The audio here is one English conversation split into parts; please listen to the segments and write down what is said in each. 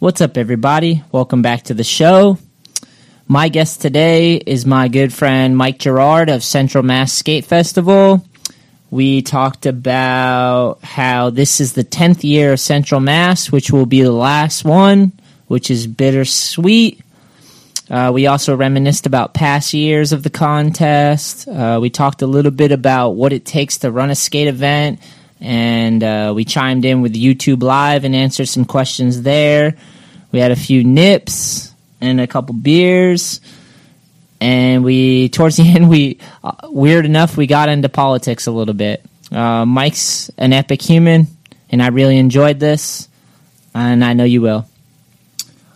What's up, everybody? Welcome back to the show. My guest today is my good friend Mike Girard of Central Mass Skate Festival. We talked about how this is the 10th year of Central Mass, which will be the last one, which is bittersweet. Uh, we also reminisced about past years of the contest. Uh, we talked a little bit about what it takes to run a skate event, and uh, we chimed in with YouTube Live and answered some questions there. We had a few nips and a couple beers, and we towards the end we uh, weird enough we got into politics a little bit. Uh, Mike's an epic human, and I really enjoyed this, and I know you will.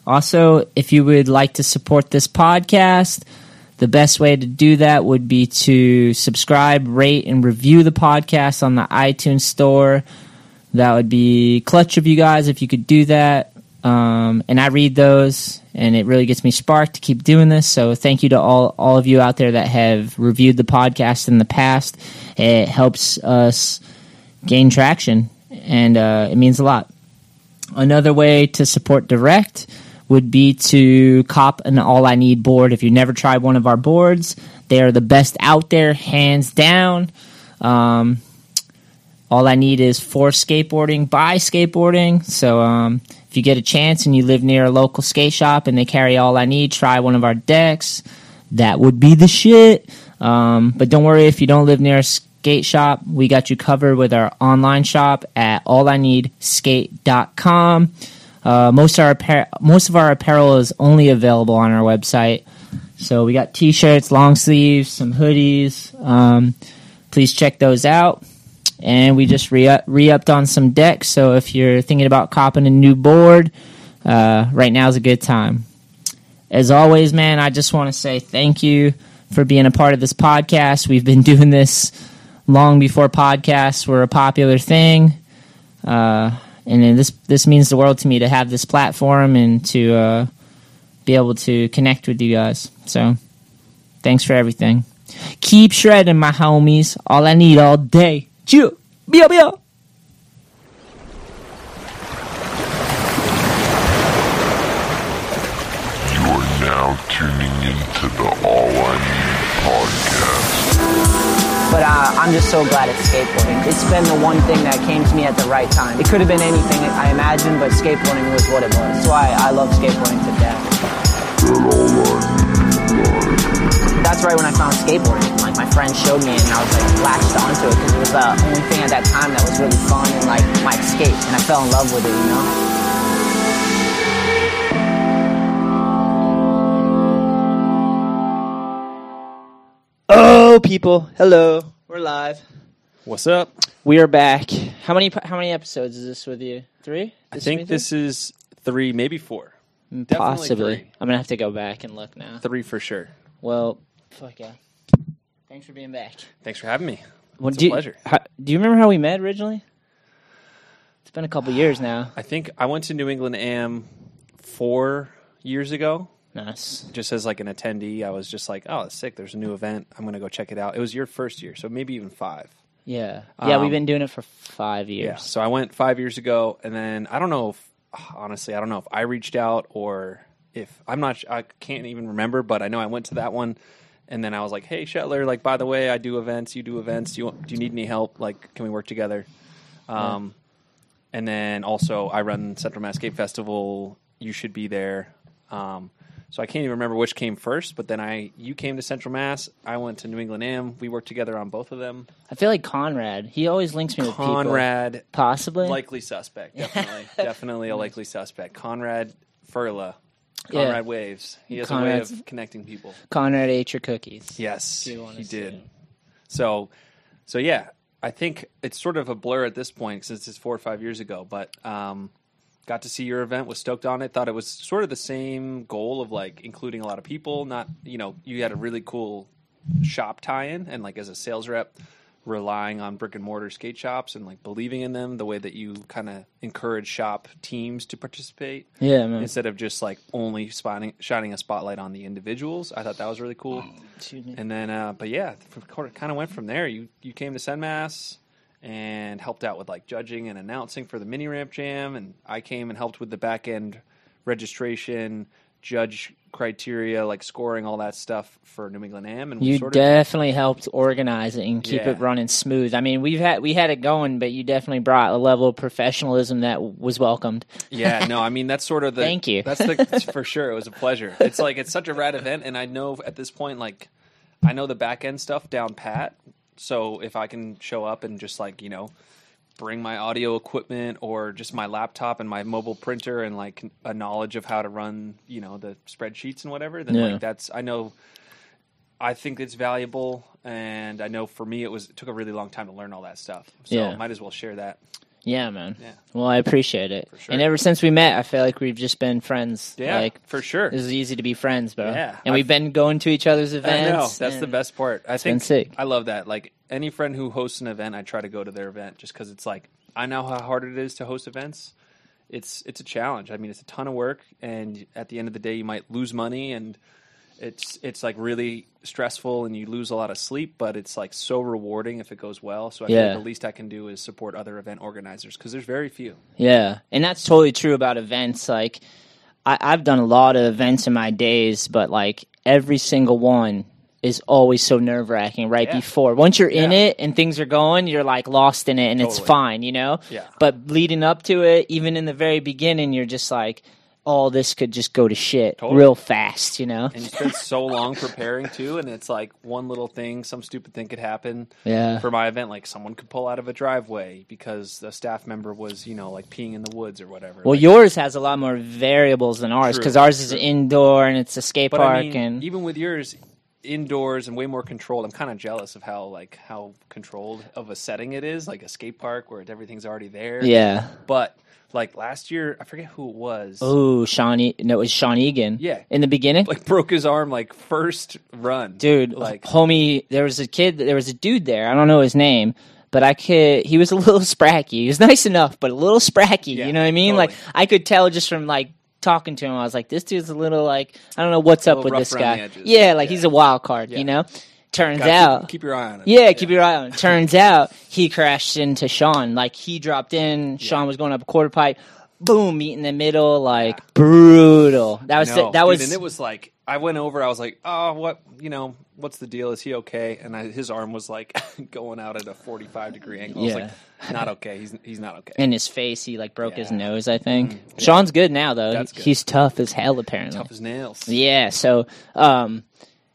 Also, if you would like to support this podcast, the best way to do that would be to subscribe, rate, and review the podcast on the iTunes store. That would be clutch of you guys if you could do that. Um, and I read those, and it really gets me sparked to keep doing this. So thank you to all all of you out there that have reviewed the podcast in the past. It helps us gain traction, and uh, it means a lot. Another way to support direct would be to cop an All I Need board. If you never tried one of our boards, they are the best out there, hands down. Um, all I need is for skateboarding by skateboarding. So um, if you get a chance and you live near a local skate shop and they carry All I Need, try one of our decks. That would be the shit. Um, but don't worry if you don't live near a skate shop. We got you covered with our online shop at allineedskate.com. Uh, most of our most of our apparel is only available on our website. So we got t-shirts, long sleeves, some hoodies. Um, please check those out. And we just re upped on some decks. So if you're thinking about copping a new board, uh, right now is a good time. As always, man, I just want to say thank you for being a part of this podcast. We've been doing this long before podcasts were a popular thing. Uh, and this this means the world to me to have this platform and to uh, be able to connect with you guys. So, thanks for everything. Keep shredding, my homies. All I need all day. Chew. Bio, bio. You are now tuning into the All I Need podcast. But uh, I'm just so glad it's skateboarding. It's been the one thing that came to me at the right time. It could have been anything I imagined, but skateboarding was what it was. That's why I love skateboarding to death. That's right when I found skateboarding. Like my friend showed me, and I was like latched onto it because it was the only thing at that time that was really fun and like my escape. And I fell in love with it, you know. Oh, people. Hello. We're live. What's up? We are back. How many how many episodes is this with you? Three? I This think this is three, maybe four. Mm, definitely possibly. three. I'm gonna have to go back and look now. Three for sure. Well, fuck yeah. Thanks for being back. Thanks for having me. Well, It's a do you- pleasure. how- do you remember how we met originally? It's been a couple years now. I think I went to New England Am four years ago, Nice. just as like an attendee. I was just like, "Oh, that's sick! There's a new event. I'm going to go check it out." It was your first year, so maybe even five. Yeah. Yeah, we've Um, been doing it for five Yeah. years. So I went five years ago, and then I don't know if honestly, I don't know if I reached out or if I'm not. I can't even remember, but I know I went to that one. And then I was like, "Hey, Shetler, like by the way, I do events. You do events. Do you do you need any help? Like, can we work together?" Um, and then also I run Central Mass Skate Festival. You should be there. Um, so I can't even remember which came first. But then I, you came to Central Mass. I went to New England Am. We worked together on both of them. I feel like Conrad. He always links me with people. Conrad, Possibly. likely suspect. Definitely, definitely a likely suspect. Conrad Furla. Yeah. Conrad Waves. He has a way of connecting people. Conrad ate your cookies. Yes, you he did. it. So, so yeah, I think it's sort of a blur at this point since it's four or five years ago. But um, got to see your event. Was stoked on it. Thought it was sort of the same goal of like including a lot of people. Not you know you had a really cool shop tie-in and like as a sales rep relying on brick and mortar skate shops and like believing in them the way that you kind of encourage shop teams to participate Yeah, man. instead of just like only spotting, shining a spotlight on the individuals. I thought that was really cool. And then, uh, but yeah, kind of went from there. You you came to Senmass and helped out with like judging and announcing for the mini ramp jam, and I came and helped with the back end registration, judge criteria, like scoring all that stuff for New England Am, and we You sort of definitely helped organize it and keep Yeah. it running smooth. I mean, we've had we had it going, but you definitely brought a level of professionalism that was welcomed. Yeah, no, I mean that's sort of the. Thank you. That's the for sure. It was a pleasure. It's like it's such a rad event, and I know at this point, like, I know the back end stuff down pat. So if I can show up and just like you know, bring my audio equipment or just my laptop and my mobile printer and like a knowledge of how to run, you know, the spreadsheets and whatever, then Yeah. like that's I know. I think it's valuable, and I know for me it was it took a really long time to learn all that stuff. So Yeah. might as well share that. Yeah, man. Yeah. Well, I appreciate it. sure. And ever since we met, I feel like we've just been friends. Yeah, like for sure. This is easy to be friends, bro. Yeah. And we've been going to each other's I events. know that's the best part. I think sick. I love that. Like any friend who hosts an event, I try to go to their event just because it's like I know how hard it is to host events. It's it's a challenge. I mean, it's a ton of work, and at the end of the day, you might lose money, and it's it's like really stressful, and you lose a lot of sleep. But it's like so rewarding if it goes well. So I Yeah. like the least I can do is support other event organizers because there's very few. Yeah, and that's totally true about events. Like, I, I've done a lot of events in my days, but like every single one is always so nerve wracking right Yeah. before. Once you're in Yeah. it and things are going, you're like lost in it, and it's fine, you know. Yeah. But leading up to it, even in the very beginning, you're just like, "Oh, this could just go to shit Totally. real fast," you know. And you spend so long preparing too, and it's like one little thing, some stupid thing could happen. Yeah. For my event, like someone could pull out of a driveway because a staff member was, you know, like peeing in the woods or whatever. Well, Like, yours has a lot more variables than ours because ours is indoor and it's a skate but park I mean, and even with yours indoors and way more controlled, I'm kind of jealous of how like how controlled of a setting it is, like a skate park where everything's already there. yeah. But like last year, I forget who it was. Oh, Sean. E- no, it was Sean Egan. Yeah. In the beginning. Like broke his arm like first run, dude Like homie there was a kid there was a dude there i don't know his name but i could he was a little spracky he was nice enough but a little spracky Yeah, you know what i mean totally. like i could tell just from like talking to him i was like this dude's a little like i don't know what's up with this guy yeah like Yeah. he's a wild card Yeah. you know turns gotta out keep, keep your eye on it. yeah, keep your eye on. it. Turns out he crashed into Sean. Like he dropped in. Sean was going up a quarter pipe. Boom! Meet in the middle. Like brutal. That was No, that dude, was and it was like I went over. I was like, "Oh, what? You know, what's the deal? Is he okay?" And I, his arm was like going out at a forty-five degree angle. I was Yeah. like, "Not okay. He's he's not okay." in his face. He like broke his nose. I think Sean's good now though. Good. He's tough as hell apparently. Tough as nails. Yeah. So, um,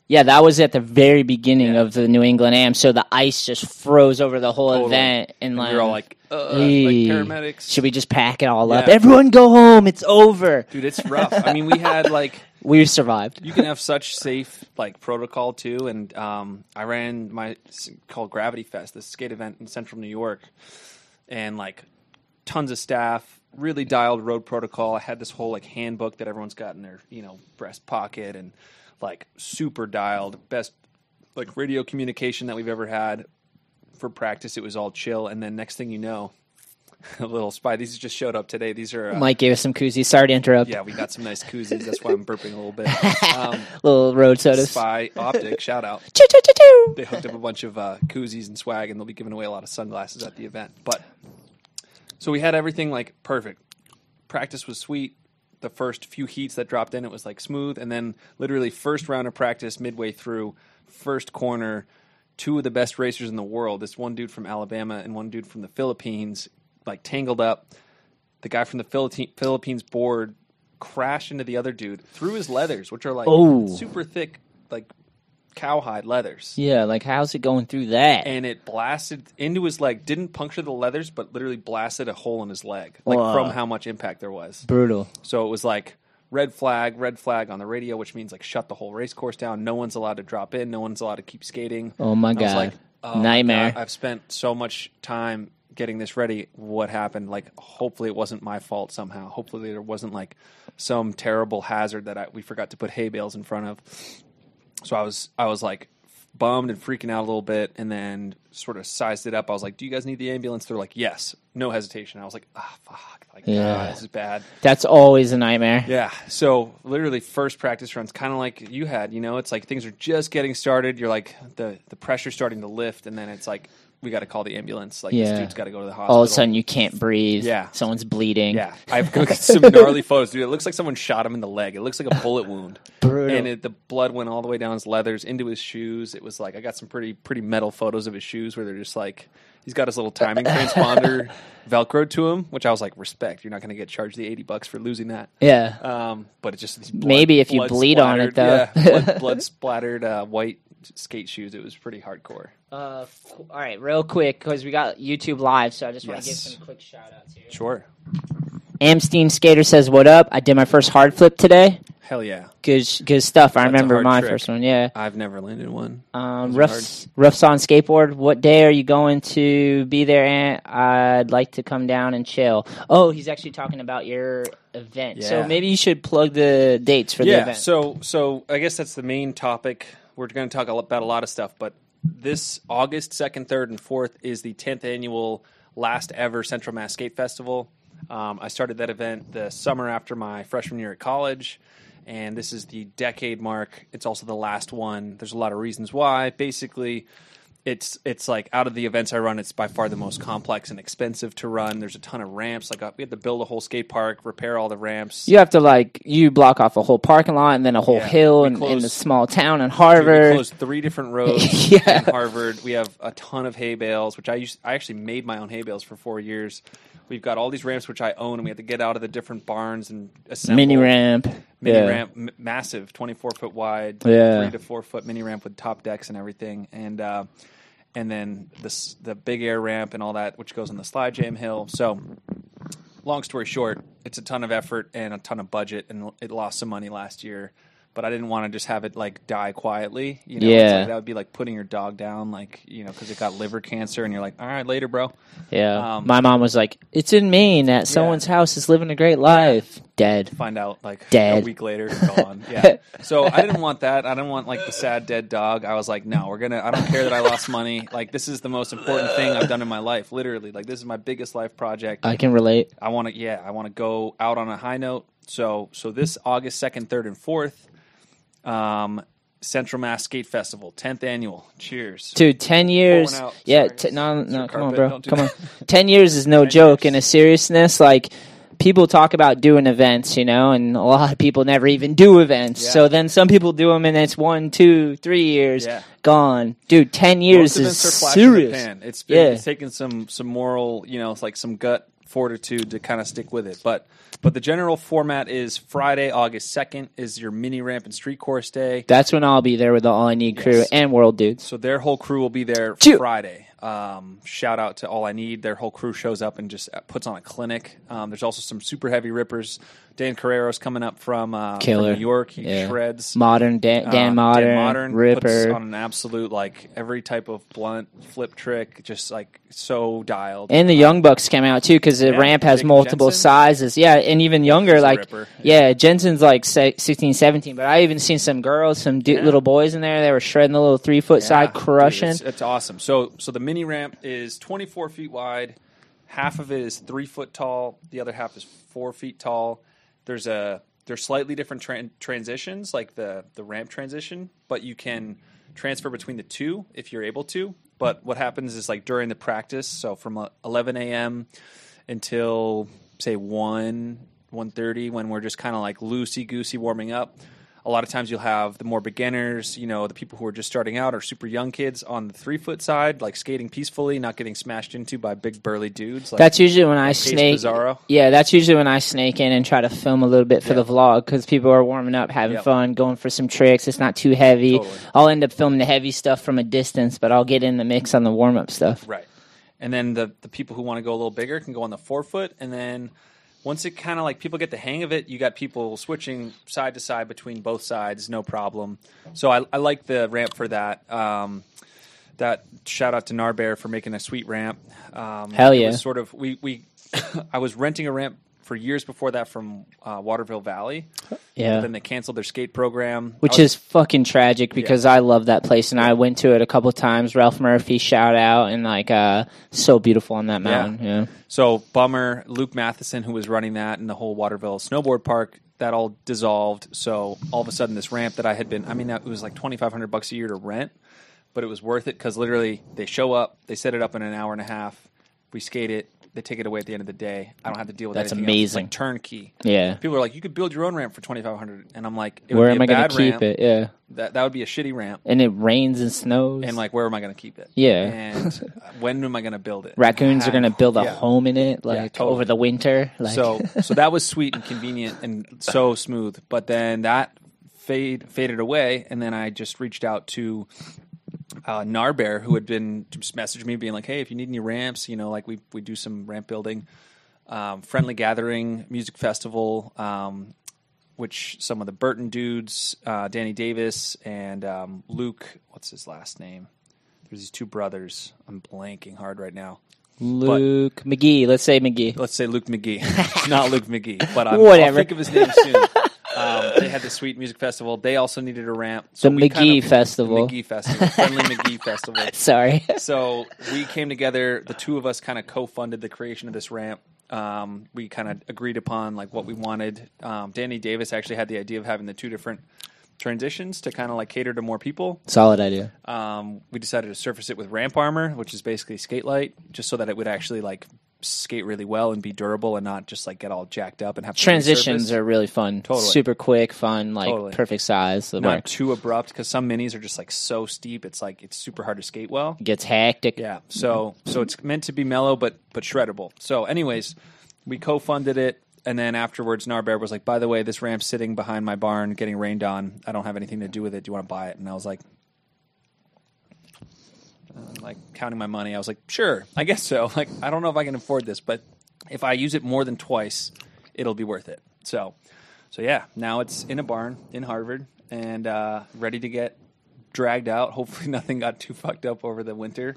yeah, that was at the very beginning Yeah. of the New England Am. So the ice just froze over the whole Totally. event, and, like, we were all like, uh, "Hey, like paramedics. Should we just pack it all up? Everyone go home. It's over. Dude, it's rough. I mean, we had like We survived. you can have such safe like protocol too, and um, I ran my called Gravity Fest, this skate event in Central New York, and like tons of staff, really dialed road protocol. I had this whole like handbook that everyone's got in their you know breast pocket, and like super dialed, best like radio communication that we've ever had. For practice, it was all chill, and then next thing you know, a little spy. These just showed up today. These are uh, Mike gave us some koozies. Sorry to interrupt. yeah, we got some nice koozies. That's why I'm burping a little bit. Um, Little road sodas. Spy Optic, shout out. They hooked up a bunch of uh, koozies and swag, and they'll be giving away a lot of sunglasses at the event. But so we had everything like perfect. Practice was sweet. The first few heats that dropped in, it was like smooth, and then literally first round of practice, midway through, first corner, two of the best racers in the world. This one dude from Alabama and one dude from the Philippines, like tangled up. The guy from the Philippi- Philippines board crashed into the other dude through his leathers, which are like Oh. super thick, like cowhide leathers Yeah, like how's it going through that? and it blasted into his leg. Didn't puncture the leathers, but literally blasted a hole in his leg, like Wow. from how much impact there was. Brutal. So it was like red flag, red flag on the radio, which means like shut the whole race course down. No one's allowed to drop in. No one's allowed to keep skating. Oh my And I was God. like, oh Nightmare. God, I've spent so much time getting this ready. What happened? Like, hopefully it wasn't my fault somehow. Hopefully there wasn't like some terrible hazard that I, we forgot to put hay bales in front of. So I was, I was like bummed and freaking out a little bit, and then sort of sized it up. I was like, "Do you guys need the ambulance?" They're like, "Yes." No hesitation. I was like, "Ah, fuck! Like, Yeah. God, this is bad." That's always a nightmare. Yeah. So literally, first practice runs, kind of like you had. You know, it's like things are just getting started. You're like the the pressure's starting to lift, and then it's like we got to call the ambulance. Like Yeah. this dude's got to go to the hospital. All of a sudden, you can't breathe. Yeah. someone's bleeding. Yeah, I've at some gnarly photos, dude. It looks like someone shot him in the leg. It looks like a bullet wound, Brutal. and it, the blood went all the way down his leathers into his shoes. It was like I got some pretty pretty metal photos of his shoes where they're just like he's got his little timing transponder velcroed to him, which I was like, respect. You're not going to get charged the eighty bucks for losing that. yeah. Um, but it's just blood, Maybe if you bleed on it, though. yeah, blood, blood splattered uh, white skate shoes. It was pretty hardcore. Uh, all right, real quick because we got YouTube live, so I just want to Yes. give some quick shout outs here. Sure, Amstein Skater says, "What up? I did my first hard flip today. Hell yeah. Good, sh- good stuff. I That's a remember hard my trick. first one. Yeah. I've never landed one. Um, Those are Ruffs, Ruffs on skateboard. What day are you going to be there? Aunt? I'd like to come down and chill. Oh, he's actually talking about your event. So Yeah. maybe you should plug the dates for the yeah, event. so so I guess that's the main topic. We're going to talk a lot- about a lot of stuff, but this August second, third, and fourth is the tenth annual, last ever Central Mass Skate Festival. Um, I started that event the summer after my freshman year at college, and this is the decade mark. It's also the last one. There's a lot of reasons why. Basically, it's it's like out of the events I run, it's by far the most complex and expensive to run. There's a ton of ramps. Like uh, we had to build a whole skate park, repair all the ramps. you have to like you block off a whole parking lot and then a whole Yeah, hill we in, in closed- the small town in Dude, we Harvard. closed three different roads Yeah. in Harvard. We have a ton of hay bales, which I used. I actually made my own hay bales for four years. We've got all these ramps which I own, and we have to get out of the different barns and assemble Mini ramp. Mini yeah. ramp, m- massive, twenty four foot wide, Yeah. three to four foot mini ramp with top decks and everything, and uh, and then this the big air ramp and all that, which goes on the slide jam hill. So, long story short, it's a ton of effort and a ton of budget, and it lost some money last year. But I didn't want to just have it like die quietly. You know, Yeah. like, that would be like putting your dog down, like you know, because it got liver cancer, and you're like, all right, later, bro. Yeah. Um, My mom was like, "It's in Maine at someone's house is living a great life." Dead. find out like Dead. a week later gone. Yeah. So I didn't want that. I didn't want like the sad dead dog. I was like, no, we're gonna. I don't care that I lost money. Like this is the most important thing I've done in my life. Literally, like this is my biggest life project. I can relate. I want to. Yeah, I want to go out on a high note. So so this August second, third, and fourth, um, Central Mass Skate Festival, tenth annual. Cheers. Dude, ten years. Out. Yeah, t- no, no, come on, bro, come on. ten years is no joke. years. In a seriousness, like people talk about doing events, you know, and a lot of people never even do events. Yeah. So then some people do them, and it's one, two, three years Yeah. gone. Dude, ten years Most is events are flash in the serious. It's been, Yeah. it's taken some some moral, you know, it's like some gut fortitude to kind of stick with it. But but the general format is Friday, August second is your mini ramp and street course day. That's when I'll be there with the All I Need crew Yes. and World Dudes. So their whole crew will be there Choo. Friday. Um, shout out to All I Need. Their whole crew shows up and just puts on a clinic. Um, there's also some super heavy rippers. Dan Carrero's coming up from, uh, from. New York. He Yeah. shreds. Modern Dan, Dan Um, Modern, puts Ripper. on an absolute like every type of blunt flip trick, just like so dialed. And the Young Bucks came out too because the Yeah, ramp has multiple Jensen. sizes. Yeah, and even younger, he's like ripper. yeah, Jensen's like se- 16, 17. But I even seen some girls, some du- Yeah. little boys in there. They were shredding the little three foot Yeah, side, dude, crushing. it's, it's awesome. So so the mini ramp is 24 feet wide. Half of it is three foot tall. The other half is four feet tall. There's a there's slightly different tran- transitions, like the the ramp transition, but you can transfer between the two if you're able to. But what happens is like during the practice, so from uh, 11 a.m. until say one 1.30 when we're just kind of like loosey goosey warming up. A lot of times you'll have the more beginners, you know, the people who are just starting out or super young kids on the three foot side, like skating peacefully, not getting smashed into by big burly dudes. Like, That's usually when I Case snake. Bizarro. Yeah, that's usually when I snake in and try to film a little bit for Yeah. the vlog because people are warming up, having Yep. fun, going for some tricks. It's not too heavy. Totally. I'll end up filming the heavy stuff from a distance, but I'll get in the mix on the warm up stuff. Right. And then the the people who want to go a little bigger can go on the four foot, and then once it kind of like people get the hang of it, you got people switching side to side between both sides, no problem. So I, I like the ramp for that. Um, that shout out to Narbear for making a sweet ramp. Um, Hell yeah. sort of we we I was renting a ramp for years before that from uh, Waterville Valley. Yeah. Then they canceled their skate program, Which was- is fucking tragic because I love that place and I went to it a couple times. Ralph Murphy shout out and like uh so beautiful on that mountain. Yeah. So bummer. Luke Matheson, who was running that and the whole Waterville snowboard park, that all dissolved. So all of a sudden, this ramp that I had been—I mean, that it was like twenty five hundred bucks a year to rent but it was worth it because literally they show up, they set it up in an hour and a half, we skate it, they take it away at the end of the day. I don't have to deal with That's anything else. It's amazing. like turnkey. Yeah. People are like, you could build your own ramp for twenty five hundred, and I'm like, it would Where be am a I going bad to keep ramp. it? Yeah. That that would be a shitty ramp, And it rains and snows. and like, where am I going to keep it? Yeah. and when am I going to build it? raccoons are going to build a Yeah. home in it, like totally. over the winter. Like, so so that was sweet and convenient and so smooth. But then that fade faded away, and then I just reached out to uh, Narbear, who had been just messaged me, being like, "Hey, if you need any ramps, you know, like we we do some ramp building, um, friendly gathering, music festival." Um, which some of the Burton dudes, uh, Danny Davis and um, Luke, what's his last name? There's these two brothers. I'm blanking hard right now. Luke McGee. Let's say McGee. Let's say Luke McGee, not Luke McGee, but I'm, Whatever. I'll think of his name soon. Um, they had the sweet music festival. They also needed a ramp. So The McGee Festival. The McGee Festival. Friendly McGee Festival. Sorry. So we came together. The two of us kind of co-funded the creation of this ramp. Um, we kind of agreed upon like what we wanted. Um, Danny Davis actually had the idea of having the two different transitions to kind of like cater to more people. Solid idea. Um, we decided to surface it with ramp armor, which is basically Skatelite, just so that it would actually like skate really well and be durable and not just like get all jacked up and have Transitions are really fun. Totally. Super quick, fun, like Totally. perfect size. Not works. too abrupt because some minis are just like so steep. It's like it's super hard to skate well. Gets hectic. Yeah. So so it's meant to be mellow but but shreddable. So anyways, we co-funded it and then afterwards Narbear was like, "By the way, this ramp's sitting behind my barn getting rained on. I don't have anything to do with it. Do you want to buy it?" And I was like like counting my money. I was like, "Sure. I guess so." Like, I don't know if I can afford this, but if I use it more than twice, it'll be worth it. So so yeah, now it's in a barn in Harvard and uh, ready to get dragged out. Hopefully, nothing got too fucked up over the winter.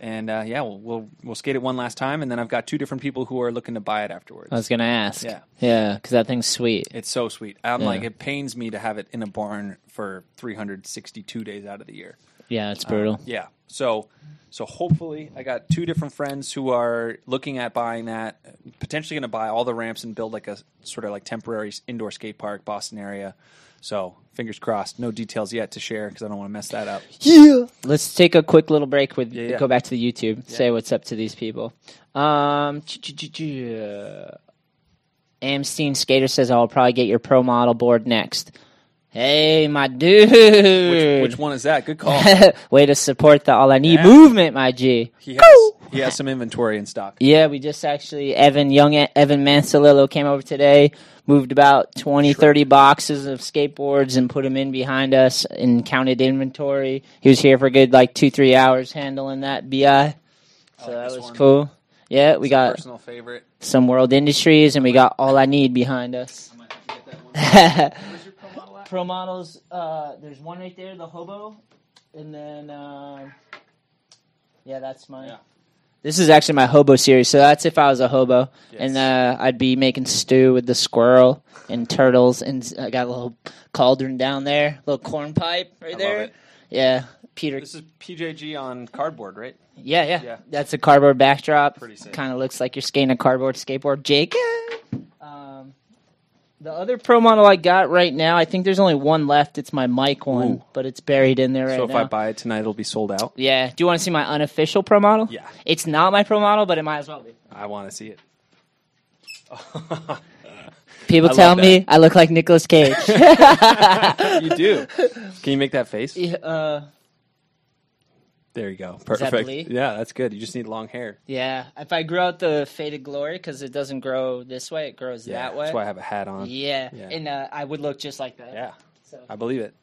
And uh, yeah, we'll, we'll we'll skate it one last time, and then I've got two different people who are looking to buy it afterwards. I was gonna ask. Yeah. Yeah, because that thing's sweet. It's so sweet. I'm Yeah. like, it pains me to have it in a barn for 362 days out of the year. Yeah, it's brutal. Yeah. So so hopefully I got two different friends who are looking at buying that, potentially going to buy all the ramps and build like a sort of like temporary indoor skate park, Boston area. So fingers crossed. No details yet to share because I don't want to mess that up. Yeah. Let's take a quick little break with Yeah, yeah. go back to the YouTube. Say what's up to these people. Um uh, Amstein Skater says I'll probably get your pro model board next. Hey, my dude. Which, which one is that? Good call. Way to support the All I Need Yeah. movement, my G. He has he has some inventory in stock. Yeah, we just actually Evan Young Evan Mansalillo came over today, moved about 20 30 boxes of skateboards and put them in behind us and counted inventory. He was here for a good like 2 3 hours handling that BI. So like that was one. cool. Yeah, we got Personal favorite. some World Industries and we got All I Need behind us. pro model at? Pro models uh there's one right there, the hobo. And then um yeah, that's mine. Yeah. This is actually my hobo series, so that's if I was a hobo, Yes. and uh, I'd be making stew with the squirrel and turtles, and I got a little cauldron down there, little corn pipe right love there. it. Yeah, Peter. This is PJG on cardboard, right? yeah, yeah, yeah. That's a cardboard backdrop. Pretty sick. Kind of looks like you're skating a cardboard skateboard, Jake. Um, the other pro model I got right now, I think there's only one left. It's my mic one, Ooh. but it's buried in there right now. so if now. I buy it tonight, it'll be sold out. yeah. Do you want to see my unofficial pro model? Yeah. It's not my pro model, but it might as well be. I want to see it. People I tell that. me I look like Nicolas Cage. you do. Can you make that face? Yeah, uh, There you go. that Perfect. Blee? Yeah, that's good. You just need long hair. yeah. If I grow out the faded glory, because it doesn't grow this way, it grows Yeah, that way. That's why I have a hat on. yeah. Yeah. and uh, I would look just like that. Yeah, So. I believe it.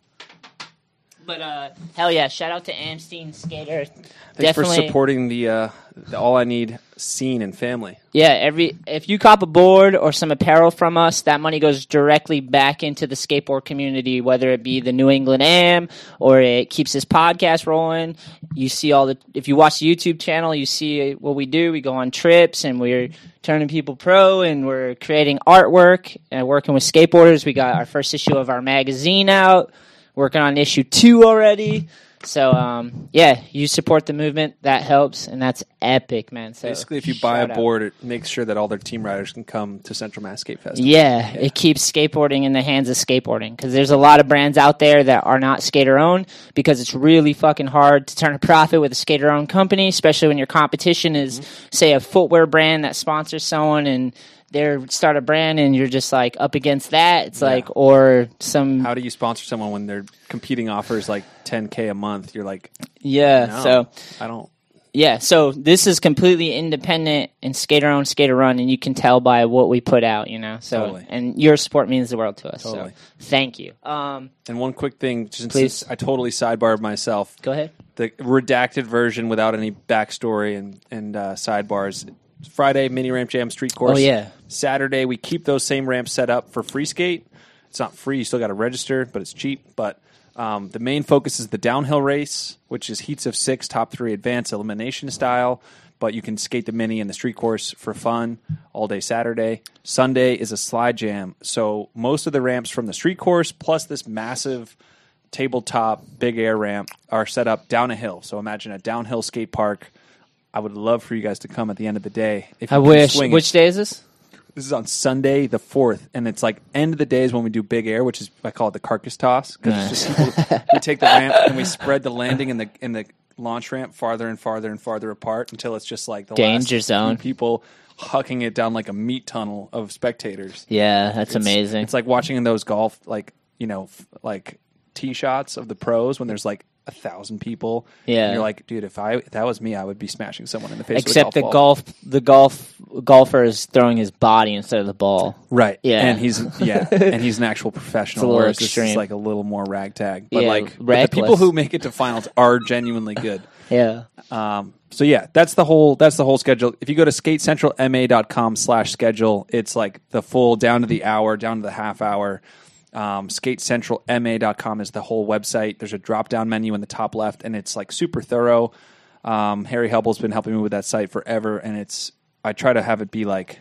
But uh, hell yeah! Shout out to Amstein Skater. Thanks Definitely, for supporting the, uh, the All I Need scene and family. yeah. Every if you cop a board or some apparel from us, that money goes directly back into the skateboard community. Whether it be the New England Am or it keeps this podcast rolling. You see all the if you watch the YouTube channel, you see what we do. We go on trips and we're turning people pro and we're creating artwork and working with skateboarders. We got our first issue of our magazine out. Working on issue two already. So um, yeah, you support the movement. That helps, and that's epic, man. So Basically, if you buy a shout out. board, it makes sure that all their team riders can come to Central Mass Skate Festival. Yeah, it keeps skateboarding in the hands of skateboarding because there's a lot of brands out there that are not skater owned because it's really fucking hard to turn a profit with a skater owned company, especially when your competition is, Mm-hmm. say, a footwear brand that sponsors someone and they're start a brand and you're just like up against that. It's like, or some, How do you sponsor someone when their competing offers like 10k a month? You're like, yeah. no, So I don't. Yeah, so this is completely independent and skater owned, skater run, and you can tell by what we put out, you know. So, Totally. and your support means the world to us. Totally. So, thank you. Um, And one quick thing, since Please. I totally sidebarred myself. go ahead. the redacted version without any backstory and and uh, sidebars. Friday mini ramp jam street course. Oh, yeah. Saturday we keep those same ramps set up for free skate. It's not free; you still got to register, but it's cheap. But um, the main focus is the downhill race, which is heats of six, top three advance elimination style. But you can skate the mini and the street course for fun all day Saturday. Sunday is a slide jam. So most of the ramps from the street course plus this massive tabletop big air ramp are set up down a hill. So imagine a downhill skate park. I would love for you guys to come at the end of the day. If I wish. swing it. Which day is this? This is on Sunday the fourth, and it's like end of the day is when we do big air, which is I call it the carcass toss because it's people, we take the ramp and we spread the landing and the and the launch ramp farther and farther and farther apart until it's just like the Danger zone. people hucking it down like a meat tunnel of spectators. Yeah, that's amazing. It's like watching in those golf, like you know, f- like tee shots of the pros when there's like a thousand people. Yeah. and you're like, dude, if I if that was me, I would be smashing someone in the face. Except with the a golf, golf, the golf golfer is throwing his body instead of the ball. right? Yeah. and he's yeah, and he's an actual It's a professional. little Whereas this extreme. is like a little more ragtag. But Yeah, like but the people who make it to finals are genuinely good. Yeah. Um, so yeah, that's the whole that's the whole schedule. If you go to skatecentralma.com slash schedule, it's like the full down to the hour, down to the half hour. Um, skatecentralma.com is the whole website. There's a drop down menu in the top left, and it's like super thorough. Um, Harry Hubble's been helping me with that site forever, and it's I try to have it be like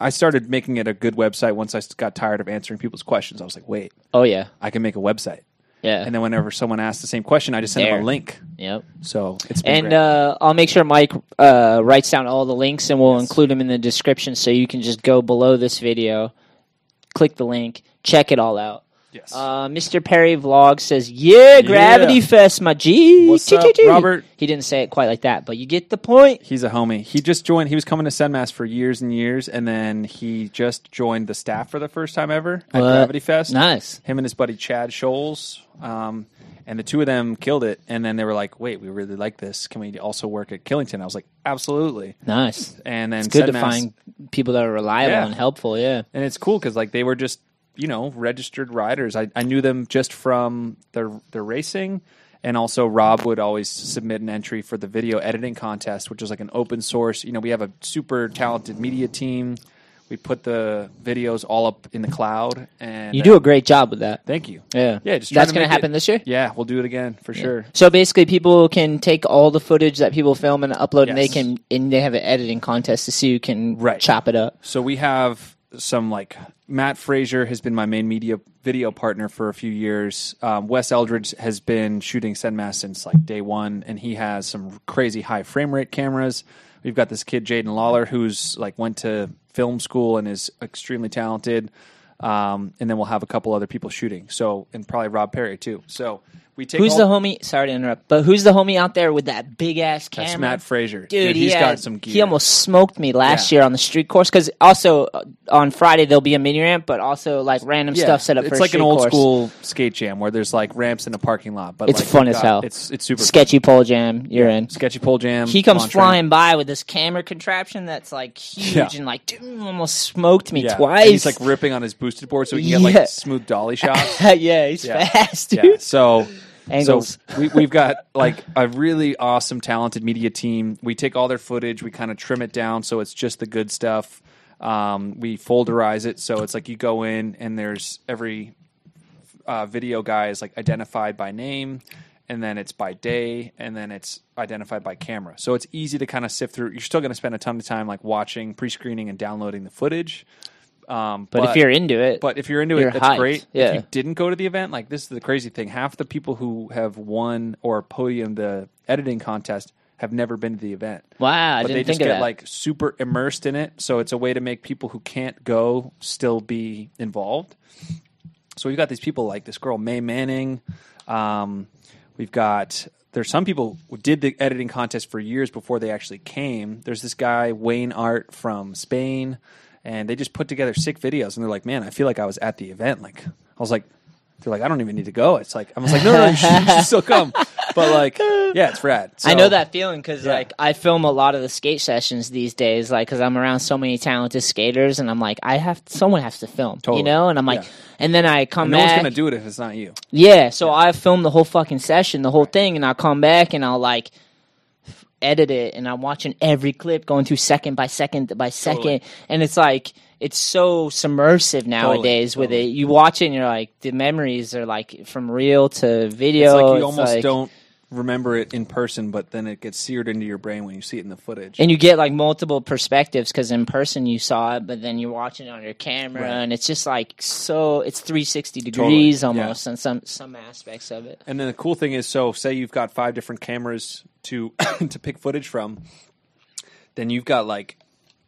I started making it a good website once I got tired of answering people's questions. I was like, wait, Oh yeah. I can make a website. Yeah. And then whenever someone asks the same question, I just send them a link. yep. So it's been And uh, I'll make sure Mike uh, writes down all the links, and we'll include them in the description, so you can just go below this video, click the link, check it all out. yes. Uh, Mr. Perry Vlog says, "Yeah, Gravity Fest, my G." What's up, chee, chee." Robert? He didn't say it quite like that, but you get the point. He's a homie. He just joined. He was coming to Senmass for years and years, and then he just joined the staff for the first time ever at What? Gravity Fest. Nice. Him and his buddy Chad Scholes, um, and the two of them killed it. And then they were like, "Wait, we really like this. Can we also work at Killington?" I was like, "Absolutely." Nice. And then It's good to find people that are reliable Yeah. and helpful. Yeah. and it's cool because like they were just you know registered riders. I, I knew them just from their their racing, and also Rob would always submit an entry for the video editing contest, which was like an open source. You know, we have a super talented media team. We put the videos all up in the cloud, and You do a great job with that. Thank you. Yeah. yeah. Just That's going to happen it- this year? Yeah, we'll do it again for sure. So basically, people can take all the footage that people film and upload, and they can and they have an editing contest to see who can Right. chop it up. So we have some like Matt Frazier has been my main media video partner for a few years. Um, Wes Eldridge has been shooting Senmass since like day one, and he has some crazy high frame rate cameras. We've got this kid Jaden Lawler who's like went to film school and is extremely talented. Um, and then we'll have a couple other people shooting. So and probably Rob Perry too. So we take Who's all- the homie? Sorry to interrupt, but who's the homie out there with that big ass camera? That's Matt Frazier, Dude, he's he got had- some gear. He almost smoked me last Yeah. year on the street course because also uh, on Friday there'll be a mini ramp, but also like random stuff set up It's like an old course. school skate jam where there's like ramps in a parking lot. But It's like, fun as got- hell. It's it's super fun. sketchy pole jam. You're in. sketchy pole jam. He comes flying ramp. by with this camera contraption that's like huge Yeah. and like dude almost smoked me Yeah. twice. And he's like ripping on his boosted board so he can get like smooth dolly shots. yeah, he's Yeah. fast, dude. yeah. So Angles. So we, we've got like a really awesome, talented media team. We take all their footage, we kind of trim it down so it's just the good stuff. Um, we folderize it so it's like you go in and there's every uh, video guy is like identified by name, and then it's by day, and then it's identified by camera. So it's easy to kind of sift through. You're still going to spend a ton of time like watching, pre-screening, and downloading the footage. Um, But, if you're into it, but if you're into You're it, that's hyped, great. yeah. If you didn't go to the event, like this is the crazy thing. Half the people who have won or podium the editing contest have never been to the event. wow, I but they just get like super immersed in it. So it's a way to make people who can't go still be involved. So we've got these people like this girl May Manning. Um, we've got there's some people who did the editing contest for years before they actually came. There's this guy Wayne Art from Spain, and they just put together sick videos. And they're like, "Man, I feel like I was at the event." Like I was like, they're like, "I don't even need to go." It's like I was like, "No, no, no you, should, you should still come." But like, yeah, it's rad. I know that feeling because Yeah. like I film a lot of the skate sessions these days, like because I'm around so many talented skaters, and I'm like, I have someone has to film, Totally. you know, and I'm like, Yeah. and then I come No one's back, gonna do it if it's not you. yeah. So I film the whole fucking session, the whole thing, and I'll come back and I'll like edit it, and I'm watching every clip going through second by second by second, Totally. and it's like. It's so submersive nowadays with totally. it. You watch it and you're like, the memories are like from real to video. It's like you It's almost like- don't remember it in person, but then it gets seared into your brain when you see it in the footage. and you get like multiple perspectives because in person you saw it, but then you're watching it on your camera, Right. and it's just like so. It's 360 degrees Totally, yeah. almost, on some some aspects of it. And then the cool thing is, so say you've got five different cameras to to pick footage from, then you've got like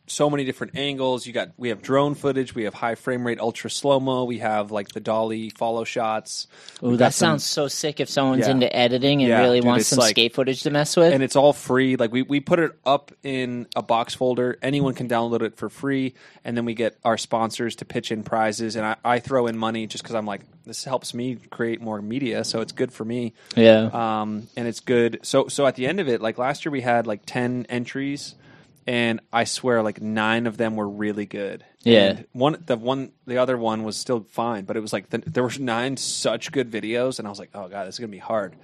so many different angles. You got we have drone footage, we have high frame rate, ultra slow mo, we have like the dolly follow shots. Ooh, We've that some- sounds so sick if someone's Yeah. into editing and Yeah, really dude, wants some like- skate footage to mess with. and it's all free. Like we, we put it up in a box folder. Anyone can download it for free, and then we get our sponsors to pitch in prizes. And I, I throw in money just because I'm like, this helps me create more media, so it's good for me. yeah, um, and it's good. So so at the end of it, like last year, we had like ten entries, and I swear, like nine of them were really good. Yeah. And one the one the other one was still fine, but it was like the, there were nine such good videos, and I was like, oh god, this is gonna be hard.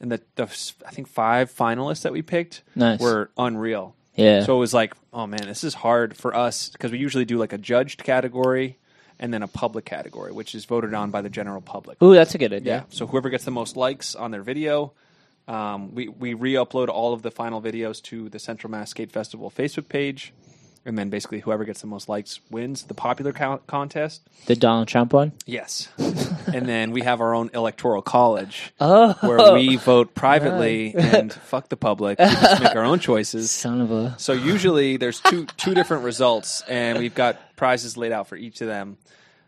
And the, the I think five finalists that we picked Nice. were unreal. yeah. So it was like, oh man, this is hard for us because we usually do like a judged category and then a public category, which is voted on by the general public. Ooh, that's a good idea. Yeah. idea. So whoever gets the most likes on their video, um, we we re-upload all of the final videos to the Central Mass Skate Festival Facebook page, and then basically whoever gets the most likes wins the popular co- contest. The Donald Trump one. Yes. and then we have our own electoral college Oh, where we vote privately and fuck the public. We just make our own choices. son of a. So usually there's two two different results, and we've got prizes laid out for each of them.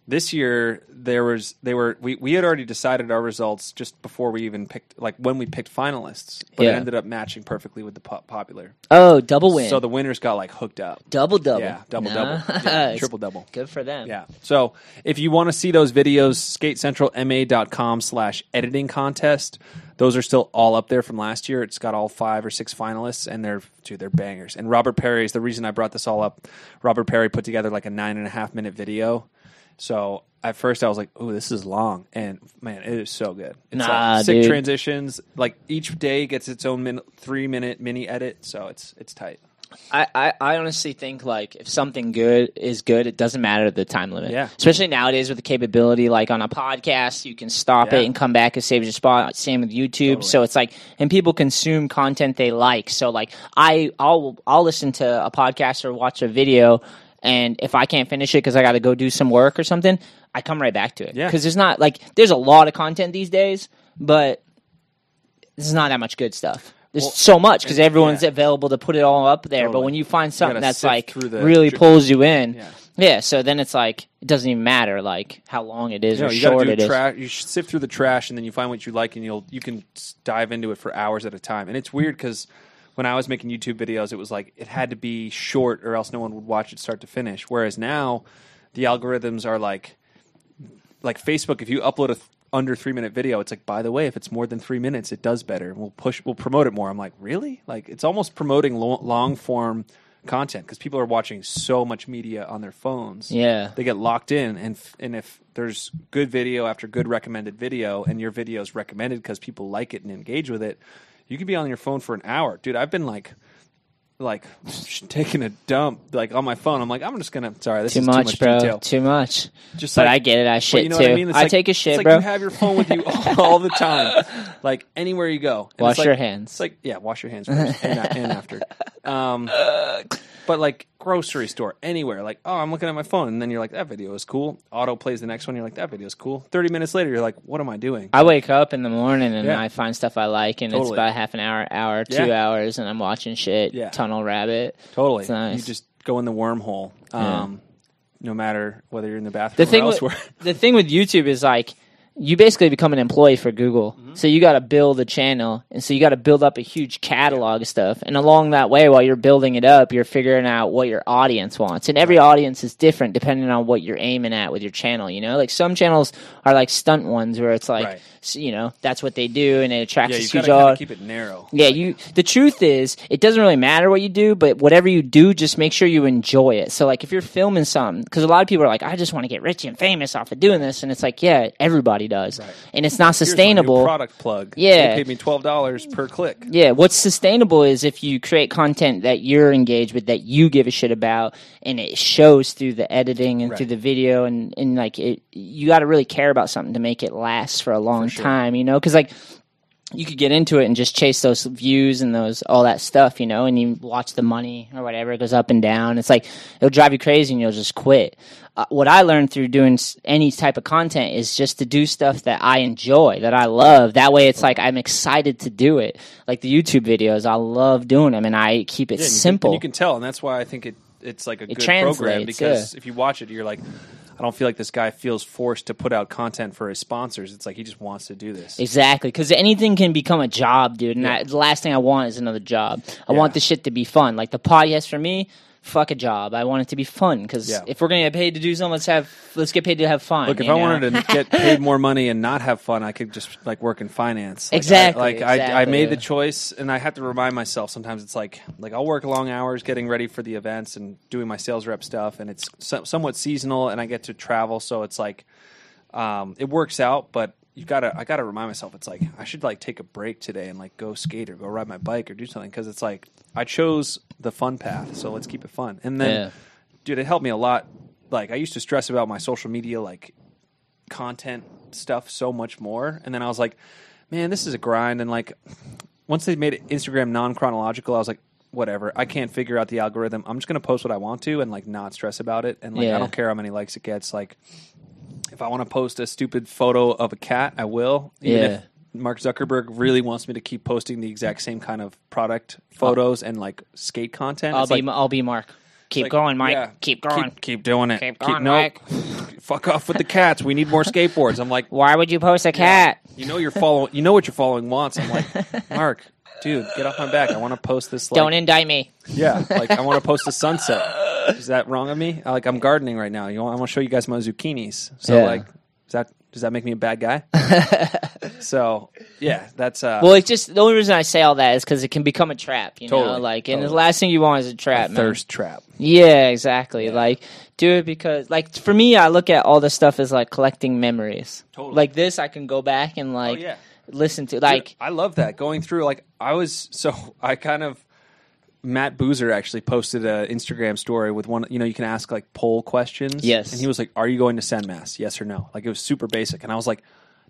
This year there was they were we, we had already decided our results just before we even picked like when we picked finalists, but it ended up matching perfectly with the po- popular. Oh, double win. So the winners got like hooked up. double double. Yeah, double double, yeah, triple double. Good for them. Yeah. So if you want to see those videos, skatecentralma.com slash editing contest. Those are still all up there from last year. It's got all five or six finalists, and they're dude, they're bangers. And Robert Perry is the reason I brought this all up. Robert Perry put together like a nine and a half minute video. So at first I was like, "Oh, this is long," and man, it is so good. It's uh, Nah, like sick dude. transitions. Like each day gets its own min- three minute mini edit, so it's it's tight. I, I, I honestly think like if something good is good, it doesn't matter the time limit. Yeah. Especially nowadays with the capability, like on a podcast, you can stop Yeah. it and come back and save your spot. Same with YouTube. So it's like, and people consume content they like. So like, I I'll I'll listen to a podcast or watch a video, and if I can't finish it because I got to go do some work or something, I come right back to it. Yeah. Because there's not like there's a lot of content these days, but there's not that much good stuff. There's Well, so much because everyone's yeah. available to put it all up there. But when you find something gotta that's like the really pulls you in, Yeah. yeah. So then it's like it doesn't even matter like how long it is No, or you short it do is. You should sift through the trash, and then you find what you like, and you'll you can dive into it for hours at a time. And it's weird because when I was making YouTube videos, it was like it had to be short, or else no one would watch it start to finish. Whereas now, the algorithms are like like Facebook. If you upload a th- under three minute video, it's like by the way, if it's more than three minutes, it does better. And we'll push, we'll promote it more. I'm like, really? Like it's almost promoting lo- long form content because people are watching so much media on their phones Yeah. they get locked in and f- and if there's good video after good recommended video and your video is recommended because people like it and engage with it you can be on your phone for an hour dude i've been like like taking a dump like on my phone i'm like i'm just gonna sorry this Too is much, too much bro. detail Too much. just but like- I get it. I shit you know too. I mean? I like- take a shit. it's shit, like bro. You have your phone with you all the time, like anywhere you go. And Wash it's like- your hands. It's like yeah, wash your hands first and, and after. Um, but like grocery store, anywhere, like oh, I'm looking at my phone, and then you're like, that video is cool. Auto plays the next one. You're like, that video is cool. Thirty minutes later, you're like, what am I doing? I wake up in the morning and Yeah. I find stuff I like, and it's Totally. about half an hour, hour, two Yeah. hours, and I'm watching shit. Yeah. Tunnel rabbit. Totally. It's nice. You just go in the wormhole. Um, no matter whether you're in the bathroom The thing or with elsewhere. the thing with YouTube is like you basically become an employee for Google. Mm-hmm. So you got to build a channel, and so you got to build up a huge catalog of stuff. And along that way, while you're building it up, you're figuring out what your audience wants. And every audience is different depending on what you're aiming at with your channel. You know, like some channels are like stunt ones where it's like, Right. you know, that's what they do, and it attracts yeah, a huge got to kind of audience. keep it narrow. Yeah, you. The truth is, it doesn't really matter what you do, but whatever you do, just make sure you enjoy it. So, like, if you're filming something, because a lot of people are like, "I just want to get rich and famous off of doing this," and it's like, yeah, everybody does, and it's not Here's my new sustainable. product plug. Yeah. they paid me twelve dollars per click. Yeah, what's sustainable is if you create content that you're engaged with, that you give a shit about, and it shows through the editing and Right. through the video, and and like it, you got to really care about something to make it last for a long time, you know? Because like you could get into it and just chase those views and those all that stuff, you know, and you watch the money or whatever it goes up and down. It's like it'll drive you crazy and you'll just quit. Uh, what I learned through doing any type of content is just to do stuff that I enjoy, that I love. That way, it's like I'm excited to do it. Like the YouTube videos, I love doing them, and I keep it Yeah, and you can- simple. you can tell, and that's why I think it it's like a good program because yeah. if you watch it, you're like, I don't feel like this guy feels forced to put out content for his sponsors. It's like he just wants to do this. Exactly, because anything can become a job, dude. And Yeah. I, the last thing I want is another job. I Yeah. want the shit to be fun. Like the podcast for me, fuck a job. I want it to be fun because Yeah. if we're gonna get paid to do something, let's have let's get paid to have fun. Look, if I know? wanted to get paid more money and not have fun, I could just like work in finance. Like, Exactly, I, like I, I made the choice, and I have to remind myself. Sometimes it's like like I'll work long hours getting ready for the events and doing my sales rep stuff, and it's so, somewhat seasonal, and I get to travel, so it's like um, it works out. But you gotta I gotta remind myself. It's like I should like take a break today and like go skate or go ride my bike or do something because it's like I chose the fun path, so let's keep it fun. And then, Yeah. dude, it helped me a lot. Like I used to stress about my social media like content stuff so much more. And then I was like, man, this is a grind. And like, once they made Instagram non chronological, I was like, whatever. I can't figure out the algorithm. I'm just going to post what I want to and like not stress about it. And like, Yeah. I don't care how many likes it gets. Like, if I want to post a stupid photo of a cat, I will. Even Yeah. if Mark Zuckerberg really wants me to keep posting the exact same kind of product photos and like skate content. I'll it's be like, I'll be Mark. Keep like, going, Mike. yeah, keep going. Keep, keep doing it. Keep going, Mike. Fuck off with the cats. We need more skateboards. I'm like, Why would you post a cat? you know you're following. You know what your following wants. I'm like, Mark, dude, get off my back. I want to post this. Like, Don't indict me. yeah, like I want to post a sunset. Is that wrong of me? Like I'm gardening right now. You? I want to show you guys my zucchinis. So Yeah. like, is that does that make me a bad guy? so yeah, that's uh, Well, it's just the only reason I say all that is because it can become a trap. You know, Totally, like, and the totally. last thing you want is a trap, man. thirst trap. Yeah, exactly. Like do it because like for me I look at all this stuff as like collecting memories. Totally. Like this I can go back and like oh yeah. Listen to like Dude, I love that going through. Like I was so I kind of Matt Boozer actually posted an Instagram story with one. You know, you can ask like poll questions. Yes. and he was like, "Are you going to send mass? Yes or no?" Like it was super basic, and I was like.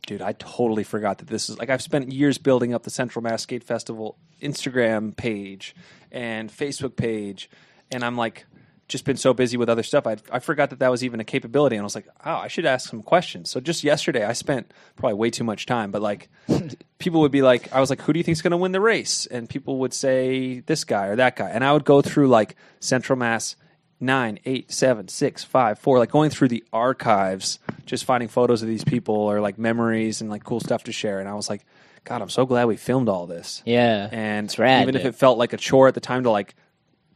Dude, I totally forgot that this is like I've spent years building up the Central Mass Skate Festival Instagram page and Facebook page, and I'm like just been so busy with other stuff. I I forgot that that was even a capability, and I was like, oh, I should ask some questions. So just yesterday, I spent probably way too much time, but like people would be like, I was like, who do you think's going to win the race? And people would say this guy or that guy, and I would go through like Central Mass nine, eight, seven, six, five, four, like going through the archives, just finding photos of these people or like memories and like cool stuff to share. And I was like, God, I'm so glad we filmed all this. yeah. And It's rad, even if it felt like a chore at the time to like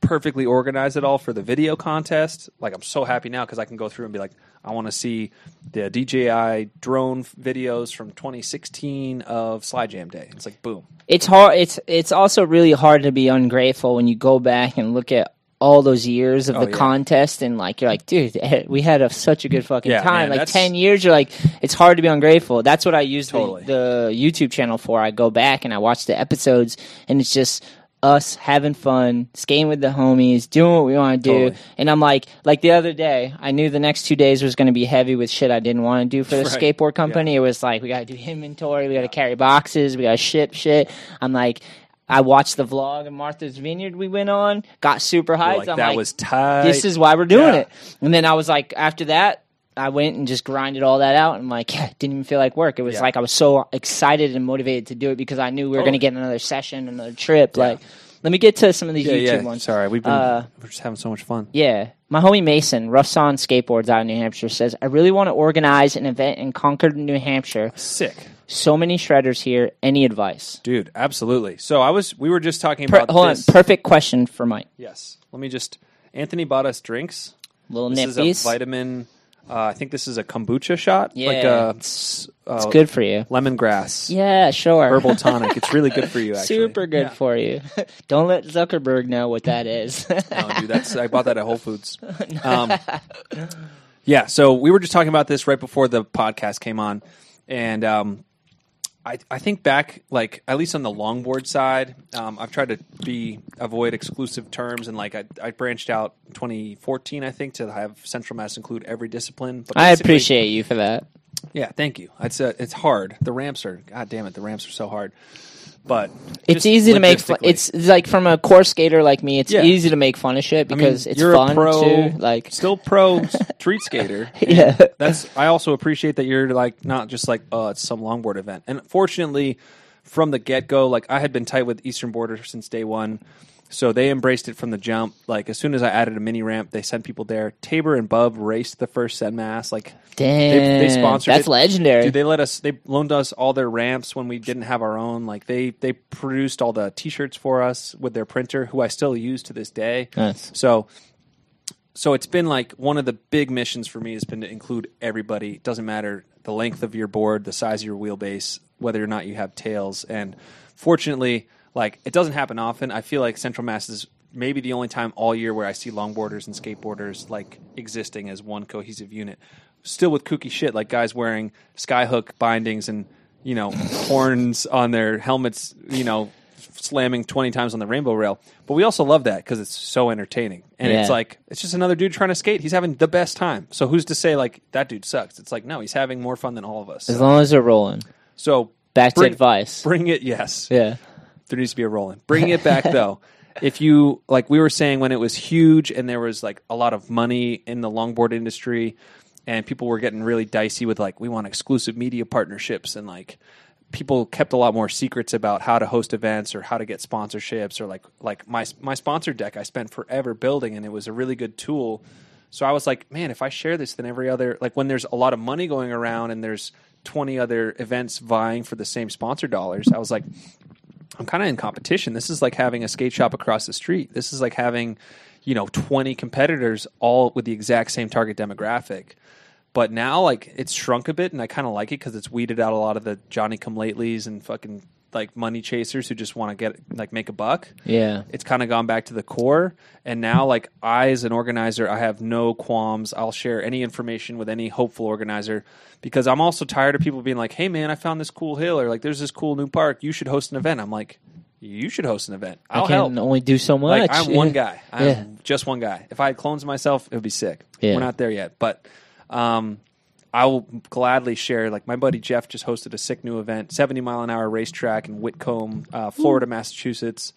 perfectly organized it all for the video contest, like I'm so happy now because I can go through and be like, I want to see the DJI drone videos from 2016 of Slide Jam Day. It's like boom. it's hard it's it's also really hard to be ungrateful when you go back and look at all those years of Oh, the yeah. contest and like you're like dude eh, we had a, such a good fucking Yeah, time man, like that's- 10 years you're like it's hard to be ungrateful that's what i use Totally. the, the youtube channel for i go back and i watch the episodes and it's just us having fun skating with the homies doing what we want to do Totally. and i'm like like the other day i knew the next two days was going to be heavy with shit i didn't want to do for the Right. skateboard company it was like we got to do inventory we got to carry boxes we got to ship shit i'm like I watched the vlog of Martha's Vineyard we went on, got super hyped. Like, I'm that like, was tight. this is why we're doing Yeah. it. And then I was like, after that, I went and just grinded all that out. And like, didn't even feel like work. It was Yeah. like I was so excited and motivated to do it because I knew we were going to get another session, another trip. Yeah. Like, let me get to some of these YouTube ones. Sorry, we've been Uh, we're just having so much fun. Yeah. My homie Mason, Rough On Skateboards out in New Hampshire, says, I really want to organize an event in Concord, New Hampshire. Sick. So many shredders here. Any advice? Dude, absolutely. So I was we were just talking Per- about hold this. on. Perfect question for Mike. Yes. Let me just Anthony bought us drinks. Little This nippies. is a vitamin uh, I think this is a kombucha shot. Yeah, Like a it's, uh, it's good for you. lemongrass Yeah, sure. herbal tonic. It's really good for you actually. Super good Yeah. for you. Don't let Zuckerberg know what that is. No, dude, that's I bought that at Whole Foods. Um, yeah, so we were just talking about this right before the podcast came on, and um, I I think back like at least on the longboard side, um, I've tried to be avoid exclusive terms and like I, I branched out 2014 I think to have Central Mass include every discipline. But I appreciate you for that. Yeah, thank you. It's uh, it's hard. The ramps are god damn it. The ramps are so hard, but It's easy to make fun. It's like from a core skater like me. It's Yeah. easy to make fun of shit I mean, because it's you're fun a pro, too. Like still pro street skater. Yeah. that's. I also appreciate that you're like not just like oh it's some longboard event. And fortunately, from the get go, like I had been tight with Eastern Boarder since day one, so they embraced it from the jump. Like as soon as I added a mini ramp, they sent people there. Tabor and Bub raced the first Sen Mass. Like damn, they, they sponsored that's it. legendary. Dude, they let us. They loaned us all their ramps when we didn't have our own. Like they they produced all the T-shirts for us with their printer, who I still use to this day. Nice. So, so it's been like one of the big missions for me has been to include everybody. It doesn't matter the length of your board, the size of your wheelbase, whether or not you have tails. And fortunately, like it doesn't happen often. I feel like Central Mass is maybe the only time all year where I see longboarders and skateboarders like existing as one cohesive unit. Still with kooky shit like guys wearing skyhook bindings and you know horns on their helmets, you know, slamming twenty times on the rainbow rail. But we also love that because it's so entertaining, and it's like it's just another dude trying to skate. He's having the best time. So who's to say like that dude sucks? It's like no, he's having more fun than all of us. as long as they're rolling. So Back to bring- advice. Bring it, yes. Yeah. There needs to be a rolling. Bringing it back though. If you like, we were saying when it was huge and there was like a lot of money in the longboard industry, and people were getting really dicey with like we want exclusive media partnerships and like people kept a lot more secrets about how to host events or how to get sponsorships or like like my my sponsor deck I spent forever building and it was a really good tool. So I was like, man, if I share this, then every other like when there's a lot of money going around and there's 20 other events vying for the same sponsor dollars, I was like, I'm kind of in competition. This is like having a skate shop across the street. This is like having, you know, 20 competitors all with the exact same target demographic. But now, like, it's shrunk a bit, and I kind of like it because it's weeded out a lot of the Johnny Come Latelys and fucking like money chasers who just want to get like make a buck. Yeah. It's kind of gone back to the core, and now, like, I as an organizer, I have no qualms. I'll share any information with any hopeful organizer because I'm also tired of people being like, "Hey, man, I found this cool hill," or like, "There's this cool new park. You should host an event." I'm like, "You should host an event. I'll I can help." only do so much. Like I'm one guy. I'm Yeah. just one guy. If I had clones of myself, it would be sick. Yeah. We're not there yet, but um, I will gladly share. Like my buddy Jeff just hosted a sick new event, 70 mile an hour racetrack in Whitcomb, uh, Florida, Massachusetts.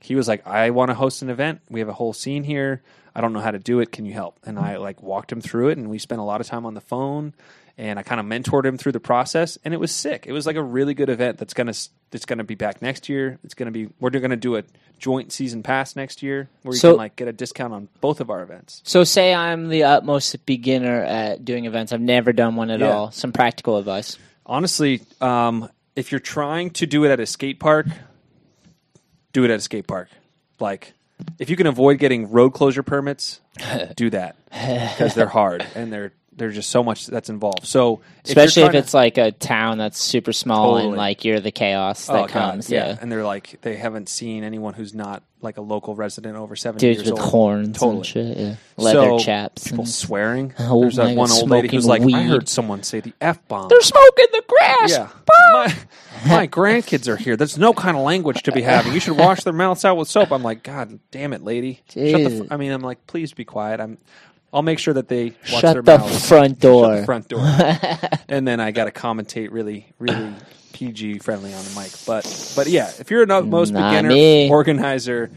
He was like, "I want to host an event. We have a whole scene here. I don't know how to do it. Can you help?" And I like walked him through it, and we spent a lot of time on the phone. And I kind of mentored him through the process, and it was sick. It was like a really good event that's gonna that's gonna be back next year. It's gonna be we're gonna do a joint season pass next year where you So- can like get a discount on both of our events. So say I'm the utmost beginner at doing events. I've never done one at Yeah. all. Some practical advice. Honestly, um, if you're trying to do it at a skate park, do it at a skate park. Like, if you can avoid getting road closure permits, do that because they're hard and they're there's just so much that's involved. So, Especially if it's like a town that's super small and like you're the chaos oh, that oh, comes. yeah. yeah. and they're like they haven't seen anyone who's not like a local resident over seventy Dudes years with old. horns Totally. and shit. Yeah. Leather So, chaps. people and- swearing. Oh There's that one old lady who's like, smoking I heard someone say the f bomb. They're smoking the grass. Yeah. My, my grandkids are here. There's no kind of language to be having. You should wash their mouths out with soap. I'm like, God damn it, lady. Shut the f-. I mean, I'm like, please be quiet. I'm I'll make sure that they watch Shut their the mouths. front Shut door. the front door. and then I got to commentate really, really PG friendly on the mic. But but yeah, if you're a most Not beginner me. organizer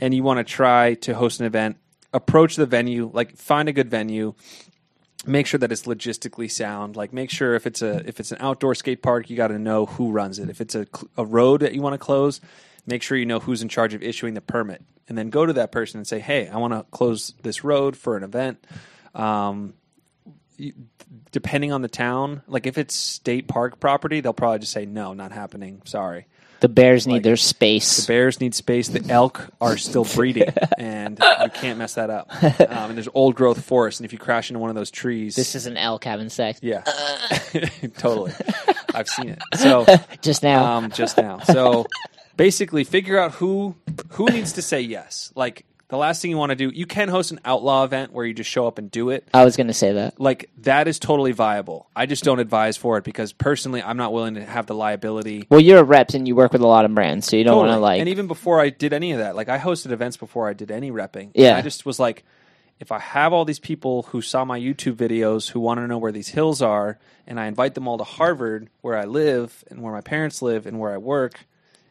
and you want to try to host an event, approach the venue. Like find a good venue. Make sure that it's logistically sound. Like make sure if it's a if it's an outdoor skate park, you got to know who runs it. If it's a a road that you want to close, make sure you know who's in charge of issuing the permit, and then go to that person and say, "Hey, I want to close this road for an event." Um, depending on the town, like if it's state park property, they'll probably just say, "No, not happening. Sorry." The Bears need Like, their space. The bears need space. The elk are still breeding, and you can't mess that up. Um, and there's old growth forest, and if you crash into one of those trees, this is an elk having sex. yeah, totally. I've seen it. So Just now. um, just now. So basically, figure out who who needs to say yes. Like the last thing you want to do, you can host an outlaw event where you just show up and do it. I was going to say that. Like that is totally viable. I just don't advise for it because personally, I'm not willing to have the liability. Well, you're a rep and you work with a lot of brands, so you don't want to like. and even before I did any of that, like I hosted events before I did any repping. Yeah. I just was like, if I have all these people who saw my YouTube videos who want to know where these hills are, and I invite them all to Harvard, where I live, and where my parents live, and where I work,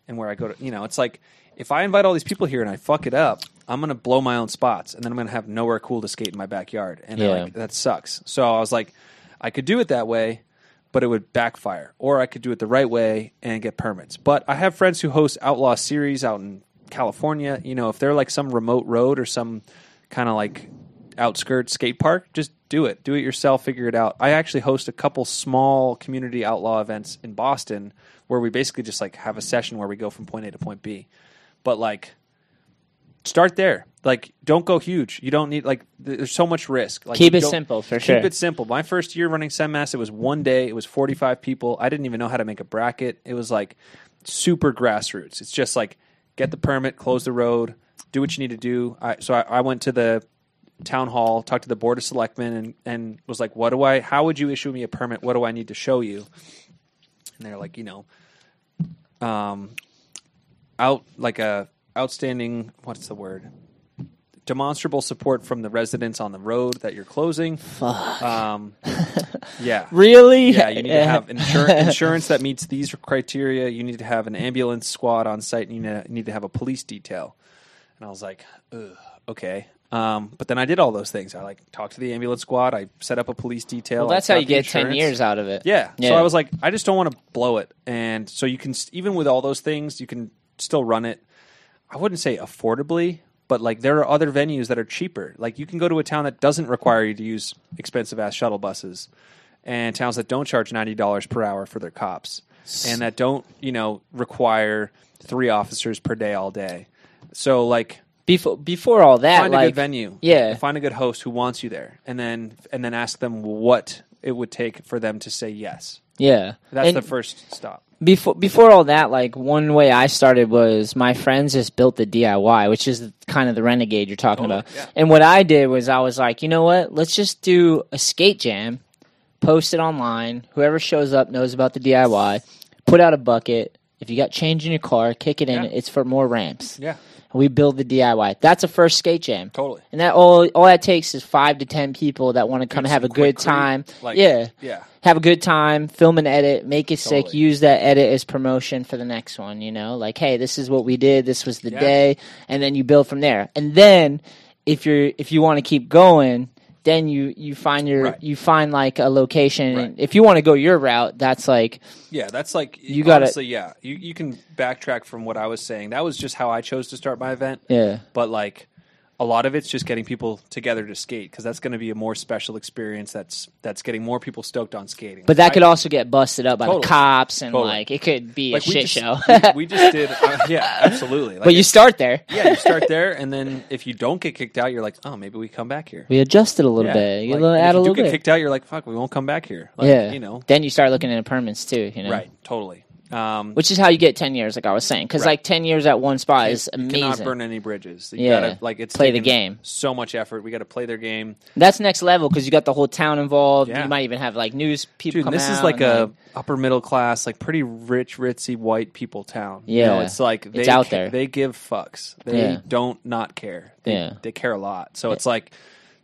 and where I go to, you know, it's like if I invite all these people here and I fuck it up, I'm gonna blow my own spots, and then I'm gonna have nowhere cool to skate in my backyard, and Yeah. like, that sucks. So I was like, I could do it that way, but it would backfire. Or I could do it the right way and get permits. But I have friends who host outlaw series out in California. You know, if they're like some remote road or some kind of like outskirts skate park, just do it. Do it yourself, figure it out. I actually host a couple small community outlaw events in Boston where we basically just like have a session where we go from point A to point B. But like start there. Like, don't go huge. You don't need like. There's so much risk. Like, Keep it simple, for keep sure. it simple. My first year running Semmass, it was one day. It was 45 people. I didn't even know how to make a bracket. It was like super grassroots. It's just like get the permit, close the road, do what you need to do. I, so I, I went to the town hall, talked to the board of selectmen, and and was like, "What do I? How would you issue me a permit? What do I need to show you?" And they're like, you know, um, out like a outstanding. What's the word? Demonstrable support from the residents on the road that you're closing. Fuck. Um, yeah. really? Yeah, you need to have insur- insurance that meets these criteria. You need to have an ambulance squad on site. And you need to, you need to have a police detail. And I was like, Ugh, okay. Um, but then I did all those things. I like talked to the ambulance squad. I set up a police detail. Well, that's how you get ten years out of it. Yeah. Yeah. So I was like, I just don't want to blow it. And so you can even with all those things, you can still run it. I wouldn't say affordably, but like there are other venues that are cheaper. Like you can go to a town that doesn't require you to use expensive ass shuttle buses, and towns that don't charge ninety dollars per hour for their cops, and that don't you know require three officers per day all day. So like Before before all that, find a good venue. yeah. Find a good host who wants you there, and then and then ask them what it would take for them to say yes. yeah. That's And the first stop. before before all that, like one way I started was my friends just built the DIY, which is kind of the renegade you're talking Totally, about. yeah. And what I did was I was like, you know what? Let's just do a skate jam, post it online. Whoever shows up knows about the DIY. Put out a bucket. If you got change in your car, kick it in. Yeah. It's for more ramps. Yeah, We build the DIY. That's a first skate jam. totally. And that all all that takes is five to ten people that want to come have a good time. like- yeah, yeah. have a good time, film and edit, make it sick, use that edit as promotion for the next one, you know? Like, hey, this is what we did, this was the Yeah. day, and then you build from there. And then if you're if you want to keep going, then you you find your Right. you find like a location Right. if you want to go your route, that's like Yeah, that's like You gotta- honestly, yeah. You you can backtrack from what I was saying. That was just how I chose to start my event. yeah. But like a lot of it's just getting people together to skate because that's going to be a more special experience. That's that's getting more people stoked on skating. But that I- could also get busted up by Totally. the cops and Totally. like it could be like a shit just, show. we, we just did. Uh, yeah, absolutely. Like but you start there. yeah, you start there, and then if you don't get kicked out, you're like, oh, maybe we come back here. We adjusted a little Yeah, bit. You like, add if a you little do get bit. kicked out, you're like, fuck, we won't come back here. Like, yeah. you know, Then you start looking into permits too, you know. right? Totally. Um, Which is how you get 10 years, like I was saying. Because, Right. like, 10 years at one spot is you cannot amazing. burn any bridges. You Yeah. gotta, like it's Play the game. So much effort. We got to play their game. That's next level because you got the whole town involved. Yeah. You might even have, like, news people Dude, this is like a upper middle class, like pretty rich, ritzy white people town. You Yeah. know, it's like they It's out ca- there. They give fucks. They Yeah. don't not care. They, Yeah. they care a lot. So it's like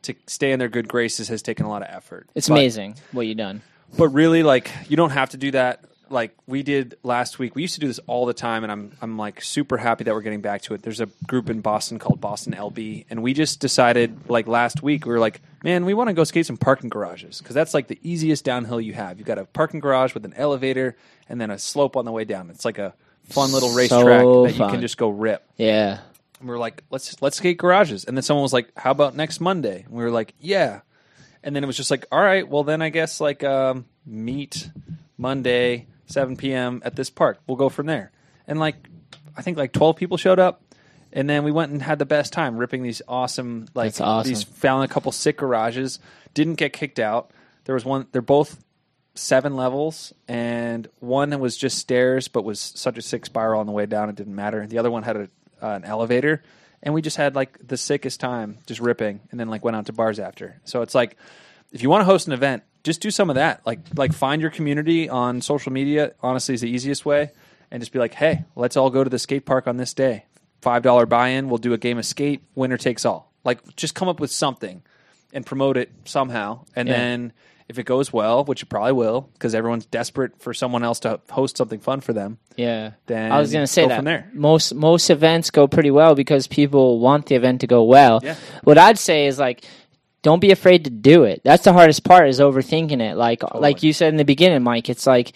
to stay in their good graces has taken a lot of effort. It's But- amazing what you've done. but really, like you don't have to do that. Like we did last week. We used to do this all the time, and I'm I'm like super happy that we're getting back to it. There's a group in Boston called Boston LB, and we just decided like last week we were like, man, we want to go skate some parking garages because that's like the easiest downhill you have. You've got a parking garage with an elevator and then a slope on the way down. It's like a fun little So racetrack that you can just go rip. Yeah. And we were like, let's let's skate garages. And then someone was like, how about next Monday? And we were like, yeah. And then it was just like, all right, well then I guess like um, meet Monday, seven p.m. at this park. We'll go from there. And like, I think like twelve people showed up. And then we went and had the best time ripping these awesome, like That's awesome. these found a couple sick garages. Didn't get kicked out. There was one. They're both seven levels, and one was just stairs, but was such a sick spiral on the way down it didn't matter. The other one had a, uh, an elevator, and we just had like the sickest time just ripping, and then like went out to bars after. So it's like if you want to host an event, just do some of that. Like like find your community on social media. Honestly, is the easiest way, and just be like, hey, let's all go to the skate park on this day. Five dollar buy in. We'll do a game of skate. Winner takes all. Like just come up with something and promote it somehow, and Yeah. then if it goes well, which it probably will, because everyone's desperate for someone else to host something fun for them. Yeah. Then I was going to say go that from there. most most events go pretty well because people want the event to go well. Yeah. What I'd say is like don't be afraid to do it. That's the hardest part is overthinking it. Like like you said in the beginning, Mike, it's like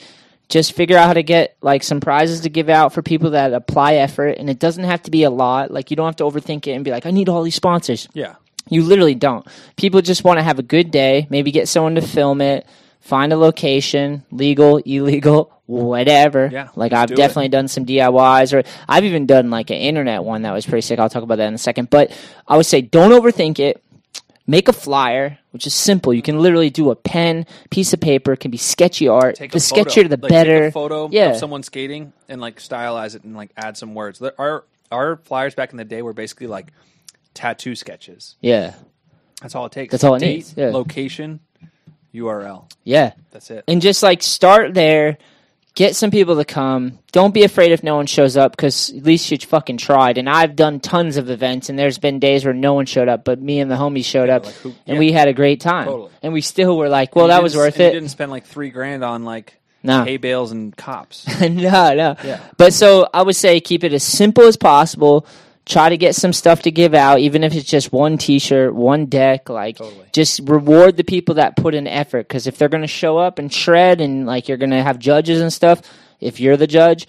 just figure out how to get like some prizes to give out for people that apply effort and it doesn't have to be a lot. Like you don't have to overthink it and be like I need all these sponsors. Yeah, You literally don't. People just want to have a good day, maybe get someone to film it, find a location, legal, illegal, whatever. Yeah, Like I've do it. definitely done some DIYs or I've even done like an internet one that was pretty sick. I'll talk about that in a second. But I would say don't overthink it. Make a flyer, which is simple. You can literally do a pen, piece of paper, it can be sketchy art. take the photo. sketchier the Like, better. Take a photo yeah. of someone skating and like stylize it and like add some words. Our our flyers back in the day were basically like tattoo sketches. yeah. That's all it takes. That's all it Date, needs, yeah. Location, URL. Yeah. That's it. and just like start there get some people to come don't be afraid if no one shows up because at least you fucking tried and i've done tons of events and there's been days where no one showed up but me and the homies showed up like who- and yeah. we had a great time Totally. and we still were like well You that was worth and You it didn't spend like three grand on like No. hay bales and cops. no no Yeah. but so i would say keep it as simple as possible try to get some stuff to give out even if it's just one t-shirt one deck like Totally. just reward the people that put in effort because if they're going to show up and shred and like you're going to have judges and stuff if you're the judge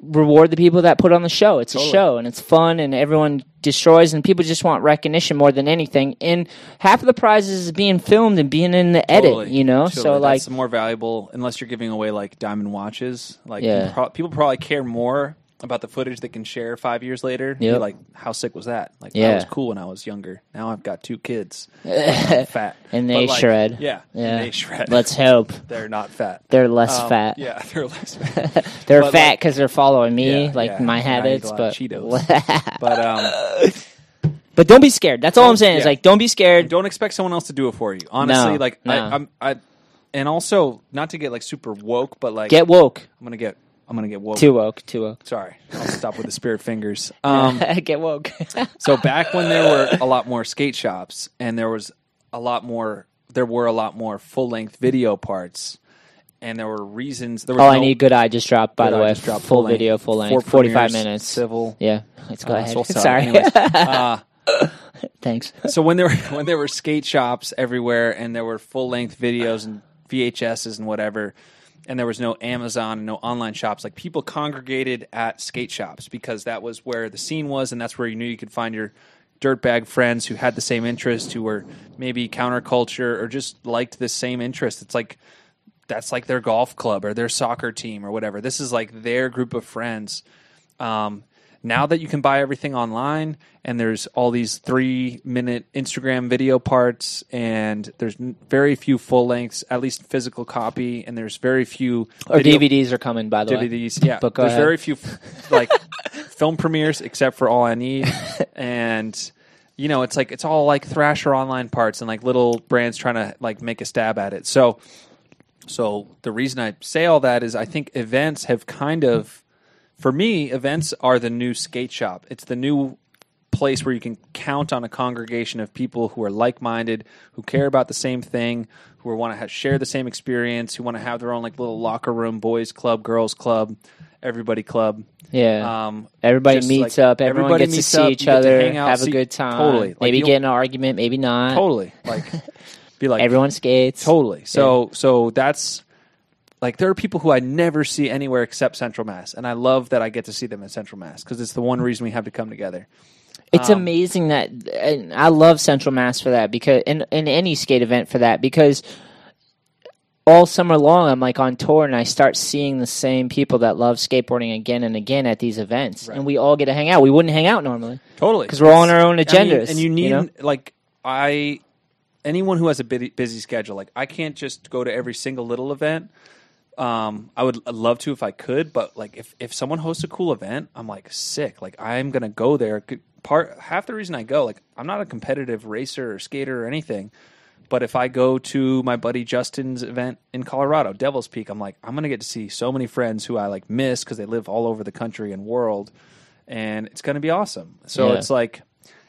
reward the people that put on the show it's a show and it's fun and everyone destroys and people just want recognition more than anything and half of the prizes is being filmed and being in the edit Totally. you know Totally. so like more valuable unless you're giving away like diamond watches. Like Yeah. pro- people probably care more about the footage they can share five years later. Yep. like, how sick was that? Like, Yeah. that was cool when I was younger. Now I've got two kids, fat, And they like, shred. Yeah, yeah and they shred. let's hope they're not fat. they're less Um, fat Yeah, they're less fat. They're But, fat like- because they're following me, Yeah, like yeah. my And I eat a habits. But Cheetos. but um, but don't be scared. That's all I'm saying. Is like don't be scared. don't expect someone else to do it for you. Honestly, No, like no. I, I'm, I, and also not to get like super woke, but like Get woke. I'm gonna get, I'm gonna get woke. Too woke. Too woke. Sorry, I'll stop with the spirit fingers. Um, Get woke. so back when there were a lot more skate shops and there was a lot more, there were a lot more full length video parts, and there were reasons. There was oh, I need good eye. Just dropped. By the way, dropped full full-length. video, full length, forty five minutes. Civil. Yeah, let's go uh, ahead. Sorry. Anyways, uh, Thanks. so when there were when there were skate shops everywhere and there were full length videos and VHSs and whatever, and there was no Amazon no online shops, like people congregated at skate shops because that was where the scene was and that's where you knew you could find your dirtbag friends who had the same interest, who were maybe counterculture or just liked the same interest. It's like that's like their golf club or their soccer team or whatever. This is like their group of friends. Um, now that you can buy everything online and there's all these three minute Instagram video parts and there's very few full lengths, at least physical copy, and there's very few Or DVDs are coming. By the way. DVDs. Yeah, But there's ahead. very few like film premieres except for All I Need, and you know it's like it's all like Thrasher online parts and like little brands trying to like make a stab at it. So, so the reason I say all that is I think events have kind of, for me, events are the new skate shop. It's the new place where you can count on a congregation of people who are like-minded, who care about the same thing, who want to share the same experience, who want to have their own like little locker room, boys club, girls club, everybody club. Yeah. Um, everybody meets like, up. Everyone everybody gets to see up, each you get to other, out, have a good time. totally. Like, maybe get in an argument, maybe not. totally like be like Everyone skates. Totally. So so that's like there are people who I never see anywhere except Central Mass, and I love that I get to see them at Central Mass because it's the one reason we have to come together. It's Um, amazing that, and I love Central Mass for that because, in in any skate event for that because all summer long I'm like on tour and I start seeing the same people that love skateboarding again and again at these events, and we all get to hang out. We wouldn't hang out normally. totally, because we're all on our own I mean, agendas, and you need you know? like I anyone who has a busy, busy schedule. Like I can't just go to every single little event. Um, I would I'd love to if I could, but like if if someone hosts a cool event, I'm like sick. Like I'm gonna go there. Part half the reason I go, like I'm not a competitive racer or skater or anything. But if I go to my buddy Justin's event in Colorado, Devil's Peak, I'm like, I'm gonna get to see so many friends who I like miss because they live all over the country and world, and it's gonna be awesome. So Yeah. it's like,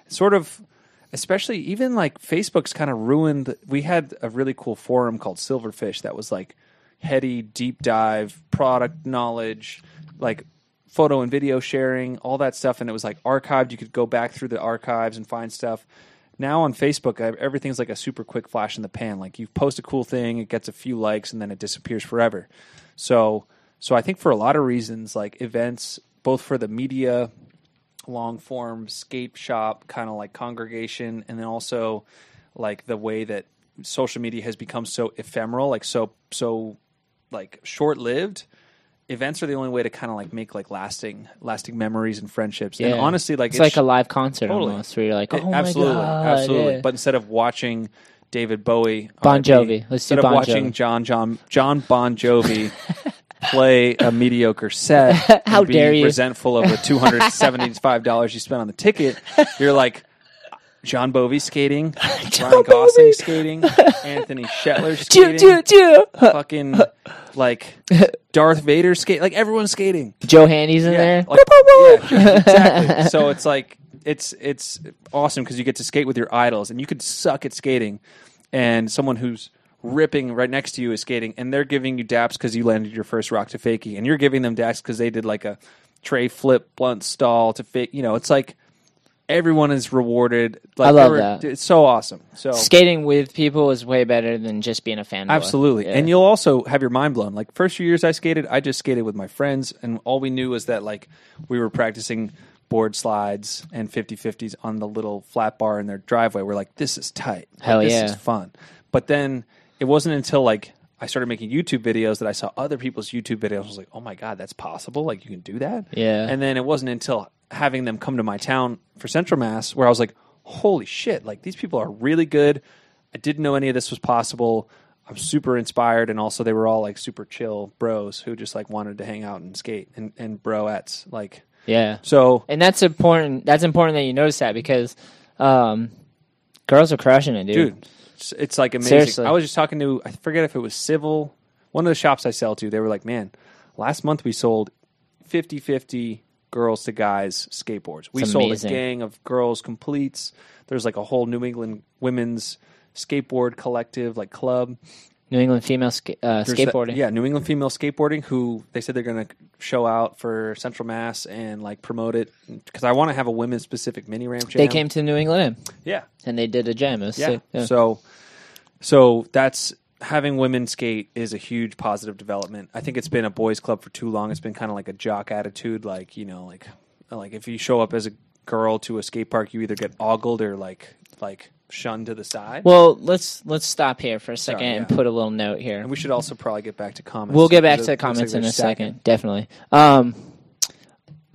sort of, especially even like Facebook's kind of ruined. We had a really cool forum called Silverfish that was like heady, deep dive product knowledge, like photo and video sharing, all that stuff, and it was like archived. You could go back through the archives and find stuff. Now on Facebook, everything's like a super quick flash in the pan. Like you post a cool thing, it gets a few likes, and then it disappears forever. So, so I think for a lot of reasons, like events, both for the media, long form scape shop kind of like congregation, and then also like the way that social media has become so ephemeral, like so so like short lived. Events are the only way to kind of like make like lasting lasting memories and friendships. And Yeah. honestly, like It's like a live concert Totally. almost, where you're like, oh it- my absolutely, god, absolutely. yeah. But instead of watching David Bowie, Bon Jovi. Let's do instead of watching Jovi. John John John Bon Jovi play a mediocre set, How and be dare you. resentful of the two hundred seventy five dollars you spent on the ticket, you're like. John Bovey skating, Ryan Gosling skating, Anthony Shetler skating, choo, choo. fucking like Darth Vader skate, like everyone's skating Joe Handy's in there. like- yeah, exactly. So it's like it's it's awesome because you get to skate with your idols, and you could suck at skating, and someone who's ripping right next to you is skating, and they're giving you daps because you landed your first rock to fakie, and you're giving them daps because they did like a tray flip blunt stall to fake. You know, it's like everyone is rewarded. Like, I love were- that. It's so awesome. So Skating with people is way better than just being a fan. Absolutely. And you'll also have your mind blown. Like first few years I skated, I just skated with my friends and all we knew was that like we were practicing board slides and 50-50s on the little flat bar in their driveway. We're like this is tight. Like, Hell this yeah. is fun. But then it wasn't until like I started making YouTube videos that I saw other people's YouTube videos. I was like, "Oh my god, that's possible! Like you can do that." Yeah. And then it wasn't until having them come to my town for Central Mass where I was like, "Holy shit! Like these people are really good." I didn't know any of this was possible. I'm super inspired, and also they were all like super chill bros who just like wanted to hang out and skate and and broettes like yeah. so. And that's important. That's important that you notice that because um, girls are crushing it, dude. dude it's, it's like amazing. Seriously. i was just talking to i forget if it was civil one of the shops i sell to they were like man last month we sold 50-50 girls to guys skateboards. We sold a gang of girls completes. There's like a whole new england women's skateboard collective like club New England female ska- uh, There's that- skateboarding. yeah new england female skateboarding who they said they're going to show out for central mass and like promote it because i want to have a women's specific mini ramp jam They came to New England yeah and they did a jam. Yeah. sick. Yeah. So, so that's having women skate is a huge positive development. I think it's been a boys' club for too long. It's been kind of like a jock attitude, like you know, like like if you show up as a girl to a skate park, you either get ogled or like like shunned to the side. well, let's let's stop here for a second Sorry, and put a little note here. and we should also probably get back to comments. We'll get back to the looks like comments in a there's second. Definitely. Um,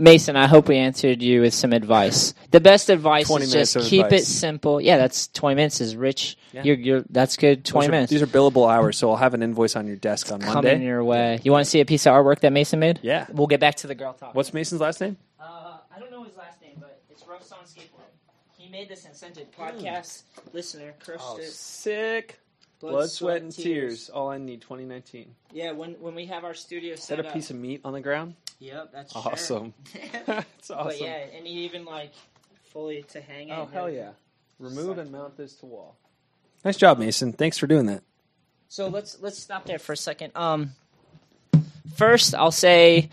Mason, I hope we answered you with some advice. The best advice is just keep advice. it simple. Yeah, that's twenty minutes is rich. Yeah. You're, you're that's good. Twenty are- minutes These are billable hours, so I'll have an invoice on your desk on Monday. coming your way. You want to see a piece of artwork that Mason made? Yeah. We'll get back to the girl talk. What's Mason's last name? Uh, I don't know his last name, but it's Rough Song Skateboarding. He made this and sent it. Podcast listener, crushed Oh, it. sick! Blood, sweat, and tears. All I need. 2019. Yeah, when when we have our studio set Is set that a up. piece of meat on the ground? Yep, that's Awesome. Sure. That's awesome. But yeah, and he even like fully to hang it. Oh hell yeah! Remove and mount this to wall. Nice job, Mason. Thanks for doing that. So let's let's stop there for a second. Um, first I'll say,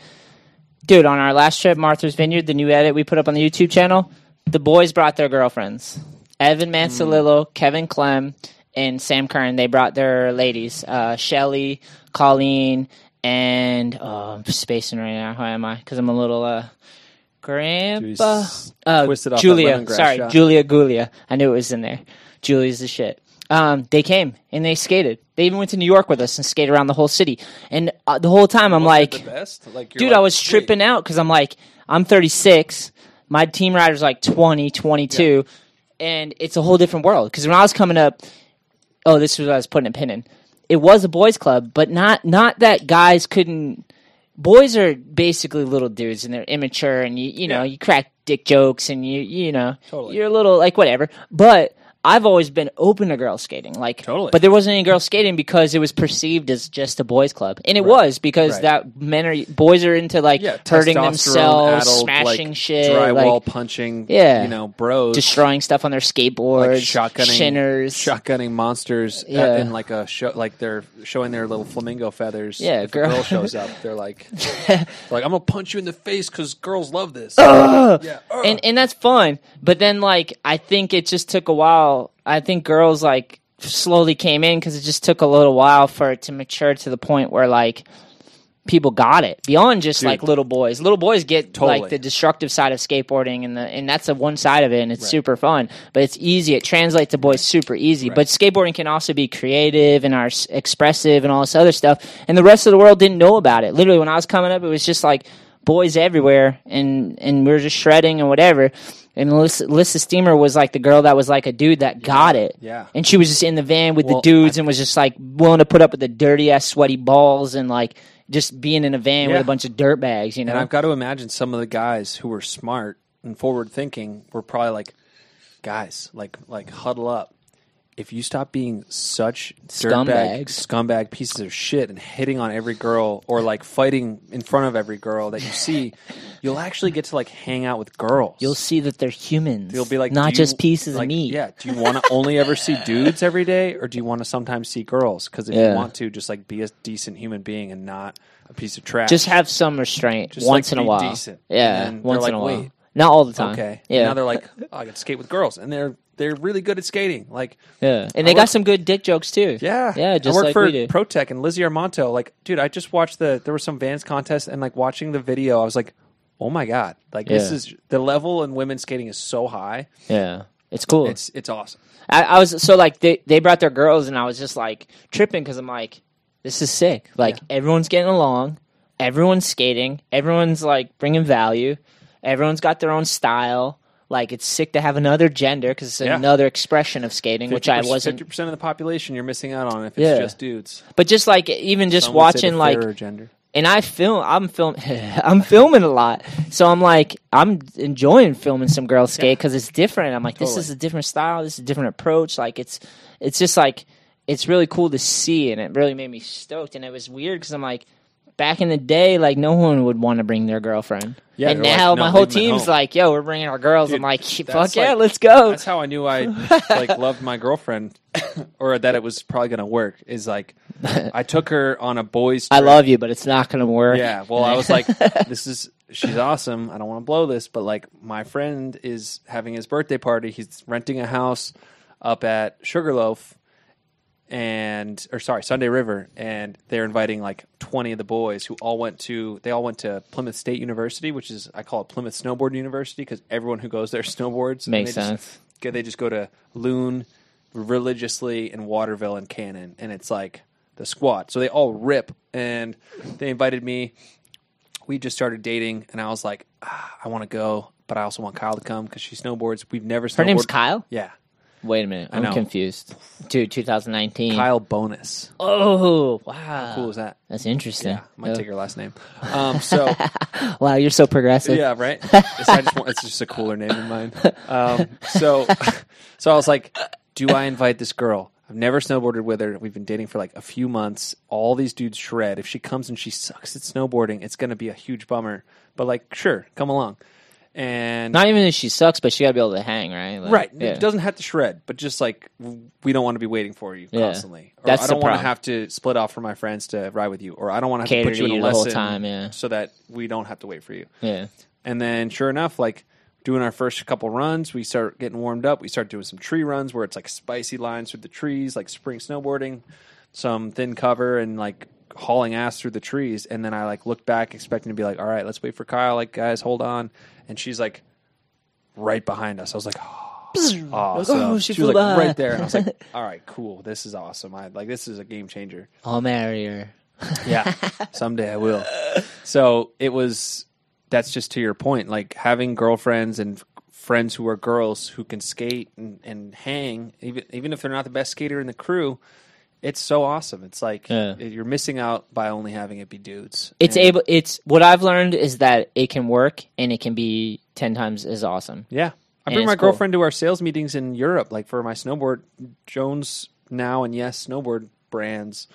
dude, on our last trip, Martha's Vineyard, the new edit we put up on the YouTube channel, the boys brought their girlfriends. Evan Mansalillo, Kevin Clem, and Sam Kern. They brought their ladies, uh, Shelly, Colleen, and oh, I'm spacing right now. How am I? Because I'm a little uh, grandpa. Uh, Twisted off that Julia, sorry, shot. Julia Gulia. I knew it was in there. Julia's the shit. Um, they came and they skated. They even went to New York with us and skated around the whole city. And uh, the whole time I'm like, the best. Like, dude, like, I was tripping out because I'm like, I'm 36. My team rider's like 20, 22. And it's a whole different world. Because when I was coming up, oh, this was what I was putting a pin in. It was a boys' club, but not not that guys couldn't. Boys are basically little dudes, and they're immature, and you you know Yeah. you crack dick jokes, and you you know Totally. you're a little like whatever. But I've always been open to girls skating, like Totally. But there wasn't any girls skating because it was perceived as just a boys' club, and it was because Right. that men are boys are into like Yeah, hurting themselves, addled, smashing like, shit, drywall like punching. Yeah. you know, bros destroying stuff on their skateboards, like shotgunning, shinners. shotgunning monsters. Yeah. Yeah. in like a show, like they're showing their little flamingo feathers. Yeah, if girl- a girl shows up, they're like, they're like, I'm gonna punch you in the face because girls love this. yeah, ugh. and and that's fun. But then like I think it just took a while. I think girls like slowly came in because it just took a little while for it to mature to the point where like people got it beyond just Dude. like little boys. Little boys get Totally. like the destructive side of skateboarding and the and that's the one side of it and it's super fun. But it's easy. It translates to boys super easy. But skateboarding can also be creative and are expressive and all this other stuff. And the rest of the world didn't know about it. Literally when I was coming up, it was just like boys everywhere and and we were just shredding and whatever. And Elissa, Elissa Steamer was like the girl that was like a dude that got it. Yeah. And she was just in the van with Well, the dudes and was just like willing to put up with the dirty ass sweaty balls and like just being in a van with a bunch of dirt bags, you know. And I've got to imagine some of the guys who were smart and forward thinking were probably like, guys, like like huddle up. If you stop being such dirtbag, scumbag pieces of shit and hitting on every girl or like fighting in front of every girl that you see, you'll actually get to like hang out with girls. You'll see that they're humans. You'll be like, not do you- just pieces like, of meat. Yeah. Do you want to only ever see dudes every day, or do you want to sometimes see girls? Because if Yeah. you want to, just like be a decent human being and not a piece of trash. Just have some restraint Just, once like, in a be while. decent. Yeah, And then once they're in a while. "Wait, Not all the time. okay. Yeah. Now they're like, oh, I get to skate with girls, and they're they're really good at skating. Like, yeah. And they I got work- some good dick jokes too. yeah, Yeah, just I work like for we do. Pro-Tec and Lizzie Armanto. Like, dude, I just watched the there was some Vans contest, and like watching the video, I was like, oh my god, like this is the level in women's skating is so high. Yeah. It's cool. It's it's awesome. I, I was so like they they brought their girls and I was just like tripping because I'm like, this is sick. Like everyone's getting along, everyone's skating, everyone's like bringing value, everyone's got their own style. Like it's sick to have another gender because it's Yeah. another expression of skating, which I wasn't. Fifty percent of the population you're missing out on if it's Yeah. just dudes. But just like even just Some would say the watching like gender. and I film I'm film I'm filming a lot. So I'm like I'm enjoying filming some girls skate cuz it's different. I'm like this is a different style, this is a different approach. Like it's it's just like it's really cool to see and it really made me stoked and it was weird cuz I'm like back in the day like no one would want to bring their girlfriend. Yeah, and like, now "No, my whole leave 'em at team's like, "Yo, we're bringing our girls." I'm like, "Fuck yeah, let's go." That's how I knew I like loved my girlfriend, or that it was probably gonna work. Is like I took her on a boys. I love you, but it's not going to work. Yeah. Well, I was like, this is she's awesome. I don't want to blow this, but like my friend is having his birthday party. He's renting a house up at Sugarloaf and or sorry, Sunday River and they're inviting like 20 of the boys who all went to they all went to Plymouth State University, which is I call it Plymouth Snowboard University because everyone who goes there snowboards. Makes they just- sense. Okay, they just go to Loon religiously in Waterville and Cannon, and it's like the squad. So they all rip, and they invited me. We just started dating, and I was like, ah, I want to go, but I also want Kyle to come because she snowboards. We've never snowboarded. Her name's Kyle? Yeah, Wait a minute. I'm confused. Dude, 2019. Kyle Bonus. Oh, wow. How cool is that? That's interesting. Yeah, might Oh. take her last name. Um, so Wow, you're so progressive. yeah, right. It's, I just want, it's just a cooler name in mine. Um, so, so I was like, do I invite this girl? I've never snowboarded with her. We've been dating for like a few months. All these dudes shred. If she comes and she sucks at snowboarding, it's going to be a huge bummer. But like, sure, come along. And Not even if she sucks, but she got to be able to hang, right? Like, right, Yeah. it doesn't have to shred, but just like we don't want to be waiting for you Yeah. constantly. Or That's I the don't want to problem. have to split off from my friends to ride with you, or I don't want to have Cater to put you in a you the whole lesson time, yeah. so that we don't have to wait for you. yeah. And then, sure enough, like doing our first couple runs, we start getting warmed up. We start doing some tree runs where it's like spicy lines through the trees, like spring snowboarding, some thin cover, and like hauling ass through the trees. And then I like looked back, expecting to be like, all right, let's wait for Kyle. Like, guys, hold on. And she's like right behind us. I was like, oh, awesome. oh, she she was like by. right there. And I was like, all right, cool. This is awesome. I like this is a game changer. I'll marry her. Yeah, someday I will. So it was. That's just to your point. Like having girlfriends and friends who are girls who can skate and, and hang, even even if they're not the best skater in the crew. It's so awesome. It's like Yeah. you're missing out by only having it be dudes. It's And- able. It's what I've learned is that it can work and it can be ten times as awesome. Yeah. I And bring it's my cool. girlfriend to our sales meetings in Europe, like for my snowboard. Jones now and Yes Snowboard brands,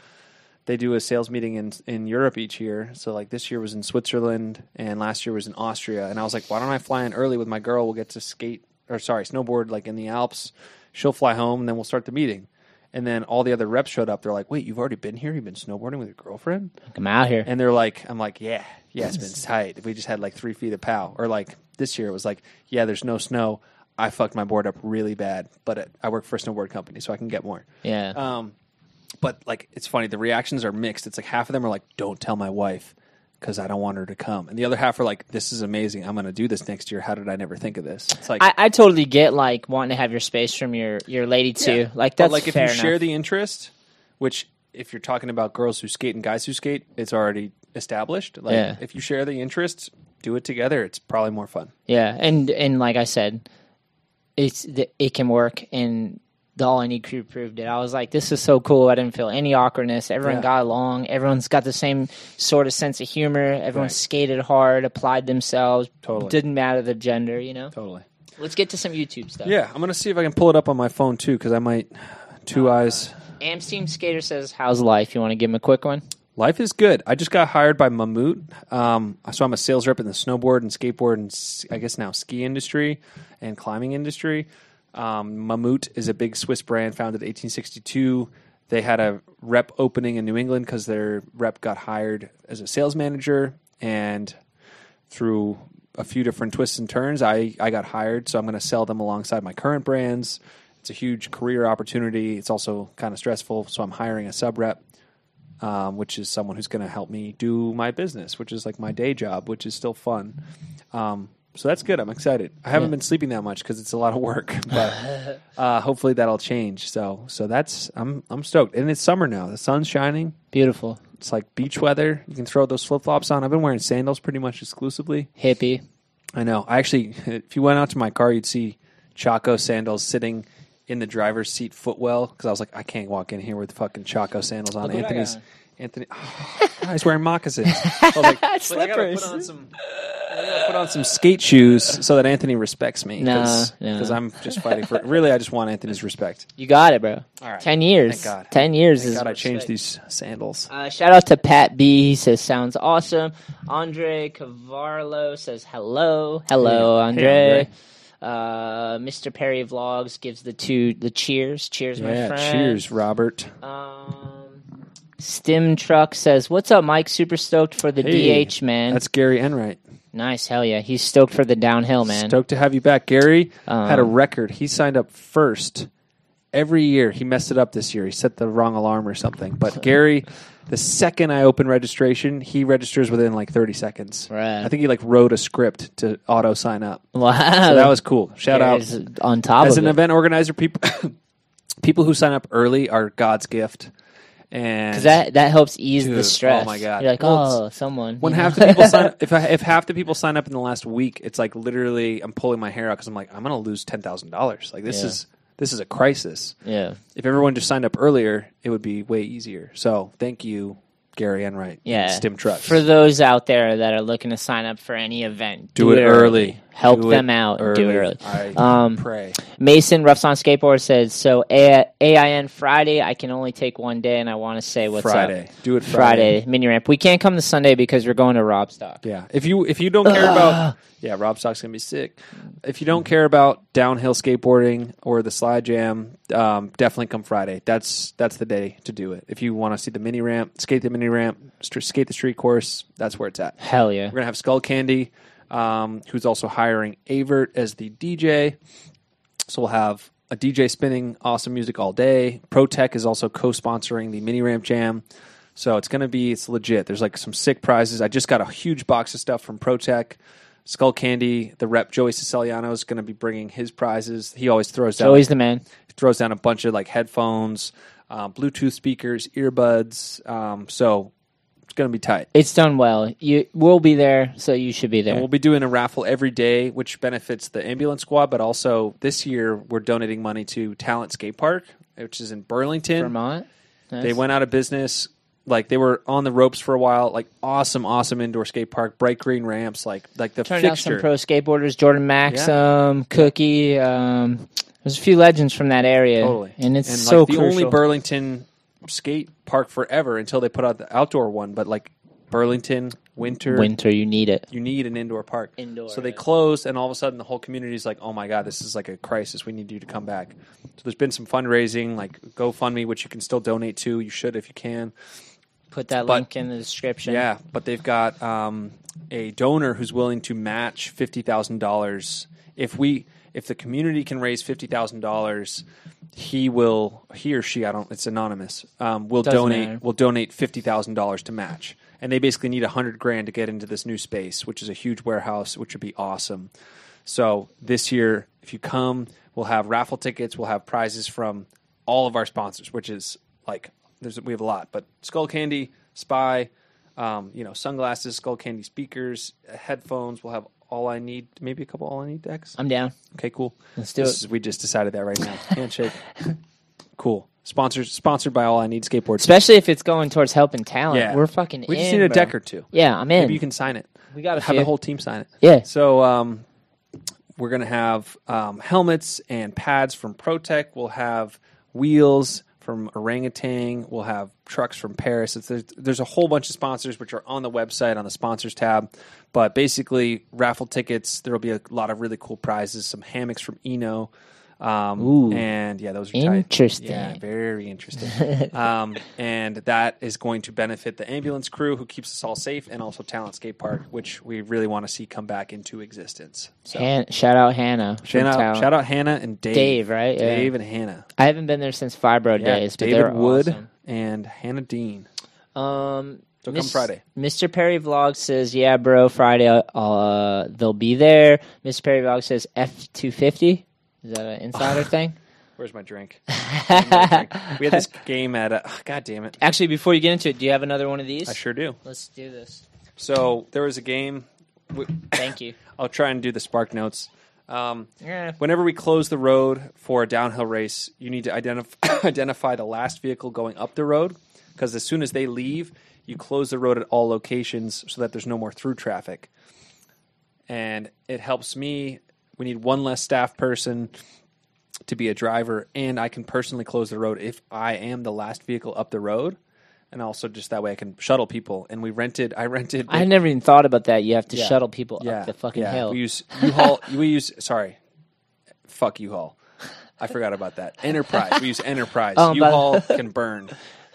they do a sales meeting in in Europe each year. So like this year was in Switzerland and last year was in Austria. And I was like, why don't I fly in early with my girl? We'll get to skate or sorry, snowboard like in the Alps. She'll fly home and then we'll start the meeting. And then all the other reps showed up. They're like, wait, you've already been here? You've been snowboarding with your girlfriend? I'm out here. And they're like, I'm like, yeah, yeah, it's been tight. We just had like three feet of pow. Or like this year, it was like, yeah, there's no snow. I fucked my board up really bad, but it, I work for a snowboard company, so I can get more. yeah. Um, but like, it's funny. The reactions are mixed. It's like half of them are like, don't tell my wife because I don't want her to come, and the other half are like, this is amazing. I'm going to do this next year. How did I never think of this? It's like, I, I totally get like wanting to have your space from your your lady too. Yeah. Like But, that's like if you share the interest, which if you're talking about girls who skate and guys who skate, it's already established. Like Yeah. if you share the interest, do it together. It's probably more fun. Yeah, and and like I said, it's it can work, and the All I Need crew proved it. I was like, this is so cool. I didn't feel any awkwardness. Everyone Yeah. got along. Everyone's got the same sort of sense of humor. Everyone Right. skated hard, applied themselves. Totally. didn't matter the gender. You know. Totally. Let's get to some YouTube stuff. Yeah, I'm gonna see if I can pull it up on my phone too, because I might. Two eyes. Amsteam Skater says, "How's life? You want to give him a quick one?" Life is good. I just got hired by Mammut. Um, so I'm a sales rep in the snowboard and skateboard and I guess now ski industry and climbing industry. Um, Mammut is a big Swiss brand founded in 1862. They had a rep opening in New England because their rep got hired as a sales manager. And through a few different twists and turns, I, I got hired. So I'm going to sell them alongside my current brands. It's a huge career opportunity. It's also kind of stressful. So I'm hiring a sub rep um, which is someone who's going to help me do my business, which is like my day job, which is still fun. Um, so that's good. I'm excited. I haven't Yeah. been sleeping that much because it's a lot of work, but uh, hopefully that'll change. So so that's I'm I'm stoked, and it's summer now. The sun's shining. Beautiful, It's like beach weather. You can throw those flip flops on. I've been wearing sandals pretty much exclusively. hippie. I know. I actually, if you went out to my car, you'd see Chaco sandals sitting in the driver's seat footwell because I was like, I can't walk in here with fucking Chaco sandals on. Look what I Anthony's. Anthony, oh, he's wearing moccasins. I was like, It's like, I gotta slippers. put on some. I gotta put on some skate shoes so that Anthony respects me. Nah, nah. because I'm just fighting for. Really, I just want Anthony's respect. You got it, bro. All right. Ten years. Thank God. Ten years Thank is God I changed these sandals. Uh, shout out to Pat B. He says sounds awesome. Andre Cavarlo says hello, hello, Hey, Andre. hey, Andre. Uh, Mr. Perry Vlogs gives the two the cheers. Cheers, my Yeah, friend. cheers, Robert. Um, Stim Truck says, "What's up, Mike? Super stoked for the Hey, DH, man. That's Gary Enright. nice, hell yeah. He's stoked for the downhill, man. Stoked to have you back. Gary had a Um, record. He signed up first every year. He messed it up this year. He set the wrong alarm or something. But Gary, the second I open registration, he registers within like 30 seconds. Right. I think he like wrote a script to auto sign up. Wow, So that was cool. Shout Gary's out. on top As of an it. event organizer, people people who sign up early are God's gift. And Because that that helps ease Dude, the stress. oh my God. You're like, Well, oh, someone. when know? half the people sign if I, if half the people sign up in the last week, it's like literally I'm pulling my hair out because I'm like I'm gonna lose ten thousand dollars. Like this Yeah. is this is a crisis. yeah, If everyone just signed up earlier, it would be way easier. So thank you, Gary Enright. yeah. Stim Trucks. For those out there that are looking to sign up for any event, Do it early. Help Do them out. and Do it early. I Um, pray. Mason Roughs on Skateboard says, so A- AIN Friday, I can only take one day, and I want to say what's Friday. up. Do it Friday. Friday, mini ramp. We can't come to Sunday because we're going to Rob Stock. Yeah. If you if you don't care about yeah, Rob Stock's gonna be sick. If you don't care about downhill skateboarding or the slide jam, um, definitely come Friday. That's that's the day to do it. If you want to see the mini ramp, skate the mini ramp, st- skate the street course, that's where it's at. Hell yeah. We're gonna have Skullcandy, um, who's also hiring Avert as the DJ. So we'll have a DJ spinning awesome music all day. Pro-Tec is also co-sponsoring the Mini Ramp Jam. So it's gonna be it's legit. There's like some sick prizes. I just got a huge box of stuff from Pro-Tec. Skull Candy, the rep Joey Siciliano is going to be bringing his prizes. He always throws down Joey's the man. throws down a bunch of like headphones, uh, Bluetooth speakers, earbuds. Um, so going to be tight. It's done well. You We'll be there, so you should be there. And we'll be doing a raffle every day, which benefits the ambulance squad. But also this year, we're donating money to Talent Skate Park, which is in Burlington. Vermont. Nice. They went out of business. Like they were on the ropes for a while. Like awesome, awesome indoor skate park, bright green ramps. Like like the Turned out some pro skateboarders, Jordan Maxham, Cookie. Um, there's a few legends from that area, Totally. and it's and so like the crucial. only Burlington skate park forever until they put out the outdoor one. But like Burlington, winter, Winter, you need it. you need an indoor park. Indoor, So they yeah. closed, and all of a sudden the whole community is like, "Oh my god, this is like a crisis. We need you to come back." So there's been some fundraising, like GoFundMe, which you can still donate to. You should if you can. Put that But- link in the description. Yeah, but they've got um, a donor who's willing to match fifty thousand dollars if we if the community can raise fifty thousand dollars. He will, he or she, I don't. It's anonymous. Um, will Doesn't donate. matter. Will donate fifty thousand dollars to match, and they basically need a hundred grand to get into this new space, which is a huge warehouse, which would be awesome. So this year, if you come, we'll have raffle tickets. We'll have prizes from all of our sponsors, which is like there's we have a lot, but Skullcandy, Spy, um, you know, sunglasses, Skullcandy speakers, headphones. We'll have all I need, maybe a couple all I need decks. I'm down. Okay, cool. Let's do This it. is- we just decided that right now. Handshake. cool. Sponsored sponsored by All I Need Skateboards. Especially if it's going towards helping talent. Yeah. We're fucking we just in, need a bro. deck or two. Yeah, I'm in. Maybe you can sign it. we got to Have the whole team sign it. Yeah. So um, we're gonna have um, helmets and pads from Pro-Tec. We'll have wheels from Orangatang. We'll have trucks from Paris. There's, there's a whole bunch of sponsors which are on the website on the sponsors tab. But basically, raffle tickets. There will be a lot of really cool prizes. Some hammocks from Eno. Um, Ooh. and yeah, those are tight. Interesting. Yeah, very interesting. um, and that is going to benefit the ambulance crew who keeps us all safe, and also Talent Skate Park, which we really want to see come back into existence. So Han- shout out Hannah. shout out, Talent. shout out Hannah and Dave. Dave, right? Yeah. Dave and Hannah. I haven't been there since Fibro Yeah, days, but David Wood awesome. and Hannah Dean. Um, So come Friday. Mr. Perry Vlog says, "Yeah, bro, Friday. Uh, they'll be there." Mr. Perry Vlog says, "F two fifty." Is that an insider thing? Where's my drink? Where's my drink? We had this game at. Uh, God damn it! Actually, before you get into it, do you have another one of these? I sure do. Let's do this. So there was a game. Thank you. I'll try and do the spark notes. Um, Yeah. Whenever we close the road for a downhill race, you need to identify identify the last vehicle going up the road because as soon as they leave, you close the road at all locations so that there's no more through traffic. And it helps me. We need one less staff person to be a driver, and I can personally close the road if I am the last vehicle up the road. And also, just that way, I can shuttle people. And we rented. I rented. I never even thought about that. You have to Yeah. shuttle people Yeah, up the fucking yeah. hill. We use U-Haul. we use sorry, fuck U-Haul. I forgot about that. Enterprise. We use Enterprise. Oh, U-Haul can burn.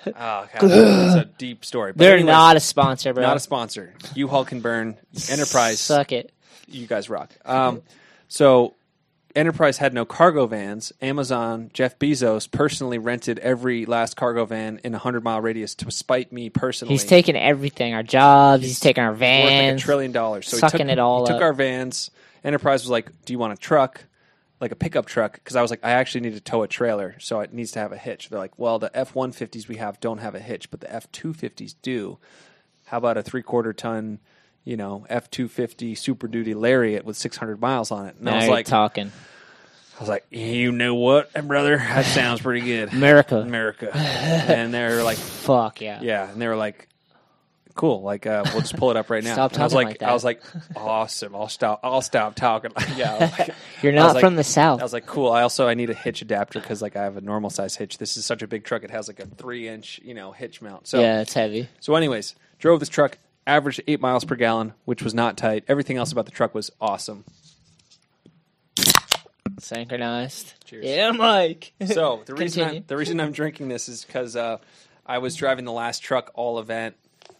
Oh, God, it's a deep story. But They're anyways, not a sponsor, bro. not a sponsor. U-Haul can burn. Enterprise. Suck it. You guys rock. Um, so Enterprise had no cargo vans. Amazon, Jeff Bezos personally rented every last cargo van in a hundred mile radius to spite me personally. He's taking everything, our jobs. He's, taking our worth like a vans. trillion dollars. So sucking he took, it all He took our vans. Enterprise was like, "Do you want a truck, like a pickup truck?" Because I was like, "I actually need to tow a trailer, so it needs to have a hitch." They're like, "Well, the F one fifties we have don't have a hitch, but the F two fifties do. How about a three quarter ton?" You know, F two fifty Super Duty Lariat with six hundred miles on it, and now I was like, talking. I was like, you know what, brother, that sounds pretty good, America. America. and they're like, Fuck yeah. yeah, and they were like, cool. Like uh, we'll just pull it up right now. Stop And I was talking like, like I was like, awesome. I'll stop. I'll stop talking. yeah. Like- You're not like- from the south. I was like, cool. I also I need a hitch adapter because like I have a normal size hitch. This is such a big truck. It has like a three inch you know hitch mount. So yeah, it's heavy. so anyways, drove this truck. Averaged eight miles per gallon, which was not tight. Everything else about the truck was awesome. Synchronized. Cheers. Yeah, Mike. So the reason Continue. I'm, the reason I'm drinking this is because uh, I was driving the last truck all event,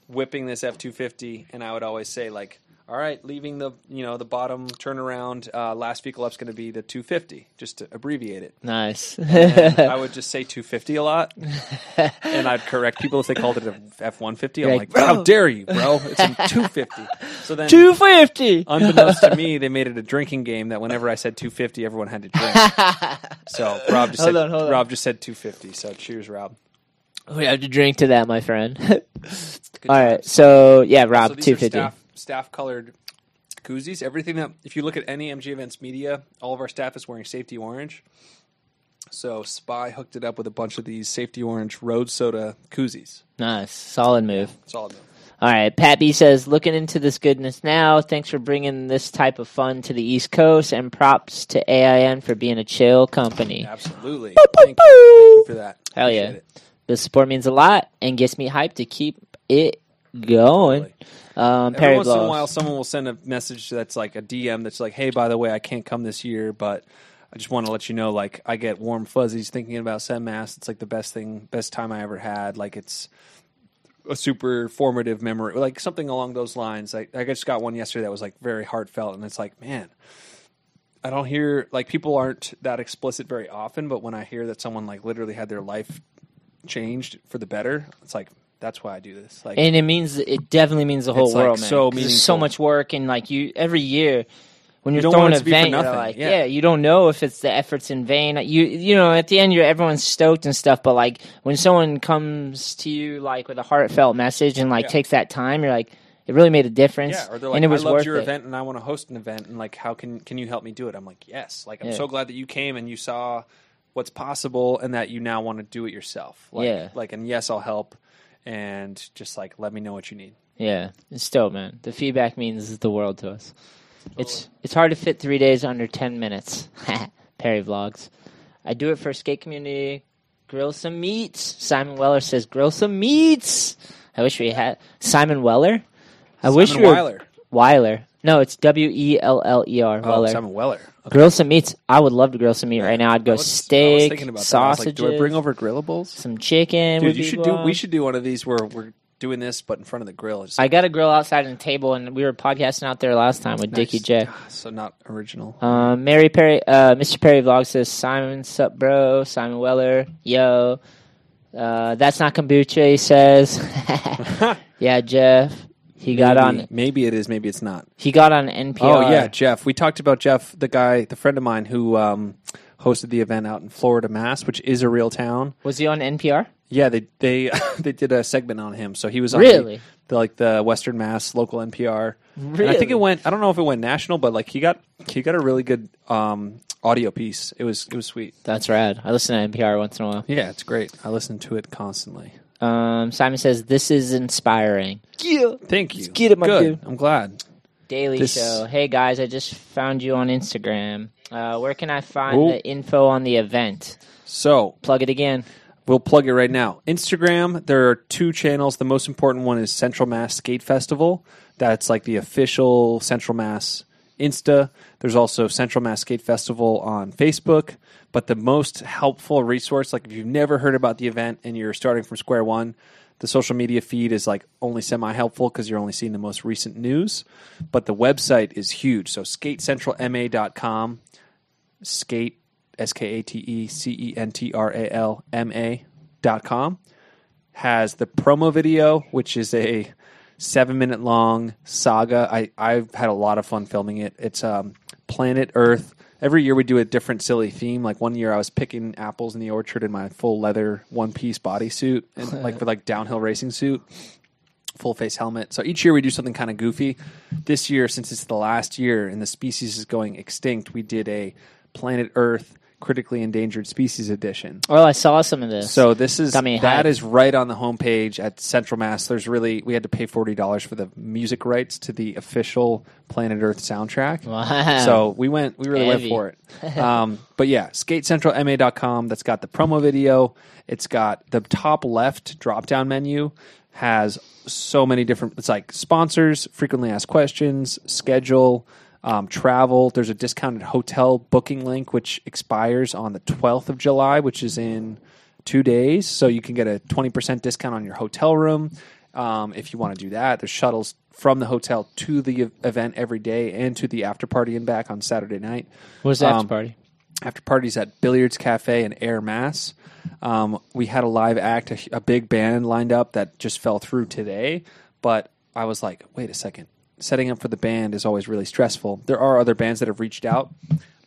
whipping this F two fifty, and I would always say like, "All right, leaving the you know the bottom turnaround, uh, last vehicle up's going to be the two fifty, just to abbreviate it." nice. I would just say two fifty a lot, and I'd correct people if they called it a F one fifty. I'm like, like, "How dare you, bro? It's a two fifty. So then. Two fifty. Unbeknownst to me, they made it a drinking game that whenever I said 250, everyone had to drink. so Rob just Hold said on, hold on. Just said 250. So cheers, Rob. We have to drink to that, my friend. All right. So yeah, Rob, So two fifty. Staff, colored koozies. Everything that if you look at any MG Events media, all of our staff is wearing safety orange. So Spy hooked it up with a bunch of these safety orange road soda koozies. Nice, solid move. Solid move. All right, Pat B says, looking into this goodness now. Thanks for bringing this type of fun to the East Coast, and props to AIN for being a chill company. Absolutely. Thank you. Thank you for that. Hell yeah. It. The support means a lot and gets me hyped to keep it going. Um, Every once in a while, someone will send a message that's like a DM that's like, "Hey, by the way, I can't come this year, but I just want to let you know, like, I get warm fuzzies thinking about SEMAS. It's like the best thing, best time I ever had. Like, it's a super formative memory, like something along those lines. Like, I just got one yesterday that was like very heartfelt, and it's like, man, I don't hear like people aren't that explicit very often, but when I hear that someone like literally had their life changed for the better, it's like that's why I do this. Like, and it means it definitely means the whole like, world, man. so 'Cause There's so meaningful. much work, and like you every year when you're don't throwing want an it to be for event, you're nothing, like, yeah. yeah. you don't know if it's the efforts in vain. You you know, at the end, you're everyone's stoked and stuff, but like when someone comes to you like with a heartfelt message and like Yeah. takes that time, you're like, it really made a difference. Yeah, or they're like, and it was I loved worth your it. event and I want to host an event and like how can can you help me do it? I'm like, yes. Like I'm Yeah. so glad that you came and you saw what's possible and that you now want to do it yourself. Like, Yeah. Like and yes, I'll help and just like let me know what you need. Yeah, it's dope, man. The feedback means the world to us. It's it's hard to fit three days under ten minutes. Perry vlogs. I do it for skate community. Grill some meats. Simon Weller says grill some meats. I wish we had Simon Weller. I wish we were Weiler. Weiler. No, it's W E L L E R. Oh, Weller. Simon Weller. Okay. Grill some meats. I would love to grill some meat right now. I'd I go was- I was steak, thinking about that. I was like, sausages, do I bring over grillables? some chicken. Dude, would you be should do. We should do one of these where we're doing this, but in front of the grill. Just I got a grill outside on the table, and we were podcasting out there last time with Dickie. J. Ah, So not original. Um, Mary Perry, uh, Mr. Perry vlog says Simon, sup, bro? Simon Weller, yo. Uh, that's not kombucha. He says, yeah, Jeff. He got maybe, on. Maybe it is. Maybe it's not. He got on NPR. Oh yeah, Jeff. We talked about Jeff, the guy, the friend of mine who um, hosted the event out in Florida, Mass, which is a real town. Was he on NPR? Yeah, they they they did a segment on him, so he was on Really? the, the like the Western Mass local NPR. And I think it went. I don't know if it went national, but like he got he got a really good um, audio piece. It was it was sweet. That's rad. I listen to NPR once in a while. Yeah, it's great. I listen to it constantly. Um, Simon says this is inspiring. Yeah. Thank you. get it, my Good. dude. I'm glad. Daily This- Show. Hey guys, I just found you on Instagram. Uh, where can I find Oh. the info on the event? So Plug it again. We'll plug it right now. Instagram, there are two channels. The most important one is Central Mass Skate Festival. That's like the official Central Mass Insta. There's also Central Mass Skate Festival on Facebook. But the most helpful resource, like if you've never heard about the event and you're starting from square one, the social media feed is like only semi helpful because you're only seeing the most recent news. But the website is huge. So skatecentralma.com, skate S K A T E C E N T R A L M A dot com has the promo video, which is a seven minute long saga. I, I've had a lot of fun filming it. It's um, Planet Earth. Every year we do a different silly theme. Like one year I was picking apples in the orchard in my full leather one piece bodysuit and like with like downhill racing suit full face helmet. So each year we do something kind of goofy. This year, since it's the last year and the species is going extinct, we did a planet Earth critically endangered species edition. Oh, I saw some of this. So this is Got me that is right on the homepage at Central Mass. There's really we had to pay forty dollars for the music rights to the official Planet Earth soundtrack. Wow. So we went, we really Heavy. went for it. Um, but yeah, skatecentralma.com. That's got the promo video. It's got the top left drop down menu has so many different. It's like sponsors, frequently asked questions, schedule, um, travel. There's a discounted hotel booking link which expires on the 12th of July, which is in two days. So you can get a 20% discount on your hotel room. Um, if you want to do that, there's shuttles from the hotel to the event every day and to the after party and back on Saturday night. What's the after um, party? After parties at Billiards Cafe and Air Mass. Um, we had a live act, a, a big band lined up that just fell through today. But I was like, wait a second. Setting up for the band is always really stressful. There are other bands that have reached out,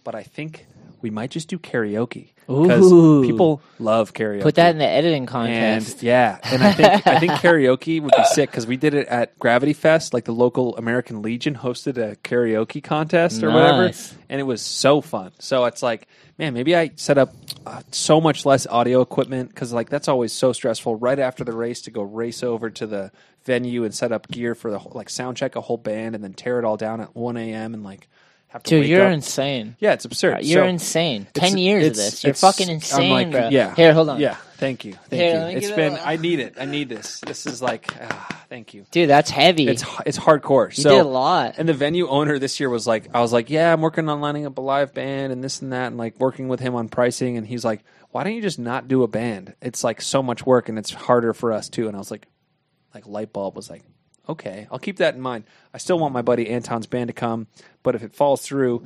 but I think we might just do karaoke because Ooh. people love karaoke. Put that in the editing And contest. yeah, and I think I think karaoke would be sick because we did it at Gravity Fest. Like the local American Legion hosted a karaoke contest or whatever, and it was so fun. So it's like, man, maybe I set up uh, so much less audio equipment because like that's always so stressful. Right after the race, to go race over to the venue and set up gear for the whole, like sound check a whole band and then tear it all down at one a.m. and like have to Dude, you're up. insane. yeah, it's absurd. You're So- insane. Ten years of this. You're fucking insane, like, bro. Yeah. Here, hold on. Yeah. Thank you. Thank Here, you. It's been. a- I need it. I need this. This is like. ah, thank you. Dude, that's heavy. It's it's hardcore. you so did a lot. and the venue owner this year was like, I was like, yeah, I'm working on lining up a live band and this and that, and like working with him on pricing. And he's like, why don't you just not do a band? It's like so much work and it's harder for us too. And I was like, like light bulb was like, okay, I'll keep that in mind. I still want my buddy Anton's band to come, but if it falls through,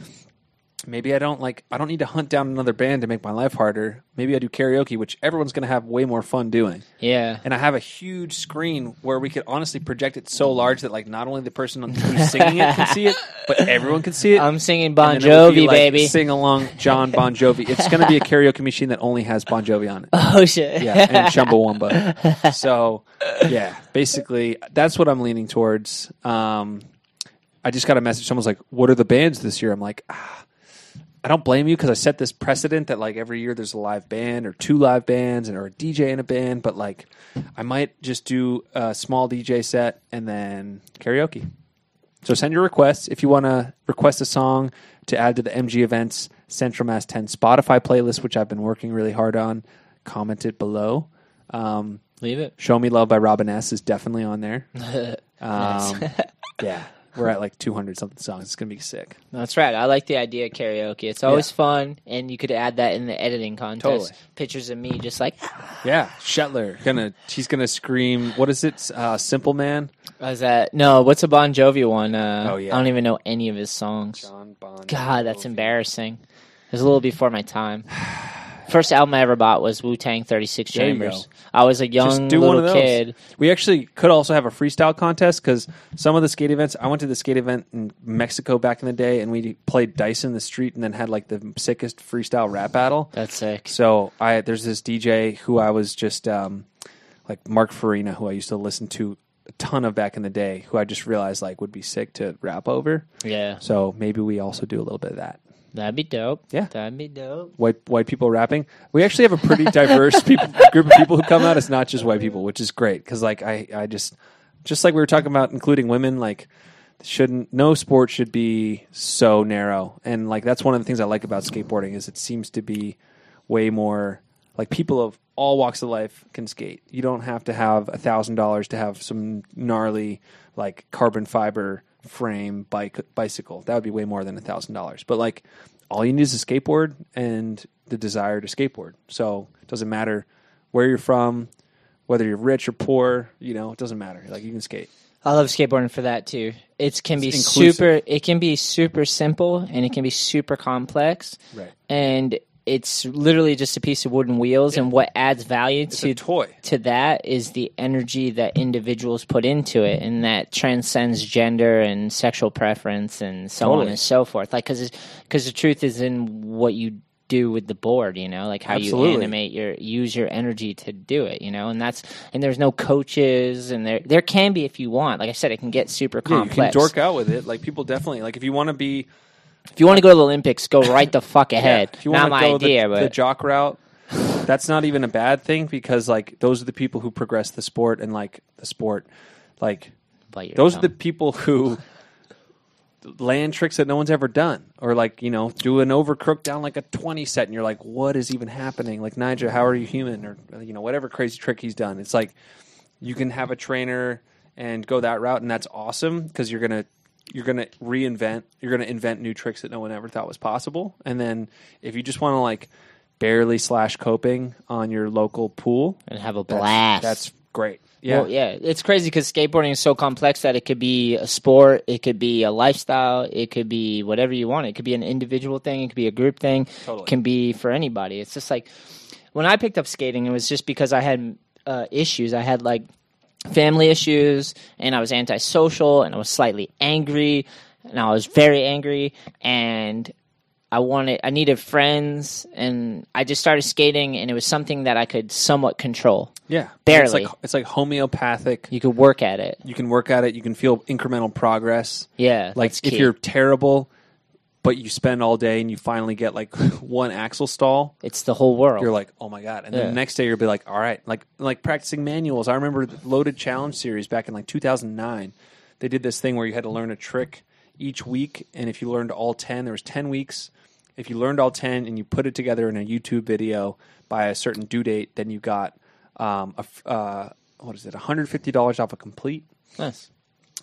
maybe I don't like I don't need to hunt down another band to make my life harder. Maybe I do karaoke, which everyone's going to have way more fun doing. yeah. And I have a huge screen where we could honestly project it so large that like not only the person who's singing it can see it, but everyone can see it. I'm singing Bon And then it would be, Jovi, like, baby. Sing along John Bon Jovi. It's going to be a karaoke machine that only has Bon Jovi on it. Oh shit. Yeah, and Chumbawamba. So, yeah, basically, that's what I'm leaning towards. Um, I just got a message. Someone's like, "What are the bands this year?" I'm like, ah, I don't blame you because I set this precedent that like every year there's a live band or two live bands and or a DJ in a band. But like, I might just do a small DJ set and then karaoke. So send your requests if you want to request a song to add to the MG Events Central Mass 10 Spotify playlist, which I've been working really hard on. Comment it below. Um, Leave it. Show Me Love by Robin S is definitely on there. Um, yeah, we're at like 200 something songs. It's gonna be sick. That's right. I like the idea of karaoke. It's always fun, and you could add that in the editing contest. Totally. Pictures of me just like, Yeah, Shetler gonna she's gonna scream. What is it? Uh, Simple Man. was that? No, what's a Bon Jovi one? Uh, Oh, yeah. I don't even know any of his songs. John Bon. God, that's embarrassing. It was a little before my time. First album I ever bought was Wu Tang 36 There you Chambers. go. I was a young Just do little one of those. kid. We actually could also have a freestyle contest because some of the skate events. I went to the skate event in Mexico back in the day, and we played dice in the street, and then had like the sickest freestyle rap battle. That's sick. So I there's this DJ who I was just um, like Mark Farina, who I used to listen to a ton of back in the day, who I just realized like would be sick to rap over. Yeah, So maybe we also do a little bit of that. That'd be dope. Yeah. that'd be dope. White white people rapping. We actually have a pretty diverse people, group of people who come out. It's not just white people, which is great because like I I just just like we were talking about including women like shouldn't no sport should be so narrow and like that's one of the things I like about skateboarding is it seems to be way more like people of all walks of life can skate. You don't have to have a thousand dollars to have some gnarly like carbon fiber frame bike bicycle. That would be way more than a thousand dollars. But like all you need is a skateboard and the desire to skateboard. So it doesn't matter where you're from, whether you're rich or poor, you know, it doesn't matter. Like you can skate. I love skateboarding for that too. It can be super. It can be super simple, and it can be super complex. Right. And it's literally just a piece of wooden wheels, and what adds value It's to toy. to that is the energy that individuals put into it, and that transcends gender and sexual preference and so on and so forth. Like, because because the truth is in what you do with the board, you know, like how Absolutely. you animate your use your energy to do it, you know, and that's and there's no coaches, and there there can be if you want. Like I said, it can get super Yeah, you complex. can dork out with it. Like people definitely like if you want to be If you want to go to the Olympics, go right the fuck ahead. If you Not want to my go idea, the, but the jock route, that's not even a bad thing because like those are the people who progress the sport and like the sport, like those are the people who land tricks that no one's ever done or like you know do an overcrook down like a 20 set and you're like what is even happening? Like Nigel how are you human? Or you know whatever crazy trick he's done. It's like you can have a trainer and go that route and that's awesome because you're gonna you're gonna reinvent you're gonna invent new tricks that no one ever thought was possible and then if you just want to like barely slash coping on your local pool and have a that's- blast. that's great yeah Well, yeah, it's crazy because skateboarding is so complex that it could be a sport, it could be a lifestyle, it could be whatever you want. It could be an individual thing, it could be a group thing, Totally. it can be for anybody. It's just like when I picked up skating, it was just because I had uh, issues. I had like family issues, and I was antisocial, and I was slightly angry, and I was very angry, and I wanted, I needed friends, and I just started skating, and it was something that I could somewhat control. Yeah, Barely. It's like it's like homeopathic. You could work at it. You can work at it. You can feel incremental progress. Yeah, Like if key. you're terrible, but you spend all day and you finally get like one axle stall, it's the whole world. you're like, oh my god! And then Yeah. the next day you'll be like, all right, like like practicing manuals. I remember the Loaded Challenge series back in like 2009. They did this thing where you had to learn a trick each week, and if you learned all ten, there was ten weeks. If you learned all ten and you put it together in a YouTube video by a certain due date, then you got um, a uh, what is it, one hundred fifty dollars off a complete. nice.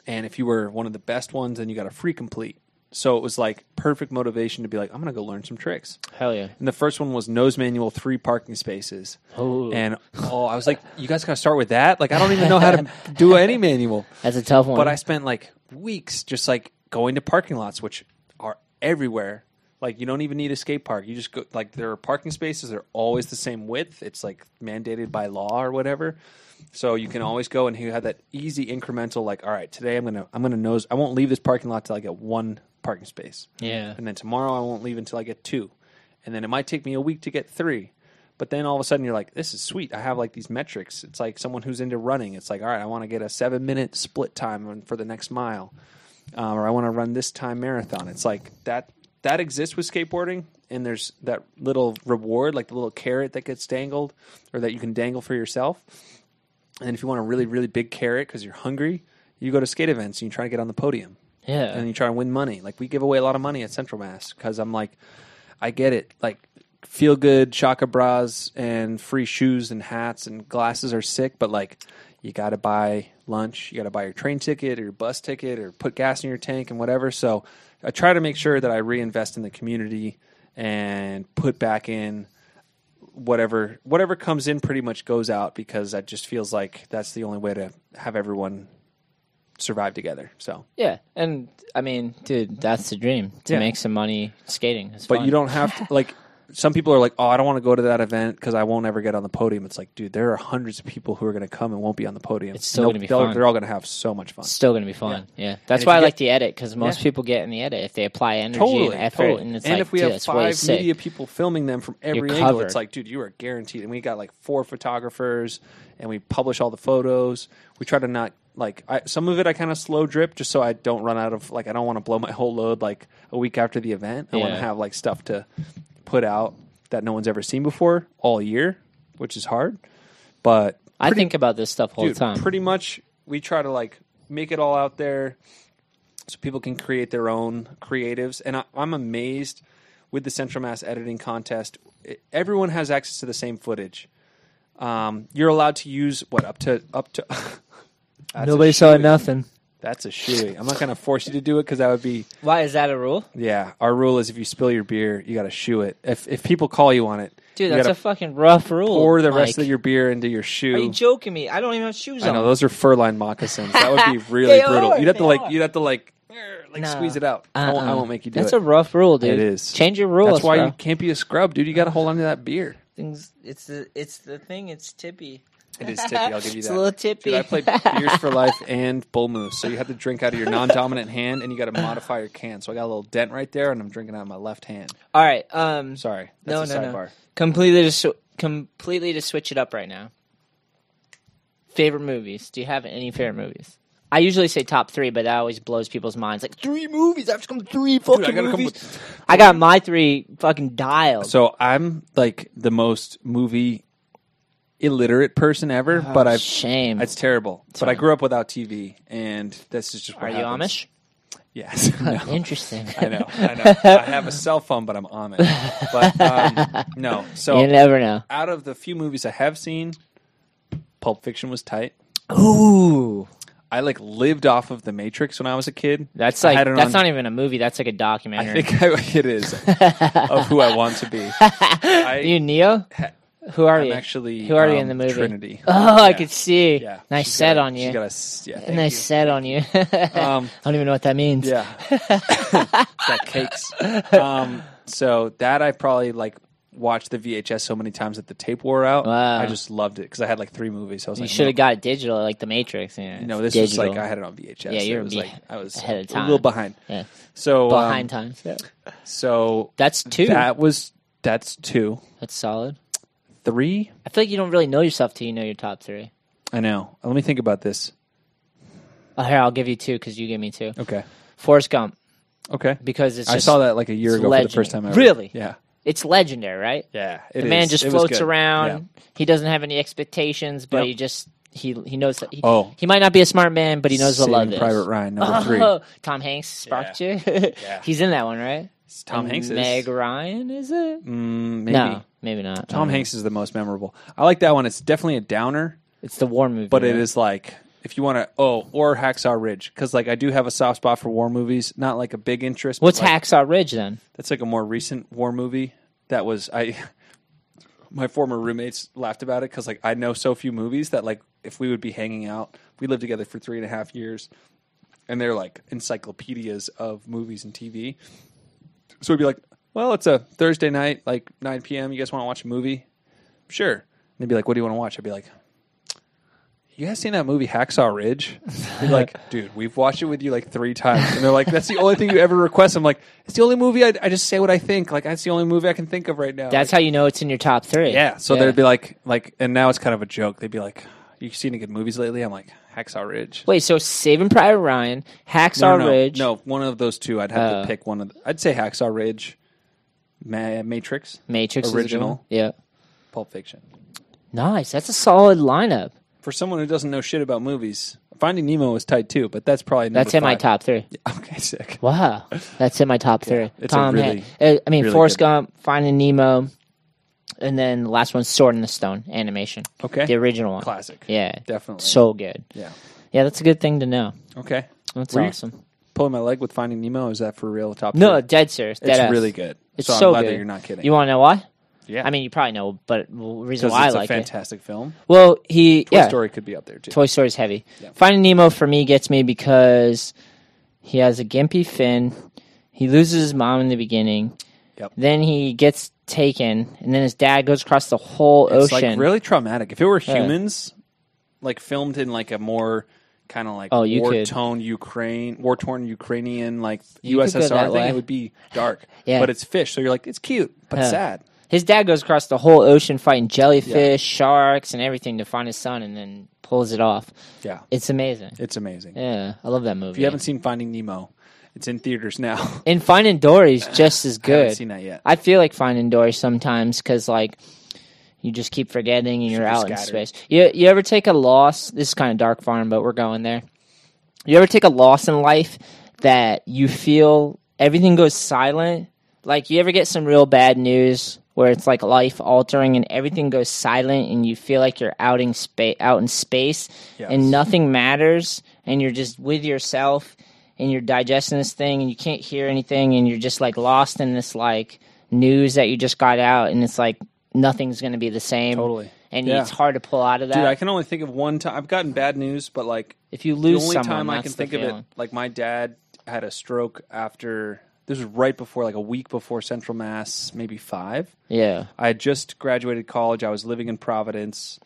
And if you were one of the best ones, then you got a free complete. So it was like perfect motivation to be like, I'm going to go learn some tricks. Hell yeah. And the first one was nose manual, three parking spaces. Oh. And oh, I was like, you guys got to start with that. Like, I don't even know how to do any manual. That's a tough one. But I spent like weeks just like going to parking lots, which are everywhere. Like you don't even need a skate park. You just go like there are parking spaces. They're always the same width. It's like mandated by law or whatever. So you can always go and you have that easy incremental. Like all right, today I'm gonna I'm gonna nose. I won't leave this parking lot till I get one parking space. yeah. And then tomorrow I won't leave until I get two. And then it might take me a week to get three. But then all of a sudden you're like, this is sweet. I have like these metrics. It's like someone who's into running. It's like, all right, I want to get a seven minute split time for the next mile. Um, or I want to run this time marathon. It's like that that exists with skateboarding. And there's that little reward, like the little carrot that gets dangled or that you can dangle for yourself. And if you want a really, really big carrot because you're hungry, you go to skate events and you try to get on the podium Yeah. and you try to win money. Like we give away a lot of money at Central Mass because I'm like, I get it. Like feel good shaka bras and free shoes and hats and glasses are sick, but like you got to buy lunch, you got to buy your train ticket or your bus ticket or put gas in your tank and whatever. So I try to make sure that I reinvest in the community and put back in whatever whatever comes in pretty much goes out because that just feels like that's the only way to have everyone survive together. So yeah. And I mean, dude, that's the dream to Yeah. make some money skating. It's But fun. you don't have to like. Some people are like, "Oh, I don't want to go to that event because I won't ever get on the podium." It's like, dude, there are hundreds of people who are going to come and won't be on the podium. It's still gonna be they'll- fun. They're all going to have so much fun. It's still going to be fun. Yeah. That's if why I you like the edit because most people get in the edit if they apply energy Totally, and effort. totally. And it's and like, if we dude, have that's way five sick. media people filming them from every You're angle, covered. it's like, dude, you are guaranteed. And we got like four photographers, and we publish all the photos. We try to not like I, some of it. I kind of slow drip just so I don't run out of like I don't want to blow my whole load like a week after the event. I want to Yeah. have like stuff to put out that no one's ever seen before all year, which is hard. But I think about this stuff all dude, the time. pretty much we try to like make it all out there so people can create their own creatives. And I, I'm amazed with the Central Mass editing contest. It, everyone has access to the same footage. Um, you're allowed to use what up to up to. That's Nobody saw shoey. nothing. That's a shoey. I'm not going to force you to do it because that would be Why is that a rule? yeah. Our rule is if you spill your beer, you got to shoe it. If if people call you on it, Dude, you that's gotta a fucking rough rule. pour the rest Mike. of your beer into your shoe. Are you joking me? I don't even have shoes I on. know those are fur-lined moccasins. That would be really They brutal. are, You'd have to they like are. you'd have to like er, like Nah. squeeze it out. I, won't, I Uh-uh. won't make you do it. That's it. a rough rule, dude. It is. Change your rules. That's why bro. you can't be a scrub, dude. You got to hold on to that beer. Things. It's the. It's the thing. It's tippy. It is tippy. I'll give you that. It's a little tippy. Dude, I played Beers for Life and Bull Moose, so you have to drink out of your non-dominant hand, and you got to modify your can. So I got a little dent right there, and I'm drinking out of my left hand. All right. Um. Sorry, No, that's no, a no. sidebar. Completely to sw- completely to switch it up right now. Favorite movies? Do you have any favorite movies? I usually say top three, but that always blows people's minds. Like three movies. I have to come with three fucking I gotta come movies. with- I got my three fucking dialed. So I'm like the most movie illiterate person ever, but I've shame. it's terrible. But I grew up without TV, and this is just what Are you. Amish? Yes. No. Interesting. I know. I know. I have a cell phone, but I'm Amish. But um, no. So you never know. out of the few movies I have seen, Pulp Fiction was tight. Ooh, I like lived off of The Matrix when I was a kid. that's like that's on- not even a movie. That's like a documentary. I think I, it is of who I want to be. I, you Neo? Who are I'm you? actually Who are you um, in the movie? Trinity. Oh, I could see. Yeah, Nice set on you. Got a yeah. nice you. set on you. Um, I don't even know what that means. Yeah, got cakes. Um, so that I probably like watched the VHS so many times that the tape wore out. Wow. I just loved it because I had like three movies. I was You like, should have no, got it digital, like the Matrix. Yeah, No, it's this was like I had it on VHS. Yeah, you it were was be- like I was ahead of time. a little behind. Yeah. So um, behind times. Yeah. So That's two. that was that's two, That's solid. Three. I feel like you don't really know yourself till you know your top three. I know. Let me think about this. Oh, here, I'll give you two because you gave me two. Okay. Forrest Gump Okay. because it's I just, saw that like a year it's ago for the first time legendary. ever. Really? Yeah. It's legendary, right? Yeah. The man just floats around. Yeah. He doesn't have any expectations, but Yep. he just he he knows that he, Oh. he might not be a smart man, but he knows what Saving love is. Private Ryan number three. Oh, Tom Hanks sparked you. He's in that one, right? Tom And Hanks is Meg Ryan, is it? Mm, maybe. No, maybe not. Tom. Hanks is the most memorable. I like that one. It's definitely a downer, It's the war movie, but it right? is like if you want to. Oh, or Hacksaw Ridge because like I do have a soft spot for war movies. Not like a big interest. but, What's like, Hacksaw Ridge then? That's like a more recent war movie. That was I. My former roommates laughed about it because like I know so few movies that like if we would be hanging out, we lived together for three and a half years, and they're like encyclopedias of movies and TV. So we'd be like, "Well, it's a Thursday night, like 9 p.m. You guys want to watch a movie? Sure." And they'd be like, "What do you want to watch?" I'd be like, "You guys seen that movie Hacksaw Ridge?" They'd be like, "Dude, we've watched it with you like three times." And they're like, "That's the only thing you ever request." I'm like, "It's the only movie I, I just say what I think. Like that's the only movie I can think of right now." That's Like, how you know it's in your top three. yeah. So they'd be like, like, and now it's kind of a joke. They'd be like, "You seen any good movies lately?" I'm like, "Hacksaw Ridge." Wait, so Saving Private Ryan, Hacksaw no, no, no. Ridge. No, one of those two. I'd have Uh, to pick one of. The, I'd say Hacksaw Ridge, Ma- Matrix, Matrix is a good Original. one. Yeah. Pulp Fiction. Nice. That's a solid lineup. For someone who doesn't know shit about movies, Finding Nemo was tight too, but that's probably number That's in my five. top three. Okay, sick. Wow. That's in my top three. it's a Tom really, uh, I mean, really Forrest good Gump, Finding Nemo, and then the last one's Sword in the Stone animation. Okay, The original one. classic. Yeah. definitely. So good. yeah. Yeah, that's a good thing to know. Okay. That's Were you awesome. Pulling my leg with Finding Nemo? Is that for real? Top. No, three? dead serious. Dead it's ass. really good. It's so, so I'm glad good. that you're not kidding. You want to know why? yeah. I mean, you probably know, but the reason why I a like it. fantastic film. Well, he Toy yeah, Story could be up there too. Toy Story's heavy. Yeah. Finding Nemo for me gets me because he has a gimpy fin. He loses his mom in the beginning. Yep. Then he gets taken, and then his dad goes across the whole It's ocean. like really traumatic. If it were Yeah. humans, like filmed in like a more kind of like Oh, you war could- torn Ukraine, war torn Ukrainian like You could go USSR that thing, way. it would be dark. Yeah. But it's fish, so you're like it's cute but Yeah. sad. His dad goes across the whole ocean fighting jellyfish, sharks, and everything to find his son, and then pulls it off. Yeah, It's amazing. it's amazing. Yeah, I love that movie. If you haven't seen Finding Nemo, it's in theaters now. and Finding Dory's just as good. I haven't good. seen that yet. I feel like Finding Dory sometimes because like you just keep forgetting and you're out in space. You you ever take a loss? This is kind of dark farm, but we're going there. You ever take a loss in life that you feel everything goes silent? Like you ever get some real bad news where it's like life altering and everything goes silent and you feel like you're out in space, out in space, Yes. and nothing matters, and you're just with yourself and you're digesting this thing and you can't hear anything and you're just like lost in this like news that you just got out and it's like nothing's going to be the same. Totally. And Yeah. it's hard to pull out of that. Dude, I can only think of one time. I've gotten bad news, but like if you lose the only someone, time I can think of feeling. it, like my dad had a stroke after. This was right before, like a week before Central Mass, maybe five. Yeah. I had just graduated college. I was living in Providence,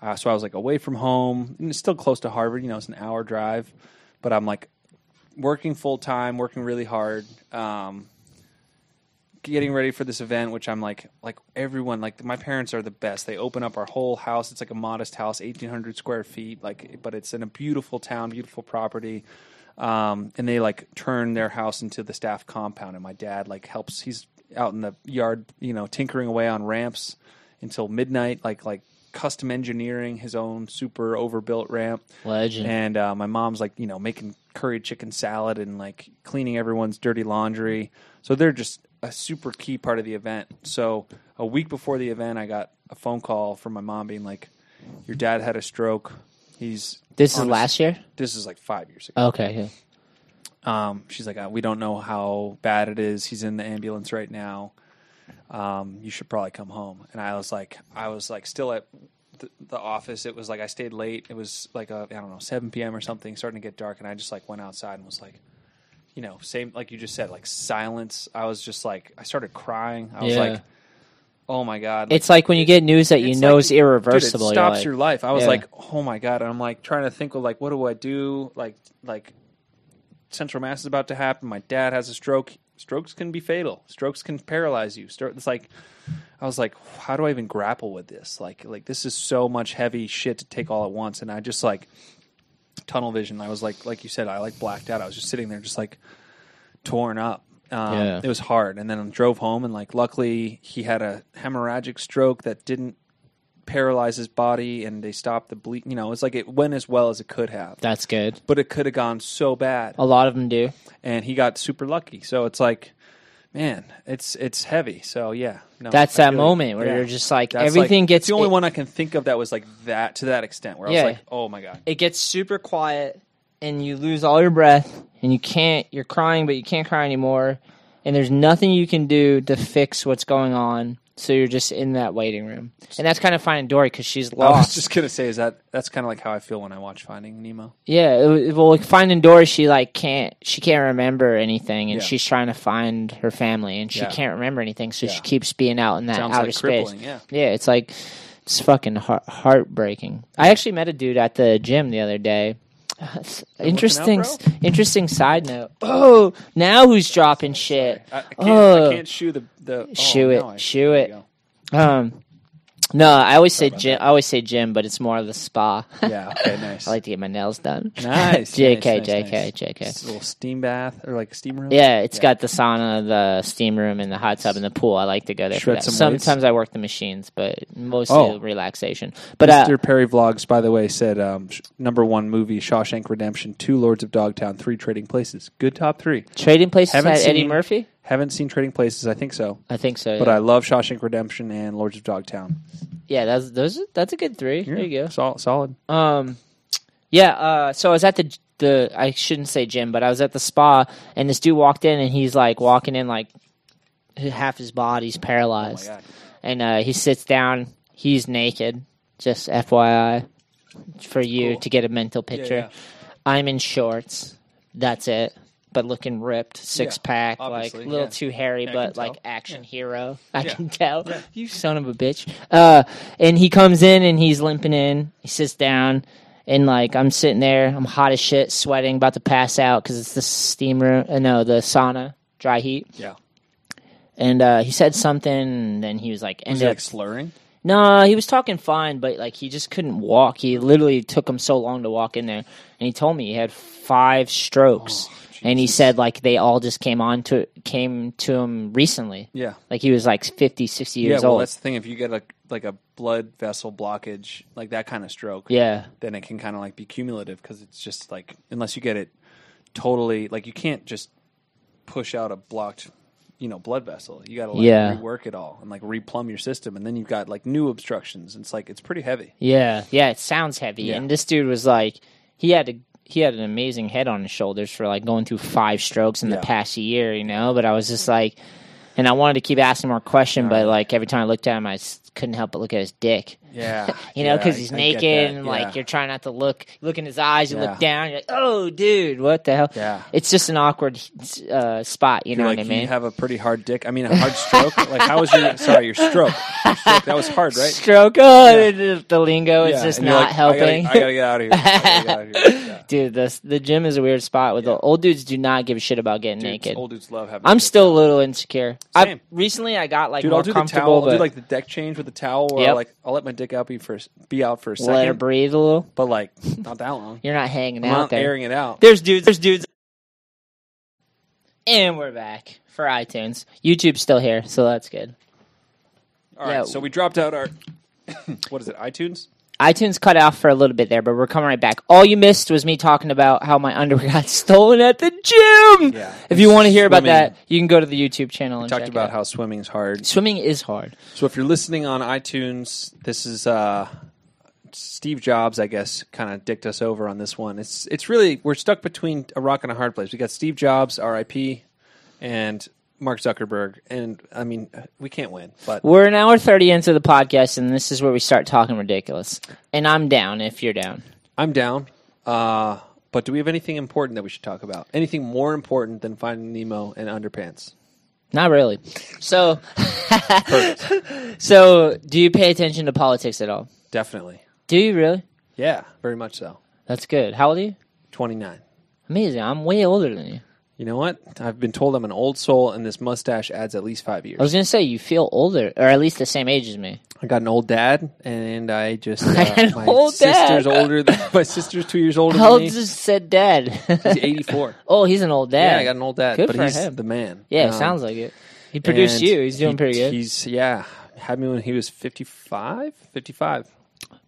uh, so I was like away from home. And it's still close to Harvard. You know, it's an hour drive, but I'm like working full time, working really hard. Um, getting ready for this event, which I'm like, like everyone, like my parents are the best. They open up our whole house. It's like a modest house, 1,800 square feet, like, but it's in a beautiful town, beautiful property. Um, and they like turn their house into the staff compound. And my dad like helps. He's out in the yard, you know, tinkering away on ramps until midnight, like like custom engineering his own super overbuilt ramp. Legend. And uh, my mom's like, you know, making curry chicken salad and like cleaning everyone's dirty laundry. So they're just a super key part of the event. So a week before the event, I got a phone call from my mom being like, "Your dad had a stroke. He's this is last year. This is like five years ago. Okay. Yeah. Um, she's like, we don't know how bad it is. He's in the ambulance right now. Um, you should probably come home. And I was like, I was like still at the, the office. It was like I stayed late. It was like a, I don't know, 7 p.m. or something, starting to get dark. And I just like went outside and was like, you know, same like you just said, like silence. I was just like, I started crying. I was Yeah. like, oh my god, It's like when you get news that you it's know like- is irreversible. Dude, it you're stops like, your life. I was Yeah. like, oh my god, and I'm like trying to think of like, what do I do? Like, like Central Mass is about to happen. My dad has a stroke. Strokes can be fatal. Strokes can paralyze you. Stro- It's like, I was like, how do I even grapple with this? Like, like this is so much heavy shit to take all at once, and I just like tunnel vision. I was like, like you said, I like blacked out. I was just sitting there, just like torn up. Um, Yeah. It was hard, and then I drove home, and like, luckily, he had a hemorrhagic stroke that didn't paralyze his body, and they stopped the bleed. You know, it's like it went as well as it could have, That's good. but it could have gone so bad, A lot of them do. and he got super lucky. So it's like, man, it's it's heavy. So yeah, no, That's I that moment where Yeah. you're just like That's everything like, gets the only it, one I can think of that was like that to that extent, where I was like, oh my god. it gets super quiet and you lose all your breath and you can't you're crying but you can't cry anymore and there's nothing you can do to fix what's going on so you're just in that waiting room and that's kind of finding dory because she's lost. I was just gonna say, is that that's kind of like how I feel when I watch Finding Nemo. yeah it, well like, finding dory she like can't she can't remember anything and Yeah. she's trying to find her family and she Yeah. can't remember anything so Yeah. she keeps being out in that Sounds outer like space. Yeah. Yeah, it's like it's fucking heart- heartbreaking. I actually met a dude at the gym the other day. Interesting, bro? interesting side note. Oh, now who's dropping shit? I, I can't. Oh. I can't shoe the the. oh, Shoe it, no, shoe it. Um, no, I always say gym. I always say gym, but it's more of the spa. Yeah. Okay. Nice. I like to get my nails done. nice. JK, nice, JK, nice. JK. A little steam bath or like a steam room. Yeah, it's Yeah. got the sauna, the steam room, and the hot tub and the pool. I like to go there. For that. some? Sometimes I work the machines, but mostly Oh. relaxation. But uh, Mr. Perry Vlogs, by the way, said um, sh- number one movie Shawshank Redemption, two Lords of Dogtown, three Trading Places. Good top three. Trading Places Haven't had Eddie Murphy. Haven't seen Trading Places. I think so, I think so. but yeah. I love Shawshank Redemption and Lords of Dogtown. Yeah, that's those. That's a good three. There you Sol- solid. Um, yeah. Uh, so I was at the the I shouldn't say gym, but I was at the spa, and this dude walked in, and he's like walking in like half his body's Oh paralyzed, god. and uh, he sits down. He's naked. Just FYI for you Cool. to get a mental picture. yeah. I'm in shorts. That's it. But looking ripped, six Yeah, pack, like a little yeah. too hairy, Yeah, but like action hero. I can tell. You son of a bitch. Uh, and he comes in and he's limping in. He sits down, and like I'm sitting there, I'm hot as shit, sweating, about to pass out because it's the steam room. Uh, no, the sauna, dry heat. Yeah. And uh, he said something, and then he was like, Was ended he up like slurring? no, he was talking fine, but like he just couldn't walk. He literally took him so long to walk in there, and he told me he had five strokes, Oh, and he said like they all just came on to came to him recently. Yeah. Like he was like 50, 60 Yeah. years Well, old. that's the thing. If you get a like a blood vessel blockage, like that kind of stroke, Yeah, then it can kind of like be cumulative because it's just like unless you get it totally like you can't just push out a blocked you know blood vessel you got to like Yeah. rework it all and like replumb your system and then you've got like new obstructions it's like it's pretty heavy yeah, yeah. It sounds heavy, Yeah. and this dude was like he had a he had an amazing head on his shoulders for like going through five strokes in Yeah. the past year, you know. But I was just like, and I wanted to keep asking more question, but like every time I looked at him, I couldn't help but look at his dick. Yeah, You know, because I- he's I naked and yeah. like you're trying not to look. Look in his eyes. You Yeah. look down. You're like, oh, dude, what the hell? Yeah. It's just an awkward uh, spot. You know You're like what I mean? you have a pretty hard dick. I mean, a hard stroke. like how was your sorry your stroke? Your stroke that was hard, right? Stroke. Oh, the, the lingo is Yeah, just not like, helping. I gotta, I gotta get out of here. I gotta get out of here. Yeah. Dude, the the gym is a weird spot. With the old dudes, do not give a shit about getting Dude, naked. Old dudes love having. I'm still a little insecure. I Same. recently I got like Dude, more I'll do the comfortable, towel. I'll do like the deck change with the towel, where Yep. Like I'll let my dick out be for be out for a second, let her breathe a little. but like not that long. You're not hanging I'm out not there. airing it out. There's dudes. There's dudes. And we're back for iTunes. YouTube's still here, so that's good. All right, Yeah. so we dropped out our what is it? iTunes. iTunes cut off for a little bit there, but we're coming right back. All you missed was me talking about how my underwear got stolen at the gym. Yeah. If you want to hear about Swimming. that, you can go to the YouTube channel and Talked check about out. how swimming's hard. swimming is hard. So if you're listening on iTunes, this is uh, Steve Jobs, I guess, kind of dicked us over on this one. It's it's really we're stuck between a rock and a hard place. We got Steve Jobs, R.I.P., and Mark Zuckerberg, and I mean we can't win. But We're an hour thirty into the podcast, and this is where we start talking ridiculous. And I'm down if you're down. I'm down. Uh, but do we have anything important that we should talk about? Anything more important than Finding Nemo and Underpants? Not really. So, so do you pay attention to politics at all? Definitely. Do you really? Yeah, very much so. That's good. How old are you? Twenty nine. Amazing. I'm way older than you. You know what? I've been told I'm an old soul, and this mustache adds at least five years. I was gonna say you feel older, or at least the same age as me. I got an old dad, and I just uh, I got an my old sister's dad. older. Than, my sister's two years older How old just said dad? He's eighty four. oh, he's an old dad. Yeah, I got an old dad, Good but for he's him. the man. Yeah, Um, sounds like it. He produced you. He's doing he- pretty good. He's yeah, had me when he was 55? 55.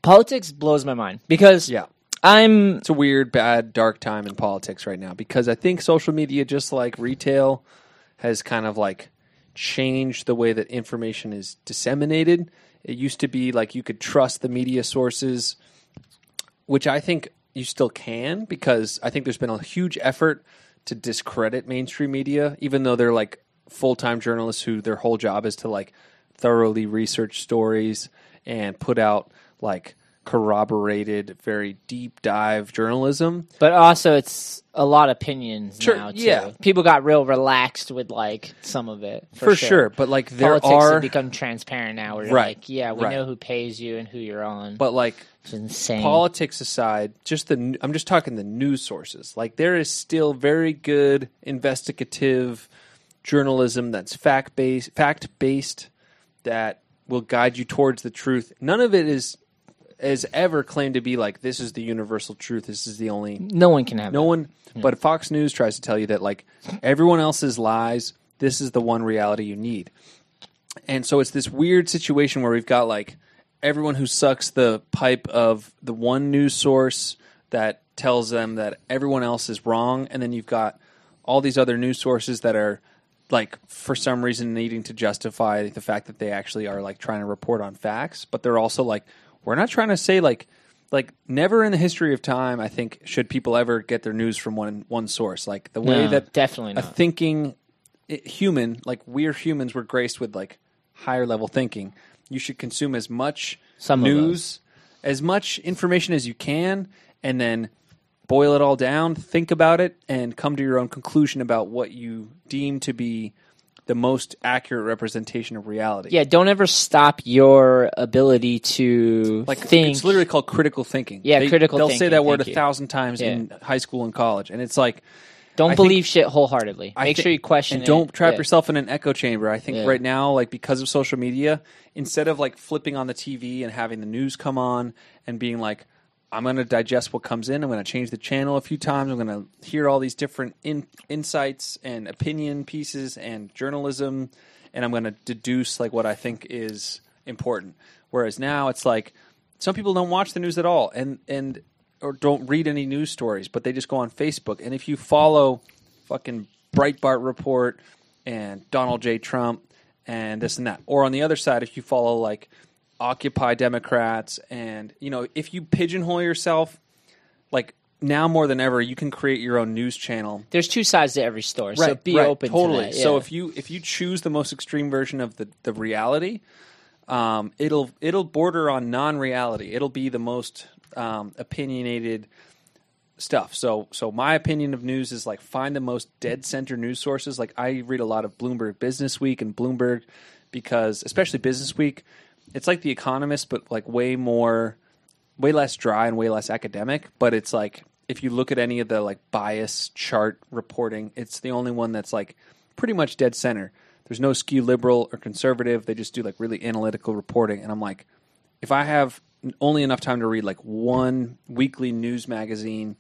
Politics blows my mind because Yeah, I'm it's a weird, bad, dark time in politics right now because I think social media, just like retail, has kind of like changed the way that information is disseminated. It used to be like you could trust the media sources, which I think you still can because I think there's been a huge effort to discredit mainstream media, even though they're like full time journalists who their whole job is to like thoroughly research stories and put out like corroborated, very deep dive journalism. But also, it's a lot of opinions Sure, now. Too. yeah. people got real relaxed with like some of it for, For, sure. but like there Politics are, have become transparent now. We're Right, like, yeah, we right. know who pays you and who you're on. but like it's insane. politics aside, just the I'm just talking the news sources. Like there is still very good investigative journalism that's fact based, fact based, that will guide you towards the truth. None of it is is ever claimed to be like this is the universal truth. This is the only no one can have no that. one, but Fox News tries to tell you that like everyone else's lies, this is the one reality you need. And so it's this weird situation where we've got like everyone who sucks the pipe of the one news source that tells them that everyone else is wrong, and then you've got all these other news sources that are like for some reason needing to justify the fact that they actually are like trying to report on facts, but they're also like we're not trying to say like like never in the history of time I think should people ever get their news from one one source. Like the way No, that definitely a not. thinking human, like we're humans, we're graced with like higher level thinking. You should consume as much Some news, as much information as you can, and then boil it all down, think about it, and come to your own conclusion about what you deem to be the most accurate representation of reality. Yeah, don't ever stop your ability to Like think. it's literally called critical thinking. Yeah, critical They'll say that word a thousand times in high school and college, and it's like don't I believe shit wholeheartedly. I Make thi- sure you question and it. don't trap Yeah. yourself in an echo chamber. I think Yeah. right now, like because of social media, instead of like flipping on the TV and having the news come on and being like, I'm going to digest what comes in. I'm going to change the channel a few times. I'm going to hear all these different in- insights and opinion pieces and journalism, and I'm going to deduce like what I think is important. Whereas now it's like some people don't watch the news at all and and or don't read any news stories, but they just go on Facebook. And if you follow fucking Breitbart report and Donald J. Trump and this and that, or on the other side, if you follow like Occupy Democrats and you know if you pigeonhole yourself, like now more than ever, you can create your own news channel There's two sides to every story, so be right, open totally. to that. So if you if you choose the most extreme version of the the reality, um, it'll it'll border on non-reality. It'll be the most um, opinionated stuff. So so my opinion of news is like find the most dead center news sources. Like I read a lot of Bloomberg Business Week and Bloomberg because especially Business Week, it's like The Economist, but like way more, way less dry and way less academic. But it's like if you look at any of the like bias chart reporting, it's the only one that's like pretty much dead center. There's no skew liberal or conservative. They just do like really analytical reporting, and I'm like, if I have only enough time to read like one weekly news magazine,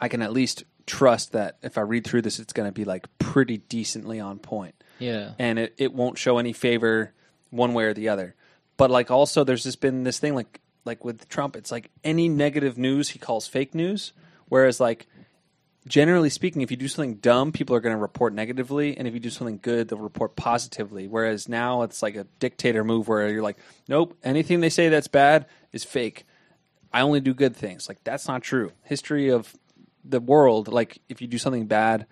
I can at least trust that if I read through this, it's going to be like pretty decently on point Yeah. and it, it won't show any favor one way or the other. But like also there's just been this thing like like with Trump, it's like any negative news he calls fake news. Whereas like generally speaking, if you do something dumb, people are going to report negatively, and if you do something good, they'll report positively. Whereas now it's like a dictator move where you're like, nope, anything they say that's bad is fake. I only do good things. Like that's not true. History of the world, like if you do something bad,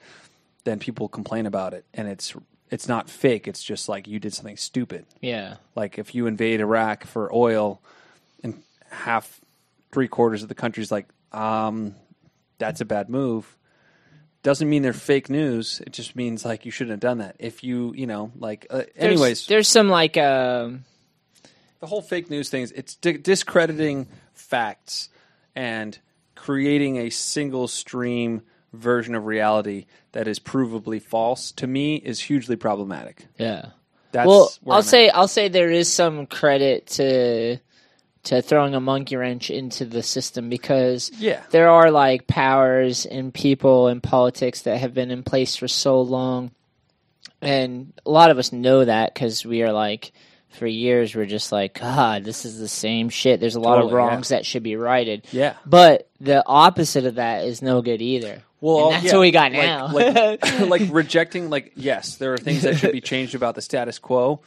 then people complain about it, and it's it's not fake. It's just like you did something stupid. Yeah. Like if you invade Iraq for oil, and half, three quarters of the country's like, um, that's a bad move. Doesn't mean they're fake news. It just means like you shouldn't have done that. If you, you know, like, uh, There's- anyways, there's some like um the whole fake news thing is it's di- discrediting facts and creating a single stream version of reality that is provably false. To me, is hugely problematic. yeah. That's well, I'll I'm at. say I'll say there is some credit to to throwing a monkey wrench into the system because Yeah. there are like powers and people in politics that have been in place for so long, and a lot of us know that because we are like for years we're just like God, this is the same shit. There's a lot of Totally, yeah. wrongs that should be righted. Yeah. But the opposite of that is no good either. Well, And that's yeah, what we got like- now. Like, like rejecting, like yes, there are things that should be changed about the status quo,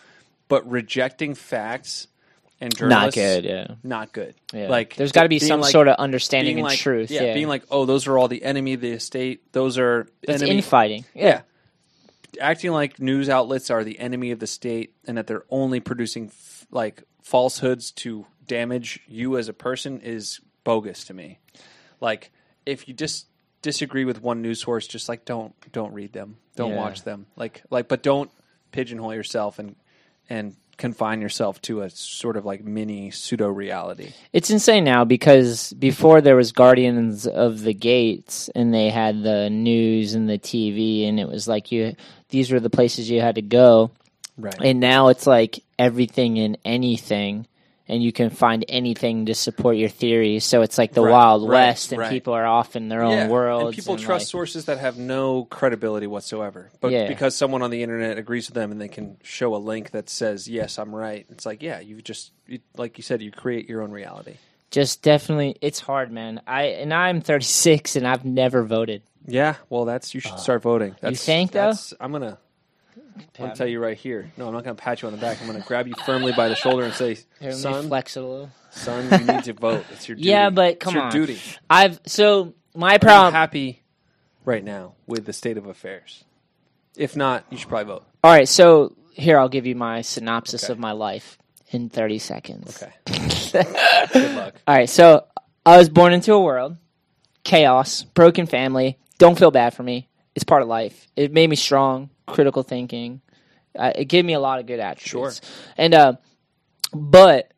but rejecting facts and Not good. Yeah. not good. Yeah. Like there's got to be some like- sort of understanding and like, truth. Yeah, Yeah, being like, oh, those are all the enemy of the state. Those are it's enemy. infighting. yeah, acting like news outlets are the enemy of the state and that they're only producing f- like falsehoods to damage you as a person is bogus to me. Like if you just disagree with one news source, just like don't don't read them, don't Yeah. watch them. Like like, but don't pigeonhole yourself and and confine yourself to a sort of like mini pseudo reality. It's insane now because before there was Guardians of the Gates and they had the news and the TV and it was like you these were the places you had to go Right. and now it's like everything and anything and you can find anything to support your theory so it's like the Right, wild right, west and right. people are off in their own worlds And people and, trust like- sources that have no credibility whatsoever. But Yeah. because someone on the internet agrees with them and they can show a link that says, yes, I'm right, it's like, yeah, you just, you, like you said, you create your own reality. just definitely it's hard man i and i'm 36 and i've never voted Yeah, well, that's, you should uh, start voting. That's, you think, though? that's- I'm going to. I'm gonna tell you right here. No, I'm not gonna pat you on the back. I'm gonna grab you firmly by the shoulder and say, Here, let me "Son, flex it a little son, you need to vote. It's your duty. Yeah, but It's come your on. duty. i've so my I'm problem happy right now with the state of affairs. If not, you should probably vote. All right, so here I'll give you my synopsis Okay. of my life in 30 seconds. Okay. Good luck. All right, so I was born into a world, chaos, broken family. Don't feel bad for me. It's part of life. It made me strong, critical thinking. Uh, it gave me a lot of good attributes. Sure. And uh, but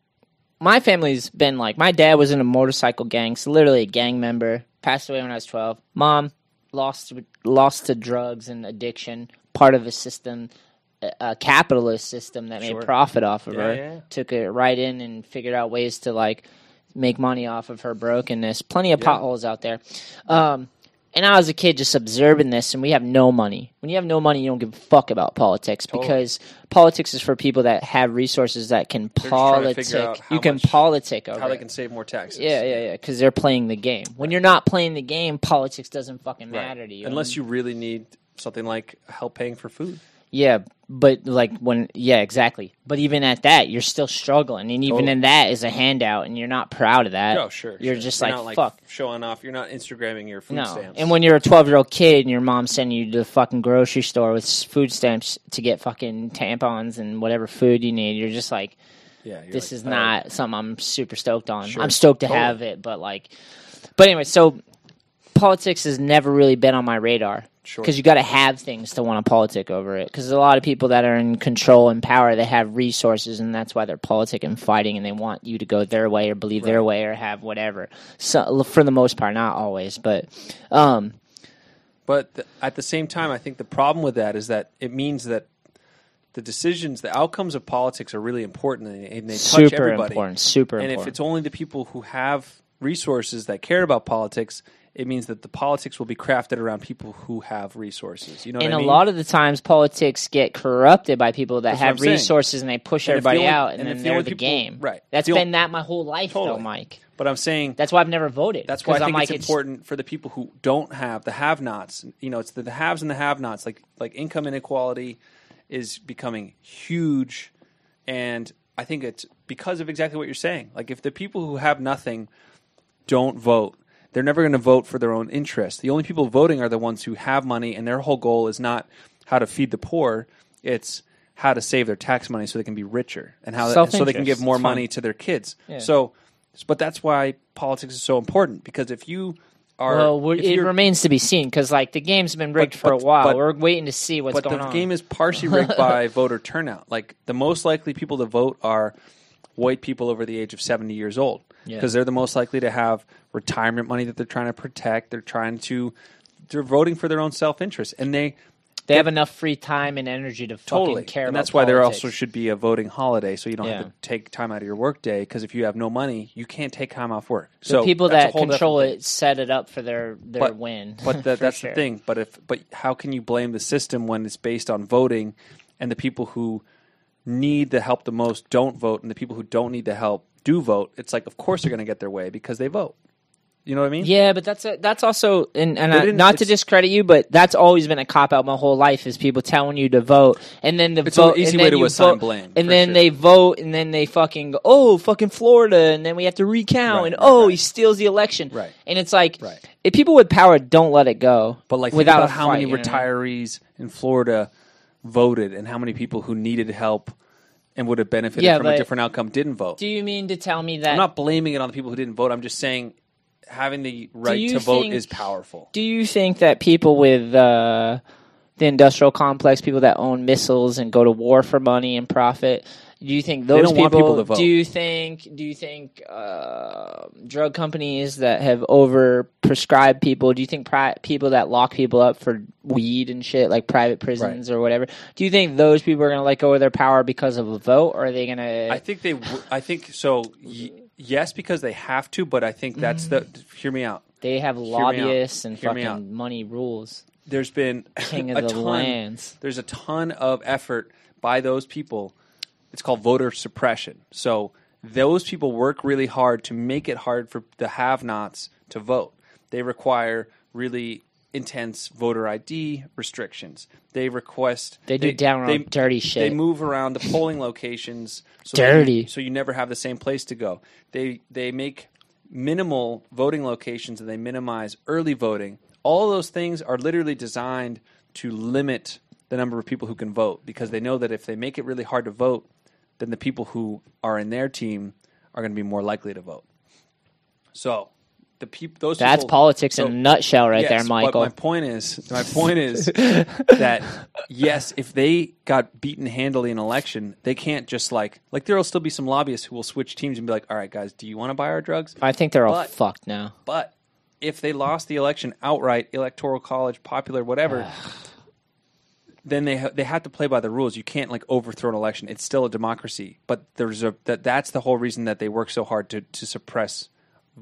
my family's been like my dad was in a motorcycle gang, so literally a gang member. Passed away when I was 12. Mom lost to, lost to drugs and addiction. Part of a system, a- capitalist system that Sure. made profit off of Yeah, her. yeah. Took it right in and figured out ways to like make money off of her brokenness. Plenty of potholes out there. Um, and I was a kid just observing this, and we have no money. When you have no money, you don't give a fuck about politics because politics is for people that have resources that can just trying to politic. You can much- politic over How they can save more taxes. Yeah, yeah, yeah. Because they're playing the game. When you're not playing the game, politics doesn't fucking Right. matter to you. Unless you really need something like help paying for food. Yeah, but like when yeah, exactly. But even at that, you're still struggling, and even Totally. in that is a handout, and you're not proud of that. Oh, sure. You're sure. just like, not, fuck. showing off. You're not Instagramming your food No, stamps. and when you're a 12 year old kid and your mom's sending you to the fucking grocery store with s- food stamps to get fucking tampons and whatever food you need, you're just like, yeah, you're this like, is oh, not something I'm super stoked on. Sure. I'm stoked to Totally. have it, but like, but anyway, so politics has never really been on my radar. Sure. Because you got to have things to want to politic over it. Because a lot of people that are in control and power, they have resources, and that's why they're politic and fighting, and they want you to go their way or believe their way or have whatever. So for the most part, not always, but um, But th- at the same time, I think the problem with that is that it means that the decisions, the outcomes of politics are really important, and they, and they touch super everybody. important. Super and important. if it's only the people who have resources that care about politics, it means that the politics will be crafted around people who have resources. You know, and what I a mean? lot of the times, politics get corrupted by people that That's have I'm saying. resources and they push And if the everybody only- out, and, and then the they're the people- game. right. That's The been on- that my whole life, though, Mike. But I'm saying That's why I've never voted. That's why I 'Cause I'm think like, it's important for the people who don't have the have-nots. You know, it's the, the haves and the have-nots. Like like income inequality is becoming huge, and I think it's because of exactly what you're saying. Like if the people who have nothing don't vote, they're never going to vote for their own interest. The only people voting are the ones who have money, and their whole goal is not how to feed the poor. It's how to save their tax money so they can be richer, and how so they can give more It's money to their kids. Yeah. So, but that's why politics is so important because if you are, Well, if it remains to be seen because like the game's been rigged But- for but- a while. but- we're waiting to see what's but going the on. game is partially rigged by voter turnout. Like the most likely people to vote are white people over the age of 70 years old Yeah. because they're the most likely to have retirement money that they're trying to protect. They're trying to they're voting for their own self-interest and they they have enough free time and energy to totally fucking care and that's why there also should be a voting holiday so you don't Yeah. have to take time out of your work day because if you have no money you can't take time off work the so people that control it set it up for their their But- win. But the, that's sure. the thing. But if but how can you blame the system when it's based on voting, and the people who need the help the most don't vote, and the people who don't need the help do vote? It's like of course they're going to get their way because they vote. You know what I mean? Yeah, but that's a, that's also and, and I, didn't- to discredit you, but that's always been a cop out my whole life is people telling you to vote and then the It's an vote easy and way then to assign vote, blame, and then sure. they vote and then they fucking go oh fucking Florida and then we have to recount Right, and right, oh right. he steals the election Right. and it's like if people with power don't let it go But like, without think a about how fight, many retirees in Florida voted, and how many people who needed help and would have benefited Yeah, from a different outcome didn't vote. Do you mean to tell me that I'm not blaming it on the people who didn't vote. I'm just saying having the right to vote think- is powerful. Do you think that people with uh, the industrial complex, people that own missiles and go to war for money and profit, do you think those people to vote. Do you think? Do you think uh, drug companies that have over prescribed people? Do you think pri- people that lock people up for weed and shit, like private prisons or whatever? Do you think those people are going to let go of their power because of a vote, or are they going to? I think they. w- I think so. Y- yes, because they have to. But I think that's the. Mm-hmm. Hear me out. they have lobbyists and Hear me out. fucking money rules. There's been King a of the ton. lands. There's a ton of effort by those people. It's called voter suppression. So those people work really hard to make it hard for the have-nots to vote. They require really intense voter ID restrictions. They request They do downright dirty shit. They move around the polling locations. So Dirty. You, so you never have the same place to go. They they make minimal voting locations and they minimize early voting. All those things are literally designed to limit the number of people who can vote because they know that if they make it really hard to vote, then the people who are in their team are going to be more likely to vote. So the people those That's people- politics so- in a nutshell, right Yes, there, But Michael. my point is, my point is that yes, if they got beaten handily in election, they can't just like like there will still be some lobbyists who will switch teams and be like, all right, guys, do you want to buy our drugs? I think they're all fucked now. But if they lost the election outright, electoral college, popular, whatever. Then they ha- they have to play by the rules. You can't like overthrow an election. It's still a democracy, but there's a that that's the whole reason that they work so hard to, to suppress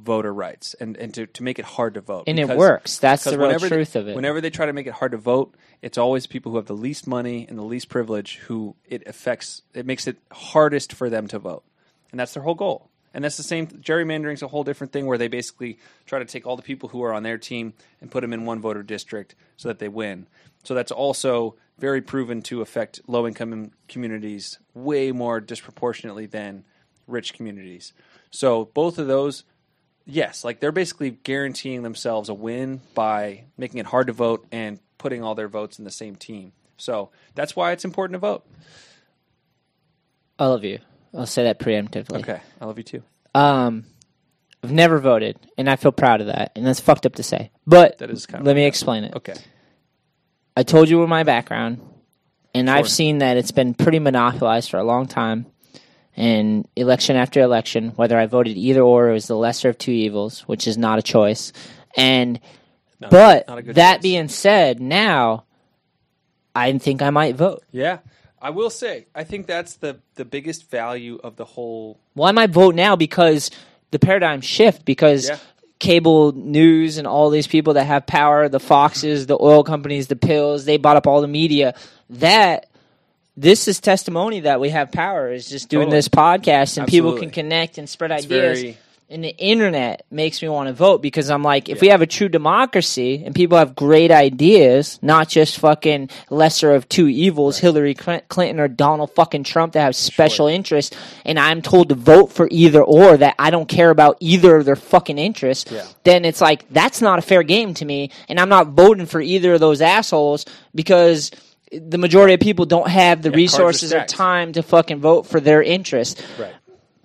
voter rights and, and to, to make it hard to vote. And it works. That's the real whenever they- truth of it. Whenever they try to make it hard to vote, it's always people who have the least money and the least privilege who it affects. It makes it hardest for them to vote, and that's their whole goal. And that's the same. Gerrymandering's a whole different thing where they basically try to take all the people who are on their team and put them in one voter district so that they win. So that's also very proven to affect low income communities way more disproportionately than rich communities. So both of those, yes, like they're basically guaranteeing themselves a win by making it hard to vote and putting all their votes in the same team. So that's why it's important to vote. I love you. I'll say that preemptively. Okay, I love you too. Um, I've never voted, and I feel proud of that. And that's fucked up to say, but That is kind of let me explain it. Okay, I told you my background, and I've seen that it's been pretty monopolized for a long time. And election after election, whether I voted either or, it was the lesser of two evils, which is not a choice. And No, but not a good that choice. being said, now I think I might vote. yeah, I will say I think that's the the biggest value of the whole. Well, I might vote now because the paradigm shift because Yeah. cable news and all these people that have power, the Foxes, the oil companies, the pills, they bought up all the media. That this is testimony that we have power is just doing Totally. this podcast and people can connect and spread It's ideas. very and the internet makes me want to vote because I'm like, if we have a true democracy and people have great ideas, not just fucking lesser of two evils, Hillary Clinton or Donald fucking Trump that have special interests, and I'm told to vote for either or that I don't care about either of their fucking interests, Yeah. then it's like, that's not a fair game to me, and I'm not voting for either of those assholes because the majority of people don't have the Yeah, resources or time to fucking vote for their interest. right.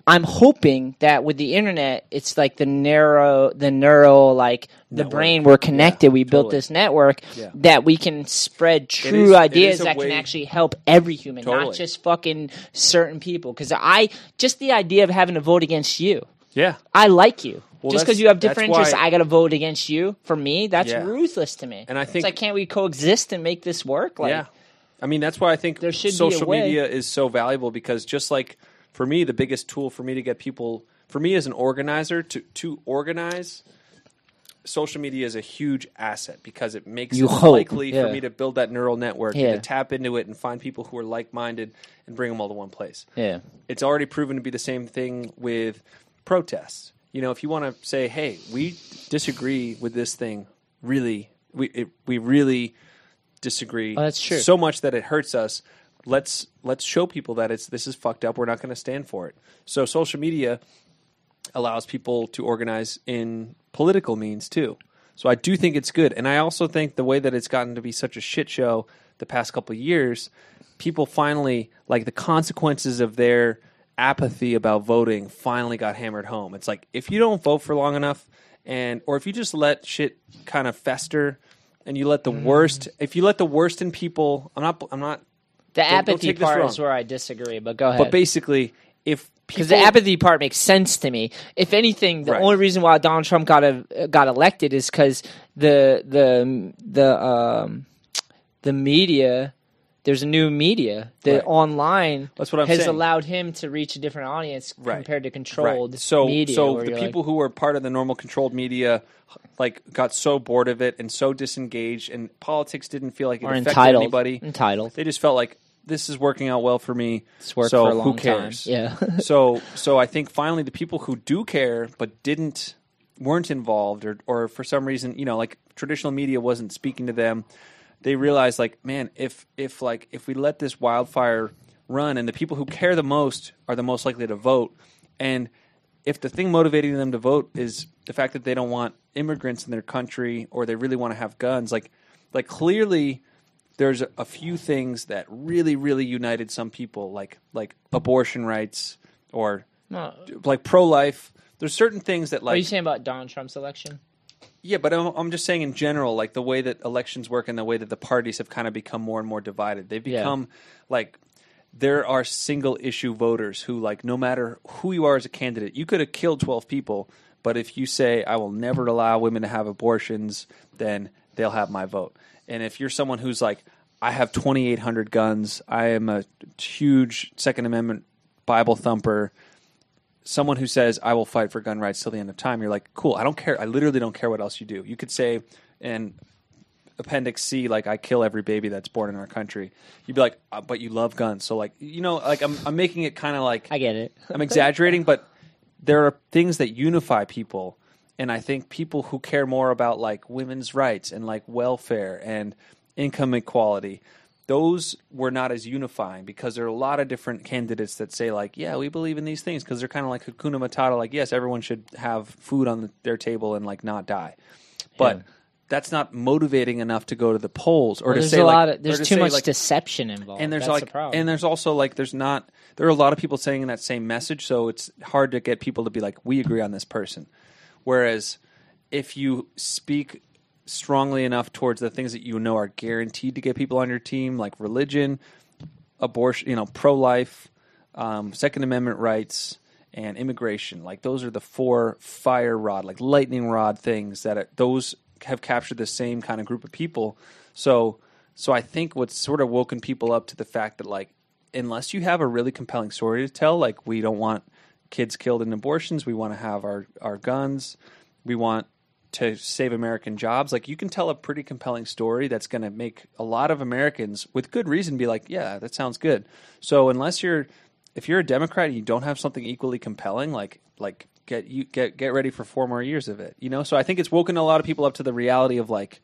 I'm hoping that with the internet, it's like the narrow, the neural, like the Network. brain. We're connected. Yeah, we built this network Yeah. that we can spread true it ideas that way- can actually help every human, not just fucking certain people. Because I just the idea of having to vote against you. Yeah, I like you. Well, just because you have different interests, why- I got to vote against you. For me, that's Yeah. ruthless to me. And I it's think- like, can't we coexist and make this work? Like, yeah. I mean, that's why I think There should be a social way. media is so valuable because just like for me, the biggest tool for me to get people, for me as an organizer, to to organize. Social media is a huge asset because it makes You it hope, likely yeah. for me to build that neural network Yeah. and to tap into it and find people who are like minded and bring them all to one place. yeah. it's already proven to be the same thing with protests. You know, if you want to say, "Hey, we disagree with this thing," really, we it, we really disagree. Oh, that's true. So much that it hurts us. Let's let's show people that it's this is fucked up. We're not going to stand for it. So social media allows people to organize in political means too. So I do think it's good, and I also think the way that it's gotten to be such a shit show the past couple of years, people finally like the consequences of their apathy about voting finally got hammered home. It's like if you don't vote for long enough, and or if you just let shit kind of fester, and you let the worst, if you let the worst in people, I'm not, I'm not, The Don't- don't apathy take this part wrong. is where I disagree. But go ahead. but basically, if because the apathy part makes sense to me. If anything, the Right. only reason why Donald Trump got a, got elected is because the the the um the media. There's a new media. that Right. online That's what I'm has saying. allowed him to reach a different audience Right. compared to controlled Right. So, media. so the people like, who were part of the normal controlled media, like, got so bored of it and so disengaged, and politics didn't feel like it affected entitled, anybody. entitled. They just felt like this is working out well for me. So for a long who cares? time. Yeah. so, so I think finally the people who do care but didn't weren't involved, or or for some reason, you know, like traditional media wasn't speaking to them. They realize like, man, if if like if we let this wildfire run, and the people who care the most are the most likely to vote, and if the thing motivating them to vote is the fact that they don't want immigrants in their country or they really want to have guns, like like clearly there's a, few things that really really united some people, like like abortion rights or No. like pro life. There's certain things that like What are you saying about Donald Trump's election? Yeah, but I'm, I'm just saying in general, like the way that elections work and the way that the parties have kind of become more and more divided. They've Yeah. become like there are single issue voters who like no matter who you are as a candidate, you could have killed 12 people, but if you say I will never allow women to have abortions, then they'll have my vote. And if you're someone who's like I have 2800 guns, I am a huge second amendment Bible thumper, someone who says I will fight for gun rights till the end of time, you're like, cool. I don't care. I literally don't care what else you do. You could say in Appendix C, like I kill every baby that's born in our country. You'd be like, uh, but you love guns, so like you know, like I'm I'm making it kind of like I get it. I'm exaggerating, but there are things that unify people, and I think people who care more about like women's rights and like welfare and income equality. Those were not as unifying because there are a lot of different candidates that say like, yeah, we believe in these things because they're kind of like Hakuna Matata, like yes, everyone should have food on their table and like not die, but Yeah. that's not motivating enough to go to the polls or to there's say a like, lot of there's too say, much like, deception involved. and there's That's like the problem. and there's also like there's not there are a lot of people saying that same message so it's hard to get people to be like we agree on this person whereas if you speak strongly enough towards the things that you know are guaranteed to get people on your team like religion abortion you know pro-life um, second amendment rights and immigration. Like those are the four fire rod like lightning rod things that those have captured the same kind of group of people. So so i think what's sort of woken people up to the fact that like unless you have a really compelling story to tell like we don't want kids killed in abortions we want to have our our guns we want to save American jobs. Like you can tell a pretty compelling story that's going to make a lot of Americans, with good reason, be like, "Yeah, that sounds good." So unless you're, if you're a Democrat and you don't have something equally compelling, like like get you get get ready for four more years of it. You know. So I think it's woken a lot of people up to the reality of like,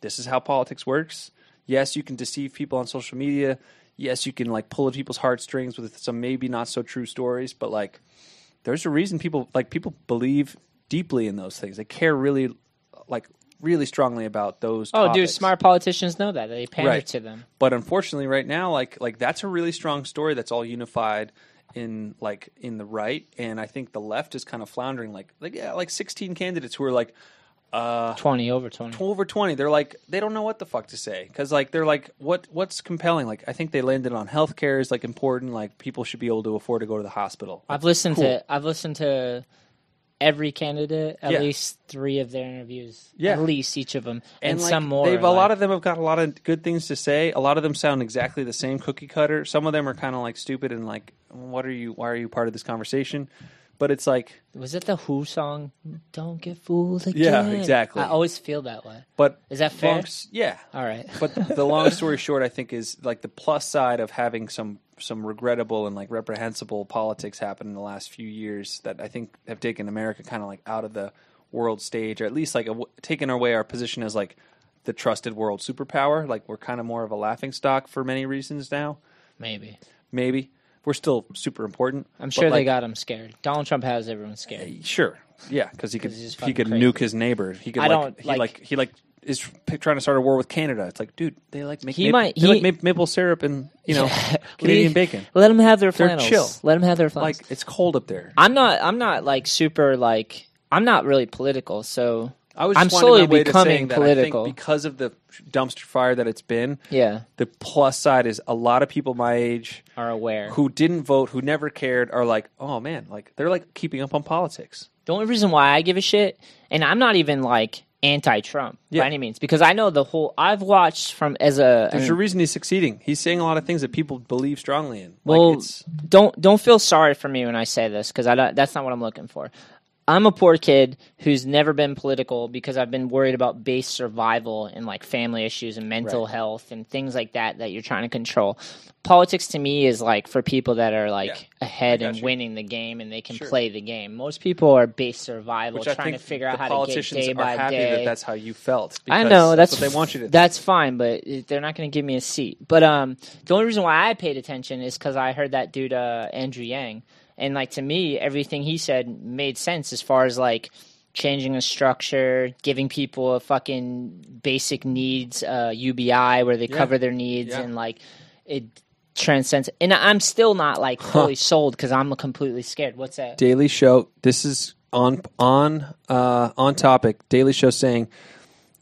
this is how politics works. Yes, you can deceive people on social media. Yes, you can like pull at people's heartstrings with some maybe not so true stories, but like there's a reason people like people believe deeply in those things. They care really like really strongly about those oh, dude, topics. smart politicians know that they pander Right. to them. But unfortunately right now like like that's a really strong story that's all unified in like in the right and I think the left is kind of floundering like like yeah, like 16 candidates who are like uh Twenty over twenty. over 20 they're like they don't know what the fuck to say because like they're like what what's compelling like i think they landed on healthcare is like important like people should be able to afford to go to the hospital I've listened Cool. to I've listened to every candidate at Yeah. least three of their interviews. Yeah. at least each of them, and, like, some more. They've a like- lot of them have got a lot of good things to say. A lot of them sound exactly the same cookie cutter. Some of them are kind of like stupid and like, what are you? Why are you part of this conversation? But it's like, Was it the Who song? Don't get fooled again. Yeah, exactly. I always feel that way. but Is that fair? Funk's- yeah. All right. But the long story short, I think is like the plus side of having some some regrettable and like reprehensible politics happen in the last few years that I think have taken America kind of like out of the world stage, or at least like a, taken away our position as like the trusted world superpower. Like we're kind of more of a laughing stock for many reasons now. Maybe. Maybe we're still super important. I'm sure they like, got him scared. Donald Trump has everyone scared. Eh, sure, yeah, because he could he could crazy. nuke his neighbor. He could I like don't, he like- like he like is trying to start a war with Canada. It's like, dude, they like make He ma- might- they like ma- maple syrup and you know Yeah. Canadian Leave- bacon. Let them have their They're flannels. chill. Let them have their flannels. Like it's cold up there. I'm not. I'm not like super like. I'm not really political, so I was I'm just slowly winding my way to becoming political. I because of the dumpster fire that it's been. yeah, The plus side is a lot of people my age are aware. who didn't vote, who never cared, are like, oh man, like they're like keeping up on politics. The only reason why I give a shit, and I'm not even like anti-Trump Yeah. by any means, because I know the whole. I've watched from as a. There's a reason he's succeeding. He's saying a lot of things that people believe strongly in. Well, like it's don't don't feel sorry for me when I say this because I don't, that's not what I'm looking for. I'm a poor kid who's never been political because I've been worried about base survival and like family issues and mental Right. health and things like that that you're trying to control. Politics to me is like for people that are like Yeah, ahead and you. winning the game and they can Sure. play the game. Most people are base survival, which trying to figure out how to get politicians day are by happy day. that that's how you felt. I know that's, what they want you to. That's fine, but they're not going to give me a seat. But um, the only reason why I paid attention is because I heard that dude uh, Andrew Yang, and like to me, everything he said made sense as far as like changing a structure, giving people a fucking basic needs uh, UBI where they Yeah. cover their needs, Yeah. and like it transcends. And I'm still not like fully sold because I'm completely scared. What's that? Daily Show. This is on on uh, on topic. Daily Show saying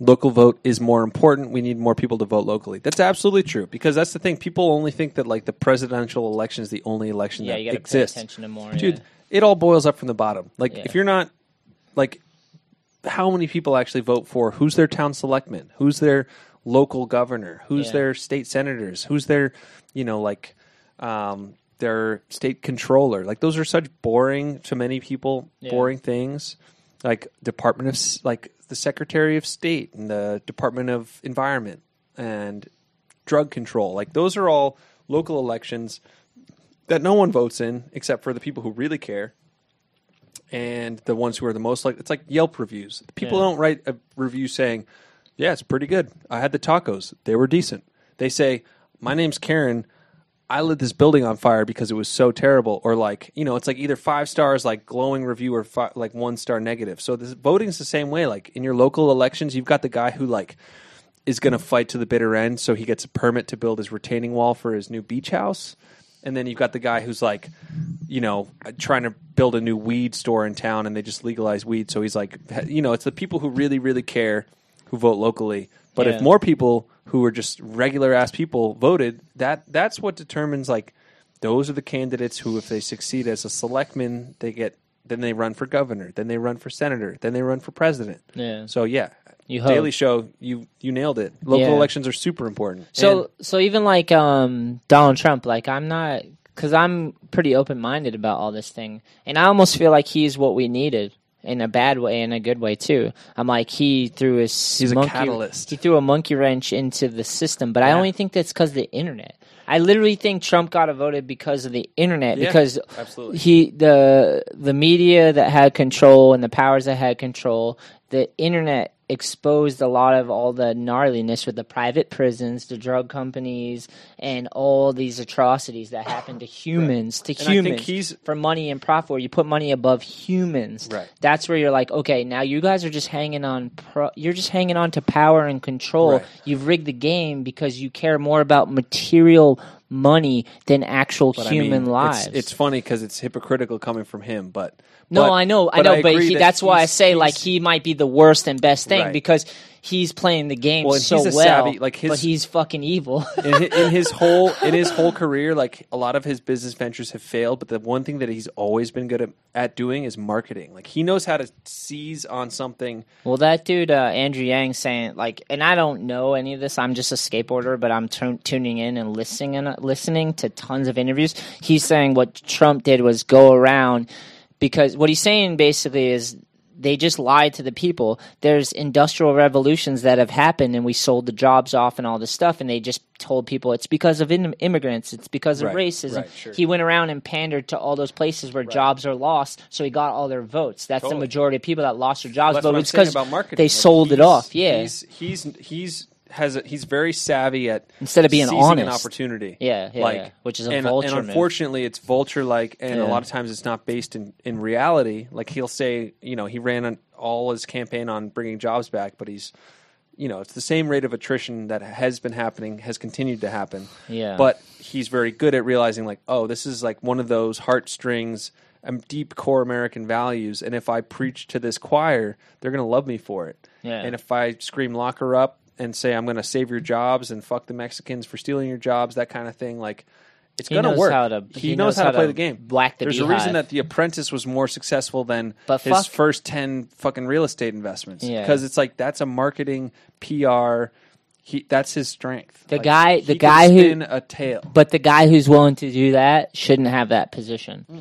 local vote is more important. We need more people to vote locally. That's absolutely true because that's the thing. People only think that like the presidential election is the only election yeah, that you got to pay exists. attention to more. Dude, yeah. it all boils up from the bottom. Like Yeah. if you're not like how many people actually vote for who's their town selectman, who's their local governor, who's their state senators, who's their you know like um, their state controller. Like those are such boring to many people, boring things. Like Department of like the Secretary of State and the Department of Environment and drug control. Like those are all local elections that no one votes in except for the people who really care. and the ones who are the most like it's like Yelp reviews. People Yeah. don't write a review saying, "Yeah, it's pretty good. I had the tacos; they were decent." They say, "My name's Karen. I lit this building on fire because it was so terrible," or like you know, it's like either five stars, like glowing review, or fi- like one star negative. So this voting's the same way. Like in your local elections, you've got the guy who like is going to fight to the bitter end, so he gets a permit to build his retaining wall for his new beach house. And then you've got the guy who's like, you know, trying to build a new weed store in town, and they just legalize weed. So he's like, you know, it's the people who really, really care who vote locally. But Yeah. if more people who are just regular ass people voted, that that's what determines like those are the candidates who, if they succeed as a selectman, they get then they run for governor, then they run for senator, then they run for president. Yeah. So yeah, You hope. Daily Show, you you nailed it. Local Yeah. elections are super important. So so even like um Donald Trump, like I'm not because I'm pretty open minded about all this thing, and I almost feel like he's what we needed in a bad way and a good way too. I'm like he threw his He's a monkey, catalyst. He threw a monkey wrench into the system, but I only think that's because the internet. I literally think Trump got voted because of the internet Yeah, because absolutely. he the the media that had control and the powers that had control, the internet exposed a lot of all the gnarliness with the private prisons, the drug companies, and all these atrocities that happen to humans, to And humans for money and profit. Where you put money above humans, Right. That's where you're like, okay, now you guys are just hanging on. Pro- you're just hanging on to power and control. Right. You've rigged the game because you care more about material money than actual But I human mean, lives. It's, it's funny because it's hypocritical coming from him, but No, but- I know, I but know, but he, that that's why I say like he might be the worst and best thing Right. because he's playing the game Well, so he's a well, savvy- like, his- but he's fucking evil. in, his, in his whole in his whole career, like a lot of his business ventures have failed, but the one thing that he's always been good at, at doing is marketing. Like he knows how to seize on something. well, that dude uh, Andrew Yang saying like, and I don't know any of this. I'm just a skateboarder, but I'm tu- tuning in and listening and listening to tons of interviews. He's saying what Trump did was go around because what he's saying basically is they just lied to the people. There's industrial revolutions that have happened, and we sold the jobs off and all this stuff, and they just told people it's because of in- immigrants, it's because of Right, racism. right, sure. He went around and pandered to all those places where jobs are lost, so he got all their votes. That's Totally. the majority of people that lost their jobs, That's but it's because they sold it off. Yeah, he's he's he's has a, he's very savvy at Instead of being seizing an opportunity. Yeah, yeah, like yeah. Which is a and, vulture And move. unfortunately, it's vulture like, and a lot of times it's not based in in reality. Like he'll say, you know, he ran on all his campaign on bringing jobs back, but he's you know, it's the same rate of attrition that has been happening, has continued to happen. Yeah. But he's very good at realizing, like, oh, this is like one of those heartstrings, um, deep core American values. And if I preach to this choir, they're going to love me for it. Yeah. And if I scream lock her up and say I'm going to save your jobs and fuck the Mexicans for stealing your jobs, that kind of thing, like, it's going to work. how to- he, he knows, knows how, how to play the game. Black the There's a reason that The Apprentice was more successful than But his fuck- first ten fucking real estate investments. Yeah. Because it's like that's a marketing PR. He that's his strength. The Like, guy- the guy who- spin a tale. But the guy who's willing to do that shouldn't have that position. Hmm.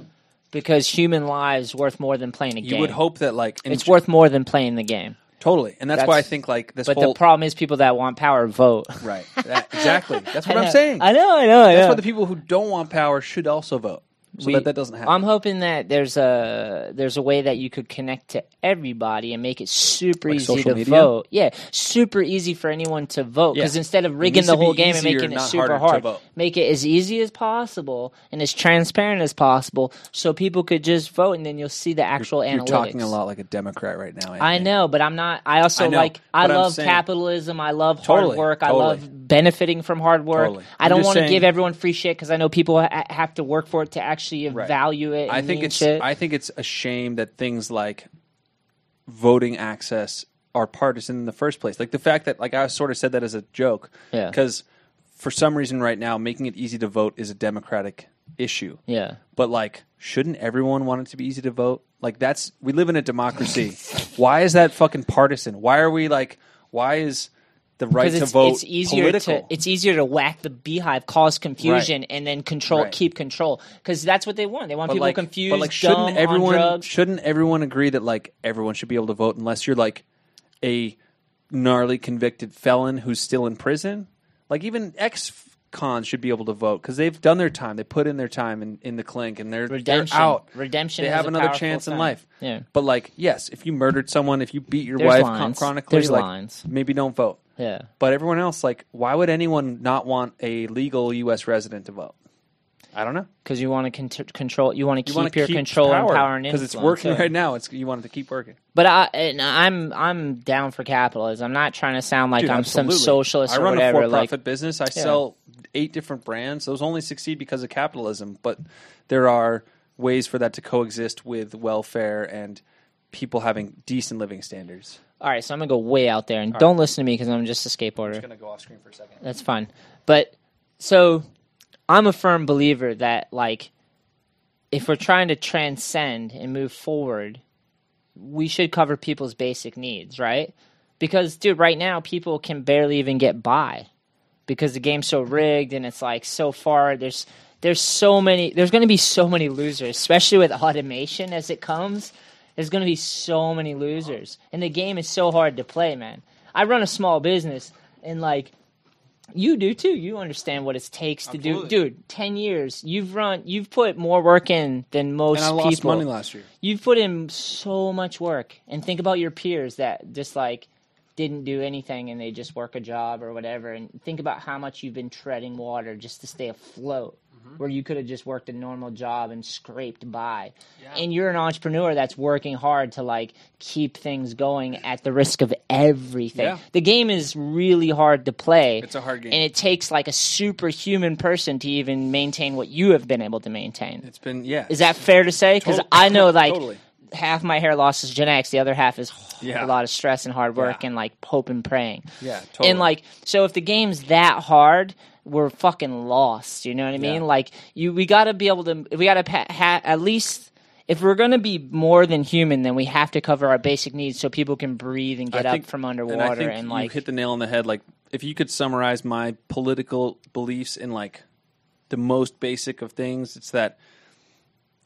Because human lives worth more than playing a You game. You would hope that like in it's worth more than playing the game. Totally, and that's, why I think like this But whole the problem is people that want power vote. right That- exactly. That's what I'm saying. I know, I know, I That's know. why the people who don't want power should also vote, so We- that that doesn't happen. I'm hoping that there's a there's a way that you could connect to everybody and make it super Like easy to media? vote. Yeah, super easy for anyone to vote because Yeah. instead of rigging the whole game and making it super hard, make it as easy as possible and as transparent as possible, so people could just vote and then you'll see the actual You're analytics. talking a lot like a Democrat right now. I know, but I'm not. I also I know, like. I love saying- capitalism. I love Totally, hard work. I love benefiting from hard work. Totally. I don't want to give everyone free shit because I know people ha- have to work for it to actually Right. value it. I think it's shit. I think it's a shame that things like voting access are partisan in the first place. Like the fact that like I sort of said that as a joke. Yeah. Because for some reason right now making it easy to vote is a democratic issue. yeah. But like shouldn't everyone want it to be easy to vote? Like that's we live in a democracy. why is that fucking partisan? Why are we like why is the right Because to it's, vote it's easier political? to it's easier to whack the beehive, cause confusion, and then control, Right. keep control. Because that's what they want. They want but people like, confused, but like, shouldn't everyone shouldn't everyone agree that like everyone should be able to vote unless you're like a gnarly convicted felon who's still in prison? Like even ex cons should be able to vote because they've done their time. They put in their time in, in the clink, and they're Redemption. They're out. Redemption. They have another chance in life. Yeah. But like, yes, if you murdered someone, if you beat your There's wife lines. chronically, There's like, lines. maybe don't vote. Yeah. But everyone else, like, why would anyone not want a legal U.S. resident to vote? I don't know. Because you want to con- control. You want to You keep your keep control and power and because it's working yeah. right now. It's you want it to keep working. But I, and I'm I'm down for capitalism. I'm not trying to sound like Dude, I'm absolutely. some socialist I run whatever. a for-profit like, business. I sell eight different brands. Those only succeed because of capitalism. But there are ways for that to coexist with welfare and people having decent living standards. All right, so I'm gonna go way out there and don't listen to me because I'm just a skateboarder. I'm gonna go off screen for a second. That's fine. But so I'm a firm believer that like if we're trying to transcend and move forward, we should cover people's basic needs, right? Because dude, right now people can barely even get by because the game's so rigged and it's like so far there's there's so many there's going to be so many losers, especially with automation as it comes. There's going to be so many losers. And the game is so hard to play, man. I run a small business and like you do too. You understand what it takes to Absolutely. do, dude. Ten years. You've run. You've put more work in than most And I lost people. money last year. You've put in so much work, and think about your peers that just like didn't do anything and they just work a job or whatever. And think about how much you've been treading water just to stay afloat, Mm-hmm. where you could have just worked a normal job and scraped by. And you're an entrepreneur that's working hard to like keep things going at the risk of everything. Yeah. The game is really hard to play. It's a hard game. and it takes like a superhuman person to even maintain what you have been able to maintain. It's been yeah. Is that fair to say? Because Tot- I know like totally. half my hair loss is genetics, the other half is Yeah. a lot of stress and hard work Yeah. and like hope and praying. Yeah, totally. And like, so if the game's that hard, we're fucking lost. You know what I mean? Yeah. Like, you we got to be able to we got to pa- ha- at least. If we're going to be more than human, then we have to cover our basic needs so people can breathe and get I up think- from and underwater I think and, you like hit the nail on the head. Like if you could summarize my political beliefs in like the most basic of things, it's that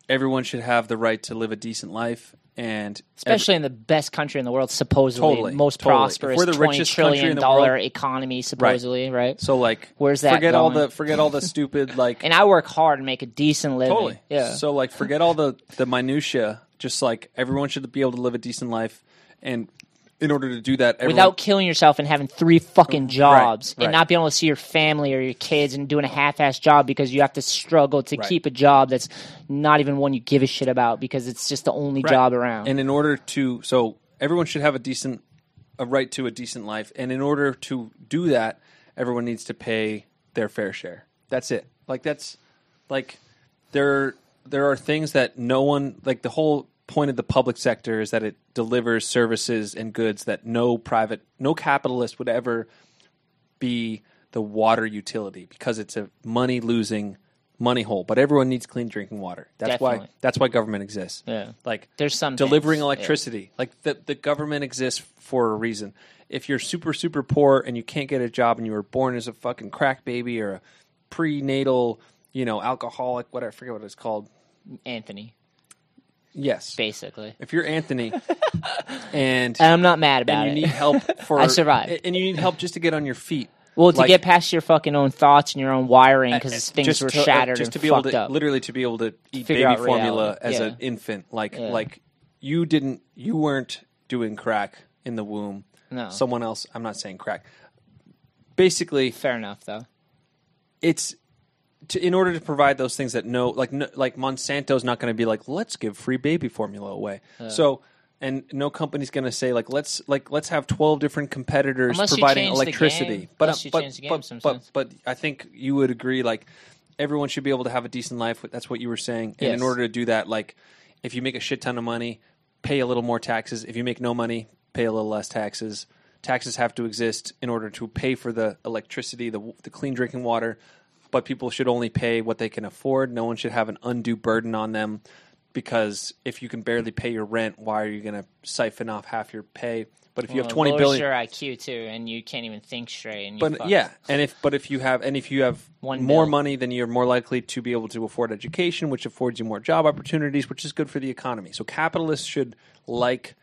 everyone should have the right to live a decent life and especially in the best country in the world, supposedly Totally, most totally. If prosperous, we're the twenty richest trillion in the dollar world- economy, supposedly, right? so like Where's that forget all the forget all the stupid like And I work hard and make a decent living. totally Yeah. so like forget all the the minutia just like everyone should be able to live a decent life and in order to do that everyone, Without killing yourself and having three fucking jobs right. and not being able to see your family or your kids and doing a half-ass job because you have to struggle to Right. keep a job that's not even one you give a shit about because it's just the only Right. job around. And in order to, so everyone should have a decent, a right to a decent life. And in order to do that, everyone needs to pay their fair share. That's it. Like that's, like, there, there are things that no one, like the whole point of the public sector is that it delivers services and goods that no private, no capitalist would ever be the water utility because it's a money losing money hole. But everyone needs clean drinking water. That's why. Definitely. That's why government exists. Yeah. Like There's some delivering things, yeah. electricity. Like the the government exists for a reason. If you're super super poor and you can't get a job and you were born as a fucking crack baby or a prenatal, you know, alcoholic, whatever, I forget what it's called. Anthony, Yes. basically. If you're Anthony and And I'm not mad about and it. you need help for I survived. and you need help just to get on your feet. well, to like- get past your fucking own thoughts and your own wiring because things were to, uh, shattered just and to be able fucked to up. literally to be able to eat Figure baby out formula reality. as Yeah. an infant like like you didn't you weren't doing crack in the womb No. someone else i'm not saying crack basically Fair enough, though. it's to, in order to provide those things that no like no, like monsanto's not going to be like let's give free baby formula away. So and no company's going to say like let's like let's have 12 different competitors Unless providing electricity. But but, but, but, but i think you would agree like everyone should be able to have a decent life that's what you were saying. And Yes. in order to do that like if you make a shit ton of money pay a little more taxes. If you make no money pay a little less taxes. Taxes have to exist in order to pay for the electricity the, the clean drinking water but people should only pay what they can afford no one should have an undue burden on them because if you can barely pay your rent why are you going to siphon off half your pay but if you have Well, 20 lowers billion your IQ too, and you can't even think straight. And but fucked. yeah, and if but if you have and if you have One more bill. money, then you're more likely to be able to afford education, which affords you more job opportunities, which is good for the economy. So capitalists should like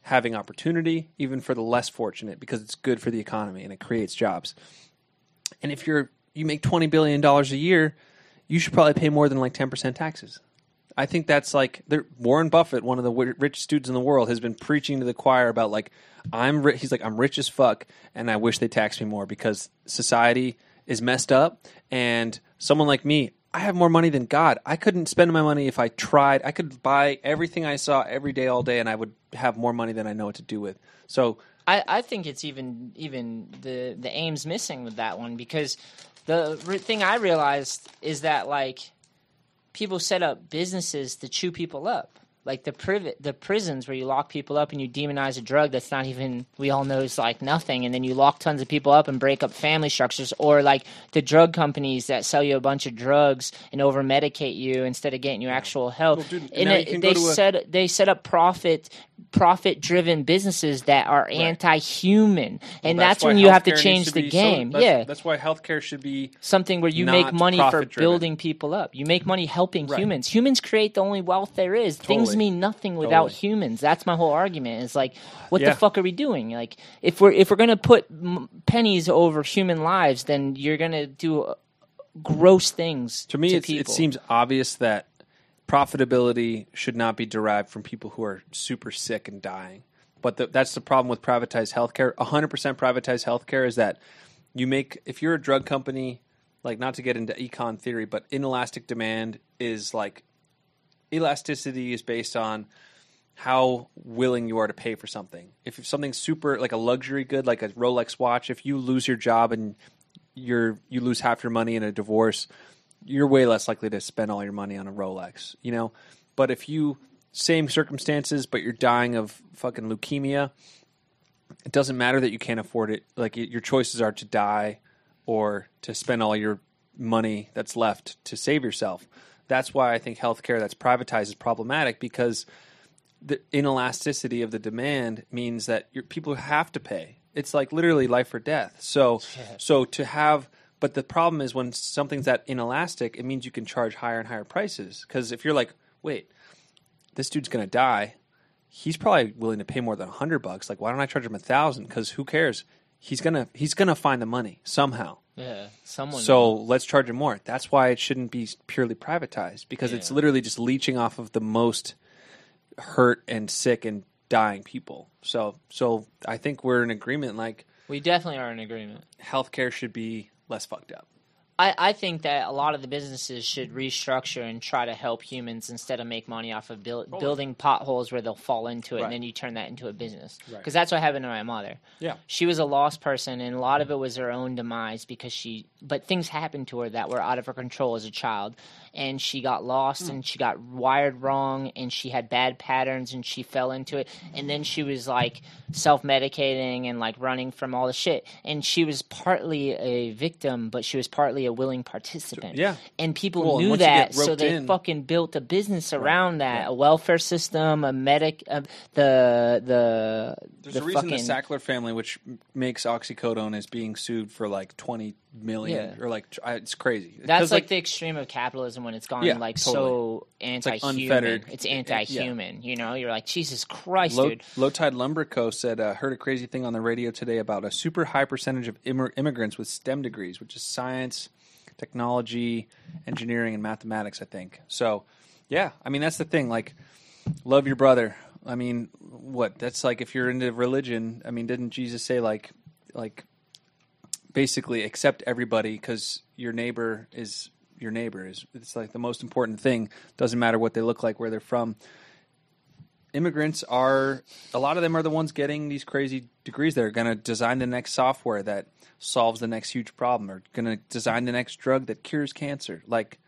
having opportunity, even for the less fortunate, because it's good for the economy and it creates jobs. And if you're you make twenty billion dollars a year, you should probably pay more than like ten percent taxes. I think that's like Warren Buffett, one of the wi- richest dudes in the world, has been preaching to the choir about like I'm. Ri- he's like I'm rich as fuck, and I wish they taxed me more because society is messed up. And someone like me, I have more money than God. I couldn't spend my money if I tried. I could buy everything I saw every day, all day, and I would have more money than I know what to do with. So I, I think it's even even the the aim's missing with that one because the re- thing I realized is that like people set up businesses to chew people up. Like the priv- the prisons where you lock people up and you demonize a drug that's not even we all know is like nothing, and then you lock tons of people up and break up family structures, or like the drug companies that sell you a bunch of drugs and over medicate you instead of getting you actual help. Well, dude, and it- they a- set they set up profit profit driven businesses that are anti human, and Well, that's, why when you have to change the be so- game. that's, yeah, that's why healthcare should be something where you make money for building people up. You make money helping Right. humans. Humans create the only wealth there is. Things mean nothing without Totally. humans. That's my whole argument. Is like, what Yeah. the fuck are we doing? Like, if we're if we're gonna put m- pennies over human lives, then you're gonna do uh, gross things to me To it seems obvious that profitability should not be derived from people who are super sick and dying but the, that's the problem with privatized healthcare 100% privatized healthcare is that you make if you're a drug company like not to get into econ theory but inelastic demand is like elasticity is based on how willing you are to pay for something. If something's super like a luxury good, like a Rolex watch, if you lose your job and you're you lose half your money in a divorce, you're way less likely to spend all your money on a Rolex, you know. But if you same circumstances, but you're dying of fucking leukemia, it doesn't matter that you can't afford it. Like your choices are to die or to spend all your money that's left to save yourself. That's why I think healthcare that's privatized is problematic because the inelasticity of the demand means that your, people have to pay. It's like literally life or death. So, so to have, but the problem is when something's that inelastic, it means you can charge higher and higher prices. Because if you're like, wait, this dude's gonna die, he's probably willing to pay more than a hundred bucks. Like, why don't I charge him a thousand? Because who cares? He's gonna he's gonna find the money somehow. yeah, someone. So let's charge him more. That's why it shouldn't be purely privatized because it's literally just leeching off of the most hurt and sick and dying people. So so I think we're in agreement like we definitely are in agreement. healthcare should be less fucked up. I, I think that a lot of the businesses should restructure and try to help humans instead of make money off of build, building potholes where they'll fall into it Right. and then you turn that into a business. Right. Because that's what happened to my mother. Yeah. She was a lost person and a lot of mm. it was her own demise because she, but things happened to her that were out of her control as a child. And she got lost and she got wired wrong and she had bad patterns and she fell into it. And then she was like self medicating and like running from all the shit. And she was partly a victim, but she was partly a willing participant. Yeah. And people Well, knew you that, so they in- fucking built a business around that, a welfare system, a medic, uh, the the There's the a reason fucking the Sackler family, which makes oxycodone, is being sued for like twenty million Yeah. or like it's crazy. That's like, the extreme of capitalism when it's gone Yeah, like totally. so anti-human. unfettered. It's anti-human. You know, you're like Jesus Christ, Low, dude. Low Tide Lumber Co. said, uh, heard a crazy thing on the radio today about a super high percentage of immig- immigrants with STEM degrees, which is science, technology, engineering, and mathematics, I think. So, yeah, I mean, that's the thing. Like, love your brother. I mean, what? That's like if you're into religion. I mean, didn't Jesus say, like, like, basically accept everybody because your neighbor is your neighbor is it's like the most important thing. Doesn't matter what they look like where they're from. Immigrants are a lot of them are the ones getting these crazy degrees that are going to design the next software that solves the next huge problem or going to design the next drug that cures cancer. Like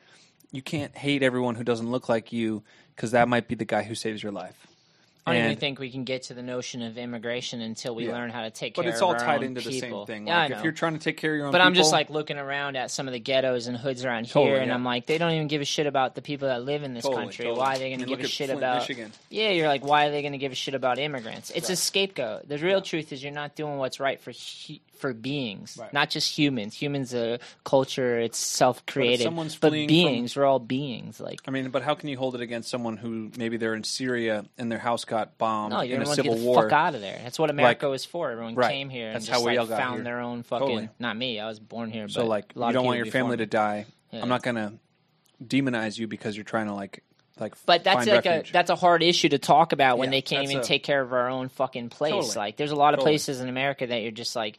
you can't hate everyone who doesn't look like you because that might be the guy who saves your life I don't even think we can get to the notion of immigration until we Yeah. learn how to take but care But it's all tied into the same thing Yeah, I know. if you're trying to take care of your own But I'm just like looking around at some of the ghettos and hoods around Totally, here, and yeah. I'm like, they don't even give a shit about the people that live in this Totally, country. totally. Why are they going to give a shit Flint, about? Michigan. Yeah, you're like, why are they going to give a shit about immigrants? It's a scapegoat. The real truth is, you're not doing what's right for for beings, Right. not just humans. Humans are culture; it's self-created. someone's But fleeing beings, we're all beings. Like, I mean, but how can you hold it against someone who maybe they're in Syria and their house got got bombed No, in a civil get the war. fuck out of there. That's what America was for. Everyone Right. came here That's and how just we like all got found here. their own fucking. Totally. Not me. I was born here. So but like you don't want your family me. to die. Yeah. I'm not gonna demonize you because you're trying to like like But that's like refuge. a that's a hard issue to talk about when Yeah, they can't even a- take care of our own fucking place. Totally. Like, there's a lot of Totally. places in America that you're just like,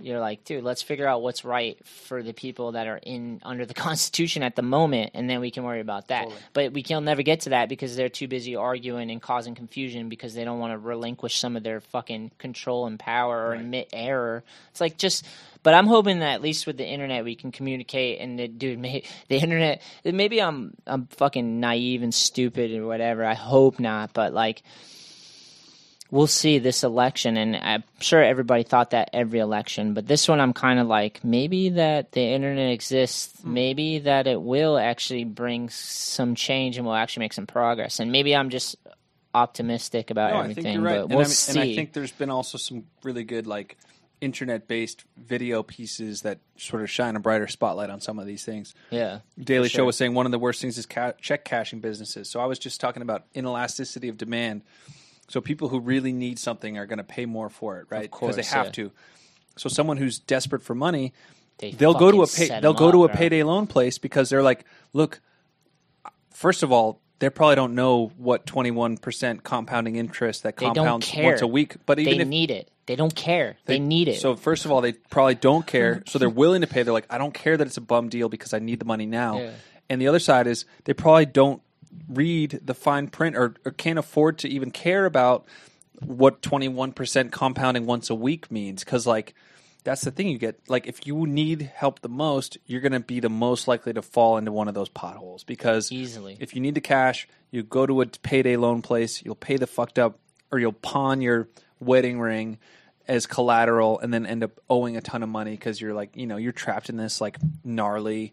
you're like, dude, let's figure out what's right for the people that are in under the Constitution at the moment, and then we can worry about that. Totally. But we can never get to that because they're too busy arguing and causing confusion because they don't want to relinquish some of their fucking control and power or Right. admit error. It's like just. But I'm hoping that at least with the internet we can communicate. And the, dude, may, the internet. Maybe I'm I'm fucking naive and stupid or whatever. I hope not. But like, we'll see this election, and I'm sure everybody thought that every election. But this one, I'm kind of like maybe that the internet exists. Hmm. Maybe that it will actually bring some change and will actually make some progress. And maybe I'm just optimistic about No, everything. right. But we'll I mean- see. and I think there's been also some really good like internet-based video pieces that sort of shine a brighter spotlight on some of these things. yeah. Daily For Show was saying one of the worst things is ca- check cashing businesses. So I was just talking about inelasticity of demand. So people who really need something are going to pay more for it, right? Because they have yeah. to. So someone who's desperate for money, They they'll go to a pay, they'll go to a bro. payday loan place because they're like, look, first of all, they probably don't know what 21% compounding interest that They compounds once a week, but even They if need it. They don't care. They, need it. so first of all, they probably don't care. So they're willing to pay. They're like, I don't care that it's a bum deal because I need the money now. Yeah. And the other side is they probably don't read the fine print or, or can't afford to even care about what 21% compounding once a week means. Because like that's the thing you get. Like if you need help the most, you're going to be the most likely to fall into one of those potholes because Easily. if you need the cash, you go to a payday loan place, you'll pay the fucked up, or you'll pawn your wedding ring as collateral and then end up owing a ton of money because you're like, you know, you're trapped in this like gnarly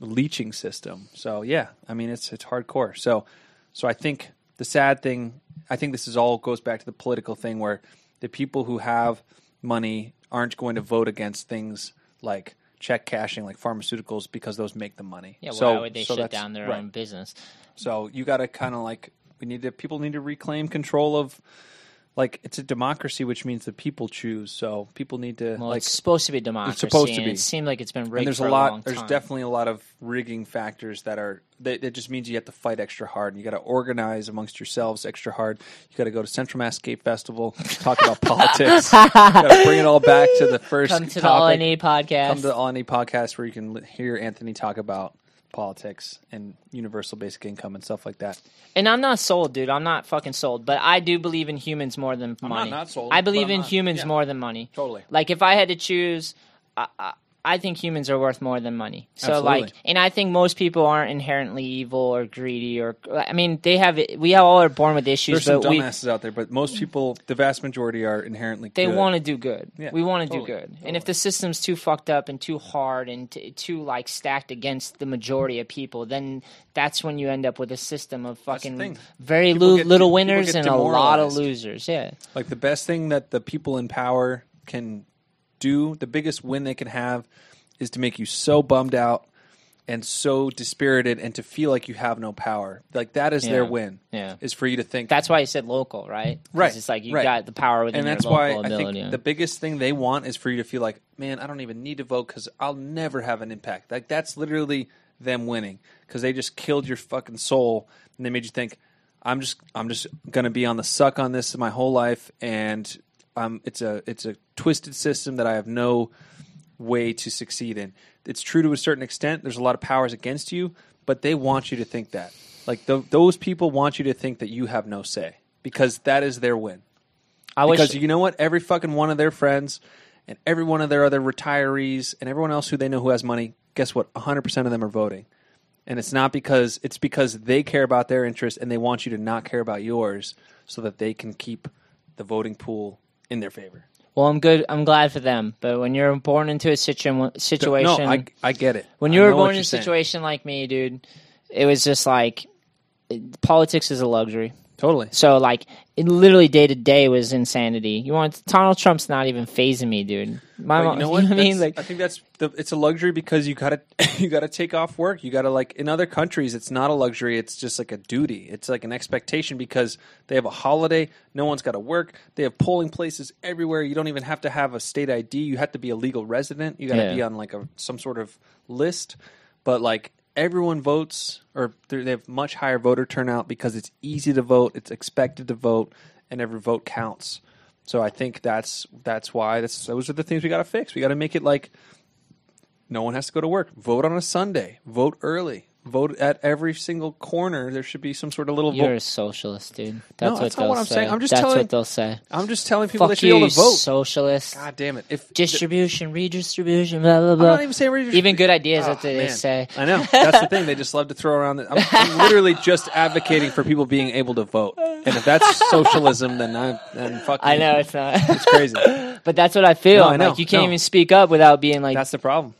leeching system. So yeah, I mean, it's it's hardcore. So so I think the sad thing, I think this is all goes back to the political thing where the people who have money aren't going to vote against things like check cashing, like pharmaceuticals, because those make them money. yeah, so, why would they so shut down their right. own business? So you got to kind of like we need to people need to reclaim control of like it's a democracy, which means the people choose. So people need to Well, like. it's supposed to be a democracy. supposed to be. It seemed like it's been rigged and there's for a long lot. There's time. definitely a lot of rigging factors that are. That, that just means you have to fight extra hard. and You got to organize amongst yourselves extra hard. You got to go to Central Mass Skate Festival, talk about politics. got to bring it all back to the first. Come to the. All I Need podcast. Come to the All I Need podcast where you can hear Anthony talk about politics and universal basic income and stuff like that. And I'm not sold, dude. I'm not fucking sold. But I do believe in humans more than not money. not sold, I believe in not- humans yeah. more than money. Totally. Like if I had to choose, I, I, I think humans are worth more than money. So Absolutely. like, and I think most people aren't inherently evil or greedy or. I mean, they have. We all are born with issues, There's some but we dumbasses out there, but most people, the vast majority, are inherently they want to do good. Yeah, we want to totally, do good. And if the system's too fucked up and too hard and t- too like stacked against the majority of people, then that's when you end up with a system of fucking very lo- get- little winners and a lot of losers. Yeah. Like the best thing that the people in power can do, the biggest win they can have, is to make you so bummed out and so dispirited, and to feel like you have no power. Like that is their win. Yeah. is for you to think That's why I said local, right? Right, It's like you right. got the power within and that's why I think the biggest thing they want is for you to feel like, man, I don't even need to vote because I'll never have an impact. Like that's literally them winning because they just killed your fucking soul and they made you think, I'm just, I'm just gonna be on the suck on this my whole life, and um, it's a, it's a twisted system that I have no way to succeed in. It's true to a certain extent. There's a lot of powers against you, but they want you to think that. Like th- those people want you to think that you have no say because that is their win I wish because you know what? Every fucking one of their friends and every one of their other retirees and everyone else who they know who has money, guess what? 100% of them are voting. And it's not because it's because they care about their interests and they want you to not care about yours so that they can keep the voting pool in their favor. Well, I'm good. I'm glad for them. But when you're born into a situ- situation, No, I, I get it. when I you were born in a saying. situation like me, dude, it was just like it- politics is a luxury. Totally. So like, it literally day to day was insanity. You want Donald Trump's not even fazing me, dude. My mom, you know what? I mean? Like, I think that's the, it's a luxury because you gotta you gotta take off work. You gotta like in other countries, it's not a luxury. It's just like a duty. It's like an expectation because they have a holiday. No one's got to work. They have polling places everywhere. You don't even have to have a state ID. You have to be a legal resident. You got to Yeah. be on like a some sort of list. But like everyone votes, or they're- have much higher voter turnout because it's easy to vote. It's expected to vote, and every vote counts. So I think that's that's why that's those are the things we got to fix. We got to make it like no one has to go to work. Vote on a Sunday. Vote early. Vote at every single corner. There should be some sort of little you're vote. a socialist, dude. That's that's what not what I'm say. saying. I'm just That's telling- what they'll say. I'm just telling people they should you, be able to vote. socialist. God damn it! If Distribution, redistribution, blah blah blah. I'm not even saying redistribution. Even good ideas. Oh, that's what they man. say. I know. That's the thing. They just love to throw around. The, I'm, I'm literally just advocating for people being able to vote. And if that's socialism, then I'm then fuck. I know it's not. It's crazy. but that's what I feel. No, I know. Like you can't No. even speak up without being like. That's the problem.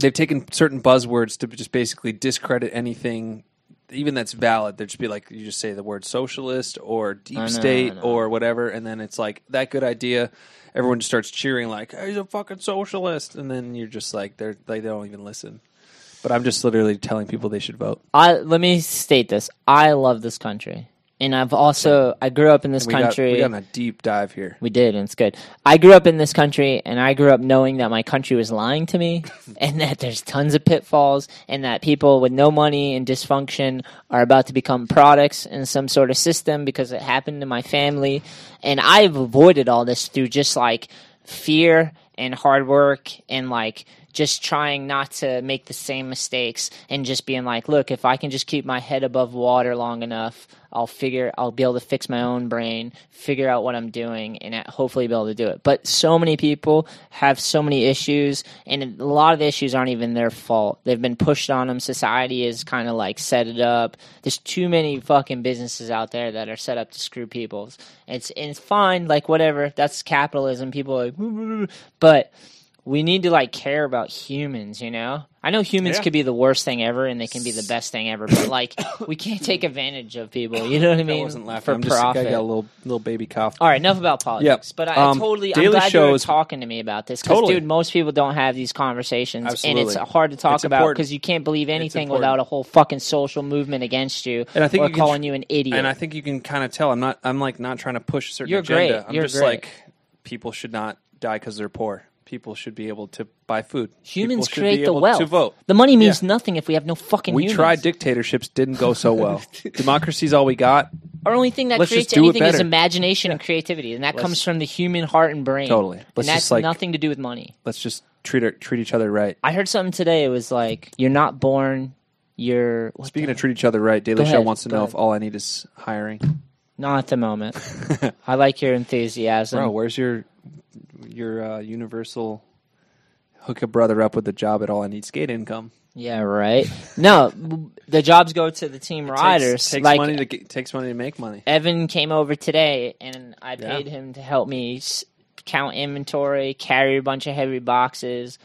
They've taken certain buzzwords to just basically discredit anything, even that's valid. They'd just be like, you just say the word socialist or deep know, state or whatever, and then it's like that good idea. Everyone just starts cheering like, "He's a fucking socialist," and then you're just like, they're like, they don't even listen. But I'm just literally telling people they should vote. I let me state this. I love this country, and I've also I grew up in this We got, country. we got a deep dive here. We did, and it's good. I grew up in this country, and I grew up knowing that my country was lying to me, and that there's tons of pitfalls, and that people with no money and dysfunction are about to become products in some sort of system because it happened to my family. And I've avoided all this through just like fear and hard work and like just trying not to make the same mistakes and just being like, look, if I can just keep my head above water long enough, I'll figure, I'll be able to fix my own brain, figure out what I'm doing, and hopefully be able to do it. But so many people have so many issues, and a lot of the issues aren't even their fault. They've been pushed on them. Society is kind of like set it up. There's too many fucking businesses out there that are set up to screw people. It's it's fine, like whatever. That's capitalism. People like, but we need to like care about humans, you know? I know humans Yeah. could be the worst thing ever and they can be the best thing ever, but like we can't take advantage of people, you know what I mean? I mean? wasn't laughing. For I'm just profit. I got a little little baby cough. All right, enough about politics. Yep. But I, Um, I totally, Daily I'm glad Show you were talking to me about this. Because, Totally. dude, most people don't have these conversations, Absolutely. and it's hard to talk It's about because you can't believe anything without a whole fucking social movement against you, And I think or you calling tr- you an idiot. And I think you can kind of tell. I'm not. I'm like not trying to push a certain You're agenda. great. I'm You're just great. like people should not die because they're poor. People should be able to buy food. humans People create the wealth. to vote. The money means Yeah. nothing if we have no fucking. We humans. tried dictatorships, didn't go so well. Democracy's all we got. Our only thing that Let's creates just do it anything is imagination and creativity, and that Let's- comes from the human heart and brain. Totally. and Let's that's just, like- nothing to do with money. Let's just treat our, treat each other right. I heard something today. It was like you're not born. You're Speaking of treat each other right, Daily Go Show ahead, wants to know ahead. if all I need is hiring. not at the moment. I like your enthusiasm. Bro, where's your your uh, universal hook a brother up with a job at all I need skate income? Yeah, right. No, the jobs go to the team riders. takes, takes like money to get, takes money to make money. Evan came over today, and I Yeah. paid him to help me count inventory, carry a bunch of heavy boxes,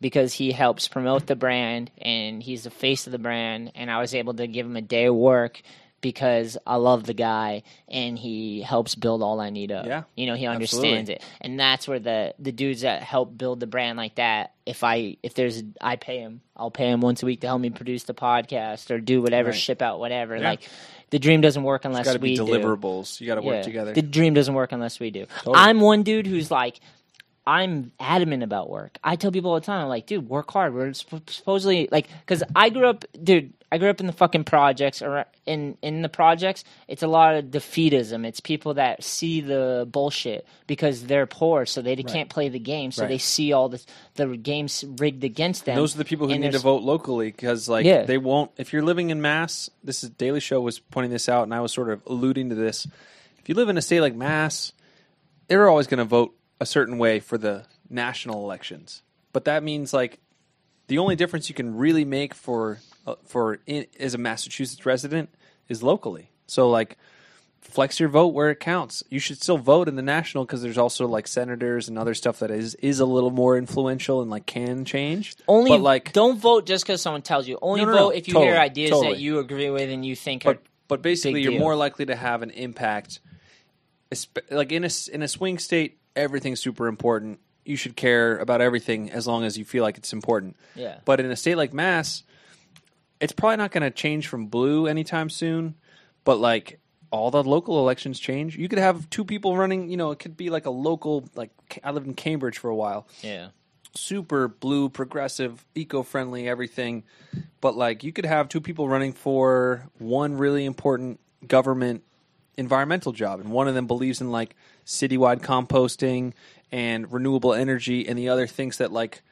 because he helps promote the brand and he's the face of the brand. And I was able to give him a day of work because I love the guy and he helps build all I need up. Yeah, you know, he understands absolutely. it, and that's where the the dudes that help build the brand like that. If I if there's I pay him, I'll pay him once a week to help me produce the podcast or do whatever, Right. ship out whatever. Yeah. Like the dream doesn't work unless we be do. deliverables. You got to work Yeah. together. The dream doesn't work unless we do. Totally. I'm one dude who's like, I'm adamant about work. I tell people all the time, I'm like, dude, work hard. We're supp- supposedly like, because I grew up, dude. I grew up in the fucking projects, or in in the projects. It's a lot of defeatism. It's people that see the bullshit because they're poor, so they can't play the game. So Right. they see all the the games rigged against them. Those are the people who need to vote locally because, like, Yeah. they won't. If you're living in Mass, this is Daily Show was pointing this out, and I was sort of alluding to this. If you live in a state like Mass, they're always going to vote a certain way for the national elections. But that means like the only difference you can really make for Uh, for in, as a Massachusetts resident is locally. So like flex your vote where it counts. You should still vote in the national because there's also like senators and other stuff that is is a little more influential and like can change. Only but like don't vote just because someone tells you. Only No, no, no. vote if you hear Totally, ideas that you agree with and you think But- are but basically you're deal. more likely to have an impact. Like in a in a swing state, everything's super important. You should care about everything as long as you feel like it's important. Yeah. But in a state like Mass, it's probably not going to change from blue anytime soon. But like all the local elections change. You could have two people running. You know, it could be like a local. Like I lived in Cambridge for a while Yeah. super blue, progressive, eco-friendly, everything. But like you could have two people running for one really important government environmental job, and one of them believes in like citywide composting and renewable energy, and the other thinks that like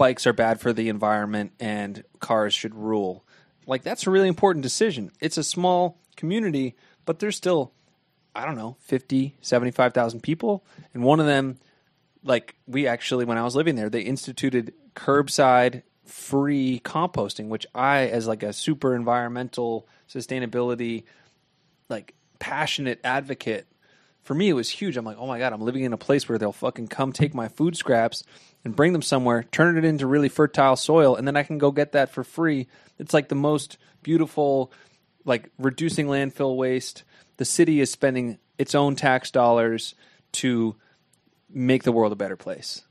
bikes are bad for the environment and cars should rule. Like that's a really important decision. It's a small community, but there's still I don't know, 50, 75,000 people and one of them like we actually when I was living there, they instituted curbside free composting, which I as like a super environmental sustainability like passionate advocate for me it was huge. I'm like, "Oh my god, I'm living in a place where they'll fucking come take my food scraps and bring them somewhere, turn it into really fertile soil and then I can go get that for free." It's like the most beautiful like reducing landfill waste. The city is spending its own tax dollars to make the world a better place.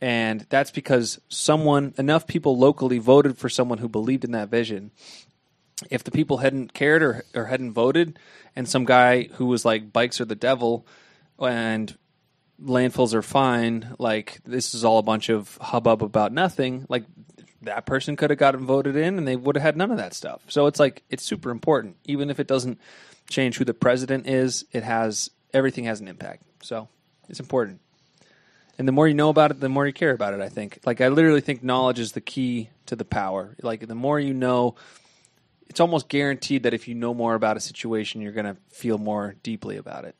And that's because someone, enough people locally voted for someone who believed in that vision. If the people hadn't cared or, or hadn't voted, and some guy who was like, bikes are the devil and landfills are fine, like, this is all a bunch of hubbub about nothing, like, that person could have gotten voted in and they would have had none of that stuff. So it's like, it's super important. Even if it doesn't change who the president is, it has, everything has an impact. So it's important. And the more you know about it, the more you care about it, I think. Like, I literally think knowledge is the key to the power. Like, the more you know, it's almost guaranteed that if you know more about a situation, you're going to feel more deeply about it.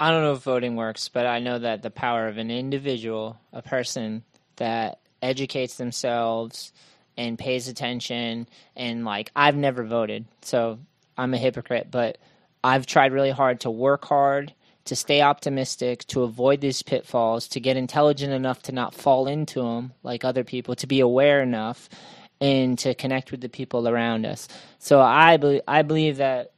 I don't know if voting works, but I know that the power of an individual, a person that educates themselves and pays attention, and like I've never voted, so I'm a hypocrite, but I've tried really hard to work hard, to stay optimistic, to avoid these pitfalls, to get intelligent enough to not fall into them like other people, to be aware enough, and to connect with the people around us. So I believe I believe that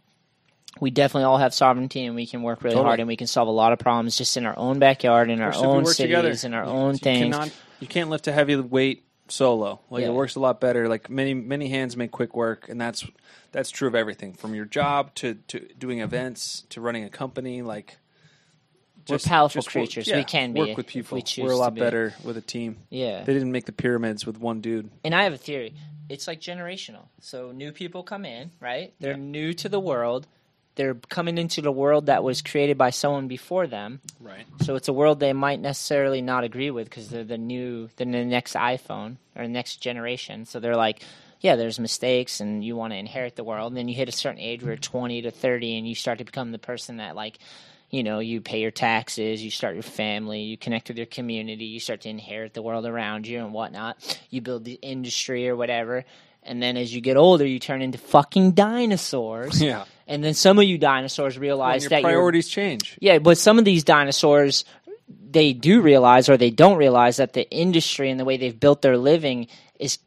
we definitely all have sovereignty and we can work really Totally. hard and we can solve a lot of problems just in our own backyard, in our Especially if we own cities, together. in our You- own you things. Cannot, you can't lift a heavy weight solo. Like Yeah. it works a lot better. Like many many hands make quick work, and that's that's true of everything from your job to to doing events to running a company. Like We're just- powerful just creatures. yeah, We can be work with people. we choose We're a lot be. better with a team. Yeah. They didn't make the pyramids with one dude. And I have a theory. It's like generational. So new people come in, right? They're new to the world. They're coming into the world that was created by someone before them. Right. So it's a world they might necessarily not agree with because they're the new, they're the next iPhone or the next generation. So they're like, yeah, there's mistakes and you want to inherit the world. And then you hit a certain age where 20 to 30 and you start to become the person that like, you know, you pay your taxes, you start your family, you connect with your community, you start to inherit the world around you and whatnot. You build the industry or whatever. And then as you get older, you turn into fucking dinosaurs. Yeah. And then some of you dinosaurs Well, realize your that priorities change. yeah, but some of these dinosaurs, they do realize or they don't realize that the industry and the way they've built their living is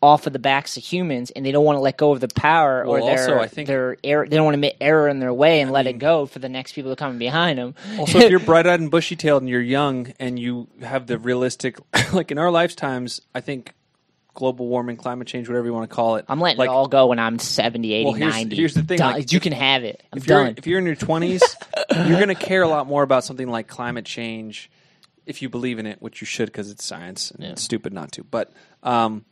off of the backs of humans, and they don't want to let go of the power or Well, their, also, I think- their error, they don't want to make error in their way and let it go for the next people to come behind them. Also, if you're bright-eyed and bushy-tailed and you're young and you have the realistic, like in our lifetimes, I think global warming, climate change, whatever you want to call it. I'm letting like, it all go when I'm 70, 80, Well, here's- 90. here's the thing, like, you can have it. I'm if you're done. if you're in your 20s, you're going to care a lot more about something like climate change if you believe in it, which you should because it's science and it's stupid not to. But um,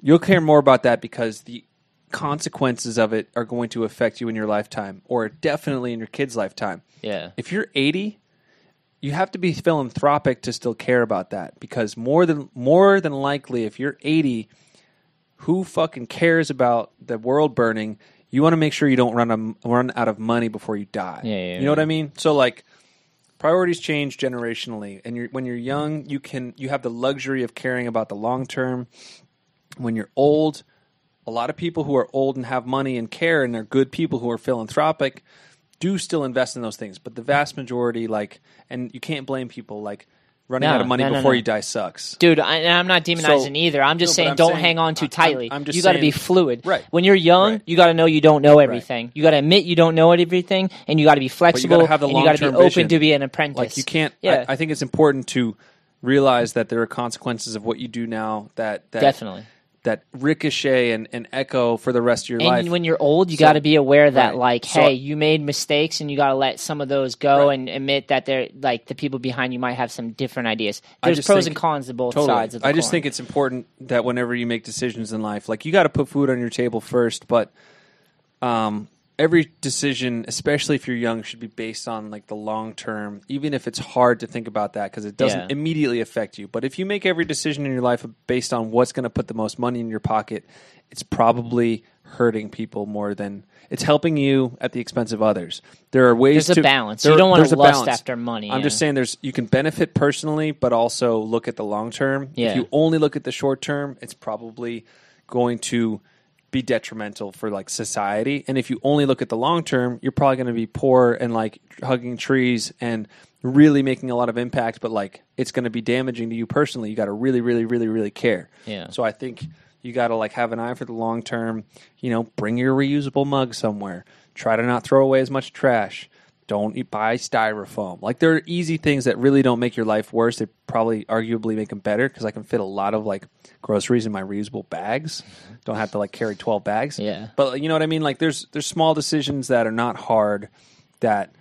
you'll care more about that because the consequences of it are going to affect you in your lifetime or definitely in your kid's lifetime. yeah. If you're 80, you have to be philanthropic to still care about that because more than more than likely if you're 80 who fucking cares about the world burning? You want to make sure you don't run a, run out of money before you die. Yeah, yeah, you know what i mean? So like priorities change generationally and you're, when you're young you can you have the luxury of caring about the long term. When you're old a lot of people who are old and have money and care and they're good people who are philanthropic do still invest in those things but the vast majority like and you can't blame people like running No, out of money no, no, before you die sucks. Dude, I, and I'm not demonizing So- either. I'm just saying I'm don't saying- hang on too tightly. I'm just you got to be fluid. Right. When you're young, Right. you got to know you don't know everything. You got to admit you don't know everything, and you got to be flexible. have the and you got to be long-term open vision. to be an apprentice. Like you can't. Yeah, I, I think it's important to realize that there are consequences of what you do now that, that definitely. That ricochet and, and echo for the rest of your And life. And when you're old, you So- got to be aware that, right. like, So- hey, you made mistakes, and you got to let some of those go, Right. and admit that they're like the people behind you might have some different ideas. There's pros think- and cons to both Totally. sides of the I just coin. think it's important that whenever you make decisions in life, like you got to put food on your table first, but um, every decision, especially if you're young, should be based on like the long term, even if it's hard to think about that because it doesn't Yeah. immediately affect you. But if you make every decision in your life based on what's going to put the most money in your pocket, it's probably hurting people more than it's helping you at the expense of others. There are ways There's a to balance. there- You don't wanna there's lust balance. after money, I'm yeah. just saying there's you can benefit personally, but also look at the long term. Yeah. If you only look at the short term, it's probably going to be detrimental for like society. And if you only look at the long term, you're probably going to be poor and like hugging trees and really making a lot of impact, but like it's going to be damaging to you personally. You got to really, really, really, really care. Yeah. So I think you got to like have an eye for the long term. You know, bring your reusable mug somewhere. Try to not throw away as much trash. Don't eat, buy styrofoam. Like there are easy things that really don't make your life worse. They probably arguably make them better because I can fit a lot of like groceries in my reusable bags. Don't have to like carry twelve bags. Yeah. But you know what I mean? Like there's there's small decisions that are not hard that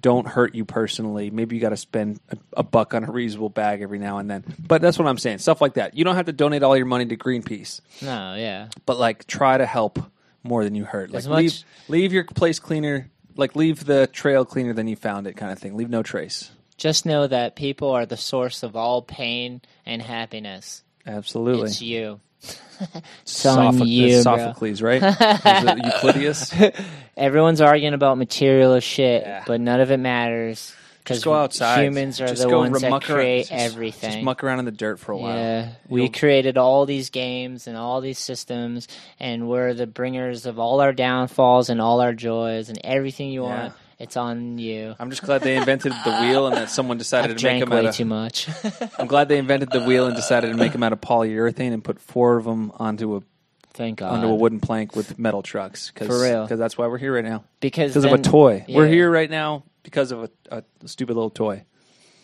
don't hurt you personally. Maybe you got to spend a, a buck on a reusable bag every now and then. But that's what I'm saying. Stuff like that. You don't have to donate all your money to Greenpeace, no, yeah. but like try to help more than you hurt. Like As much- leave leave your place cleaner. Like leave the trail cleaner than you found it, kind of thing. Leave no trace. Just know that people are the source of all pain and happiness. Absolutely. It's you. It's on Sophoc- you, bro. Sophocles, right? Is it Euclideus? Everyone's arguing about material shit, Yeah. but none of it matters Just go outside. humans are Just the go ones that around- create just- everything. Just muck around in the dirt for a while. Yeah, we You'll- created all these games and all these systems, and we're the bringers of all our downfalls and all our joys and everything you Yeah. want. It's on you. I'm just glad they invented the wheel and that someone decided to make them out way of. too much. I'm glad they invented the wheel and decided to make them out of polyurethane and put four of them onto a Thank God. onto a wooden plank with metal trucks. Cause, For real. because that's why we're here right now. because of a toy. We're here right now because of a, a stupid little toy,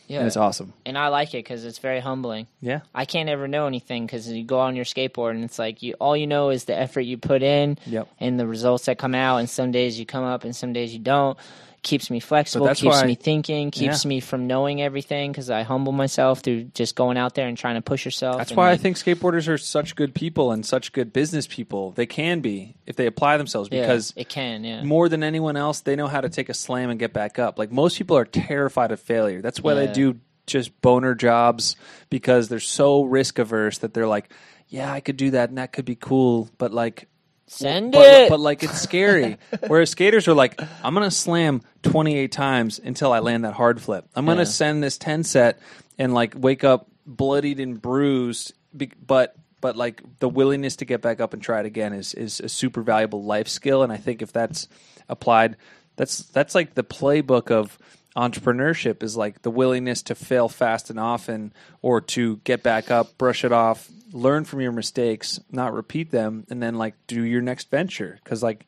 Yeah, and it's awesome. and I like it because it's very humbling. Yeah, I can't ever know anything because you go on your skateboard and it's like you all you know is the effort you put in Yep. and the results that come out. And some days you come up and some days you don't. Keeps me flexible, keeps me thinking, keeps Yeah. me from knowing everything because I humble myself through just going out there and trying to push yourself. that's why I think skateboarders are such good people and such good business people. They can be if they apply themselves yeah, because it can. Yeah, more than anyone else, they know how to take a slam and get back up. Like most people are terrified of failure. That's why they do just boner jobs because they're so risk averse that they're like, yeah, I could do that and that could be cool, but like send but, it. but like it's scary. Whereas skaters are like, I'm gonna slam 28 times until I land that hard flip. I'm gonna Yeah. send this 10 set and like wake up bloodied and bruised. But but like the willingness to get back up and try it again is is a super valuable life skill. And I think if that's applied, that's that's like the playbook of entrepreneurship is like the willingness to fail fast and often or to get back up brush it off learn from your mistakes not repeat them and then like do your next venture. Because like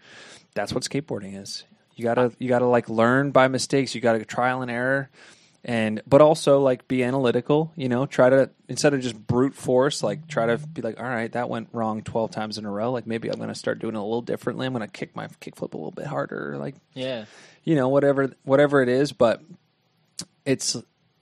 that's what skateboarding is. You gotta you gotta like learn by mistakes. You gotta trial and error and but also like be analytical you know? Try to instead of just brute force like try to be like all right that went wrong 12 times in a row. Like maybe i'm gonna start doing it a little differently. I'm gonna kick my kickflip a little bit harder like yeah, you know whatever whatever it is but it's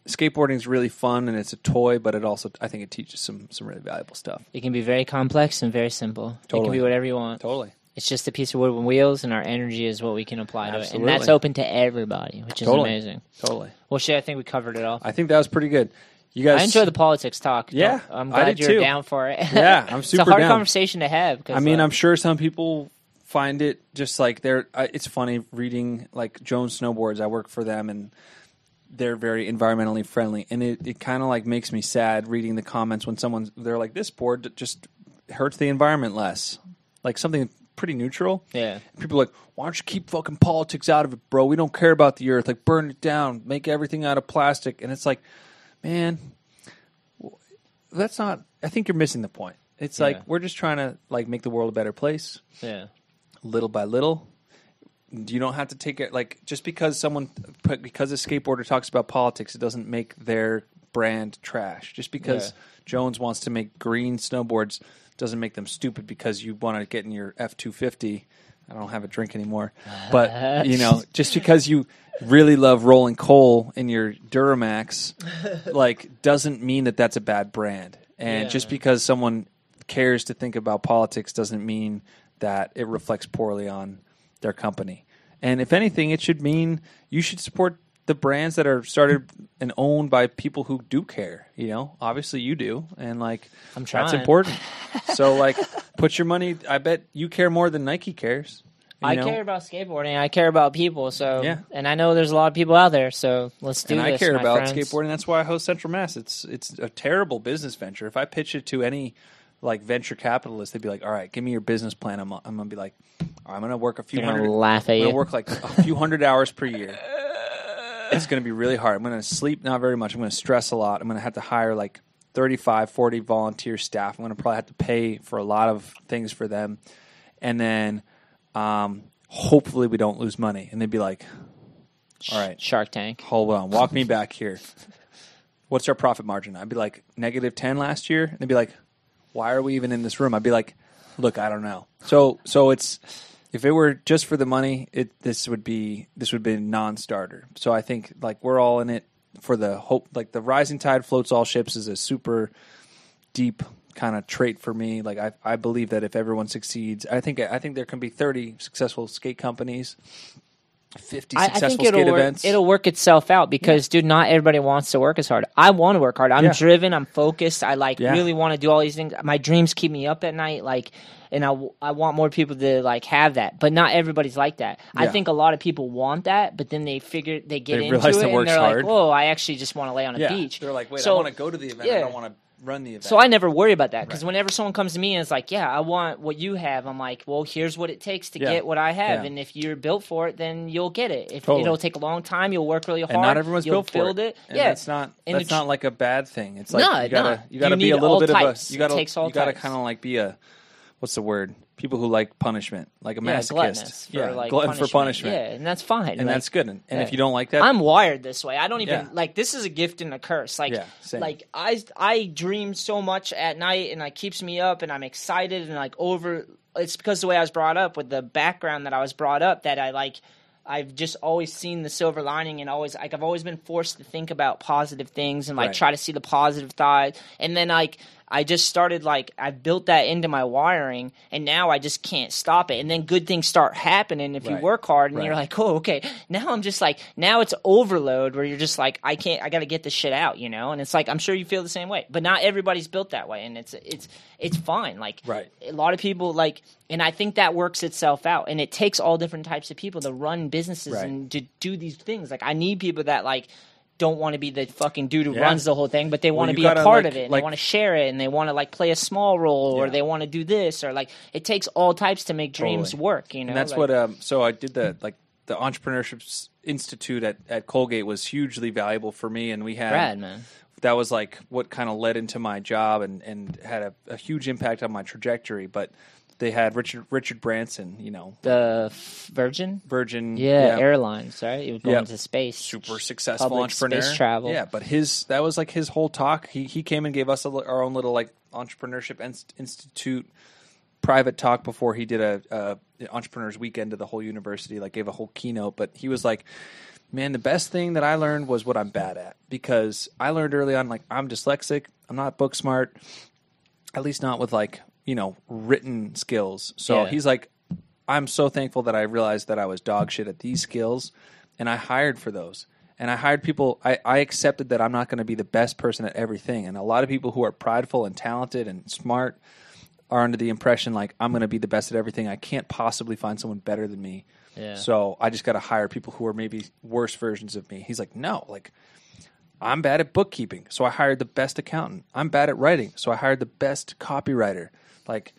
skateboarding is really fun and it's a toy but it also i think it teaches some some really valuable stuff it can be very complex and very simple. It can be whatever you want. totally It's just a piece of wood with wheels, and our energy is what we can apply to it, and that's open to everybody, which is Totally. amazing. totally Well, shit, I think we covered it all. i think that was pretty good you guys I enjoy the politics talk. Yeah, I'm glad you're too. down for it. Yeah, I'm super. it's a hard down. conversation to have. I mean, like, I'm sure some people find it just like they're. I it's funny reading like Jones Snowboards. I work for them, and they're very environmentally friendly, and it, it kind of like makes me sad reading the comments when someone's they're like, "This board just hurts the environment less," like something pretty neutral. yeah, People are like, why don't you keep fucking politics out of it, bro? We don't care about the earth. Like, burn it down, make everything out of plastic. And it's like, man, that's not. I think you're missing the point. It's Yeah. like we're just trying to like make the world a better place, Yeah. little by little. You don't have to take it like just because someone because a skateboarder talks about politics, it doesn't make their brand trash. Just because Yeah. Jones wants to make green snowboards doesn't make them stupid because you want to get in your F two fifty. I don't have a drink anymore, but you know, just because you really love rolling coal in your Duramax, like doesn't mean that that's a bad brand. And Yeah. just because someone cares to think about politics doesn't mean that it reflects poorly on their company. And if anything, it should mean you should support the brands that are started and owned by people who do care. You know, obviously you do, and like I'm that's important. so like, put your money. I bet you care more than Nike cares. you I know? care about skateboarding. I care about people. So Yeah. and I know there's a lot of people out there. So let's do and this. I care about friends. skateboarding. That's why I host Central Mass. It's it's a terrible business venture. If I pitch it to any like venture capitalists, they'd be like, "All right, give me your business plan." I'm, I'm gonna be like, "I'm gonna work a few They're hundred, laugh at I'm gonna you. work like a few hundred hours per year. It's gonna be really hard. I'm gonna sleep not very much. I'm gonna stress a lot. I'm gonna have to hire like 35, 40 volunteer staff. I'm gonna probably have to pay for a lot of things for them, and then um, hopefully we don't lose money." And they'd be like, "All right, Shark Tank. hold on, walk me back here. What's our profit margin? I'd be like negative ten last year. And they'd be like, why are we even in this room? I'd be like, look, I don't know. So so it's if it were just for the money, it this would be this would be a non-starter. So I think like we're all in it for the hope. Like the rising tide floats all ships is a super deep kind of trait for me. Like I I believe that if everyone succeeds, I think I think there can be thirty successful skate companies. 50 I, I think it'll skate work, events. it'll work itself out because, dude, not everybody wants to work as hard. I want to work hard. I'm Yeah. driven. I'm focused. I like Yeah. really want to do all these things. My dreams keep me up at night. Like, and I, w- I want more people to like have that. But not everybody's like that. I think a lot of people want that, but then they figure they get They into it it and they're hard. like, "Whoa, I actually just want to lay on a yeah. beach." They're like, wait, So- I want to go to the event. I don't want to run the event. So I never worry about that because whenever someone comes to me and is like, "Yeah, I want what you have," I'm like, "Well, here's what it takes to Yeah. get what I have, Yeah. and if you're built for it, then you'll get it. If Totally. it'll take a long time, you'll work really hard. and not everyone's built for it. it. And yeah, that's not And that's tr- not like a bad thing. It's like No, you gotta no. you gotta You be a little bit types. of a you gotta you gotta kind of like be a what's the word? People who like punishment, like a yeah, masochist. for yeah, like glutton for punishment. Yeah, and that's fine. And Like, that's good. And, and yeah. if you don't like that, I'm wired this way. I don't even Yeah. like this is a gift and a curse. Like like I I dream so much at night and it keeps me up and I'm excited and like over it's because the way I was brought up with the background that I was brought up that I like I've just always seen the silver lining and always like I've always been forced to think about positive things and like Right. try to see the positive side and then like I just started like I built that into my wiring and now I just can't stop it and then good things start happening if you work hard and Right. you're like oh okay now I'm just like now it's overload where you're just like I can't I got to get this shit out you know and it's like I'm sure you feel the same way but not everybody's built that way and it's it's it's fine like Right. a lot of people like and I think that works itself out and it takes all different types of people to run businesses Right. and to do these things like I need people that like don't want to be the fucking dude who Yeah. runs the whole thing, but they want to be a part like- of it. Like- they want to share it, and they want to like play a small role, or they want to do this, or like it takes all types to make dreams Totally. work. You know, and that's Like- what um so i did the like the entrepreneurship institute at, at colgate was hugely valuable for me and we had Brad, man. that was like what kind of led into my job and and had a, a huge impact on my trajectory but they had richard richard branson you know. The Virgin, virgin yeah, Airlines, right? He was going Yep. into space, super successful Public entrepreneur. space travel. yeah but his that was like his whole talk. He he came and gave us a, our own little like entrepreneurship inst- institute private talk before he did a, a entrepreneurs weekend to the whole university like gave a whole keynote. But he was like man the best thing that i learned was what i'm bad at. Because i learned early on like i'm dyslexic. I'm not book smart. At least not with like you know written skills so Yeah. he's like i'm so thankful that i realized that i was dog shit at these skills and i hired for those and i hired people i, I accepted that i'm not going to be the best person at everything and a lot of people who are prideful and talented and smart are under the impression like i'm going to be the best at everything i can't possibly find someone better than me Yeah. so i just got to hire people who are maybe worse versions of me he's like no like I'm bad at bookkeeping, so I hired the best accountant. I'm bad at writing, so I hired the best copywriter. Like,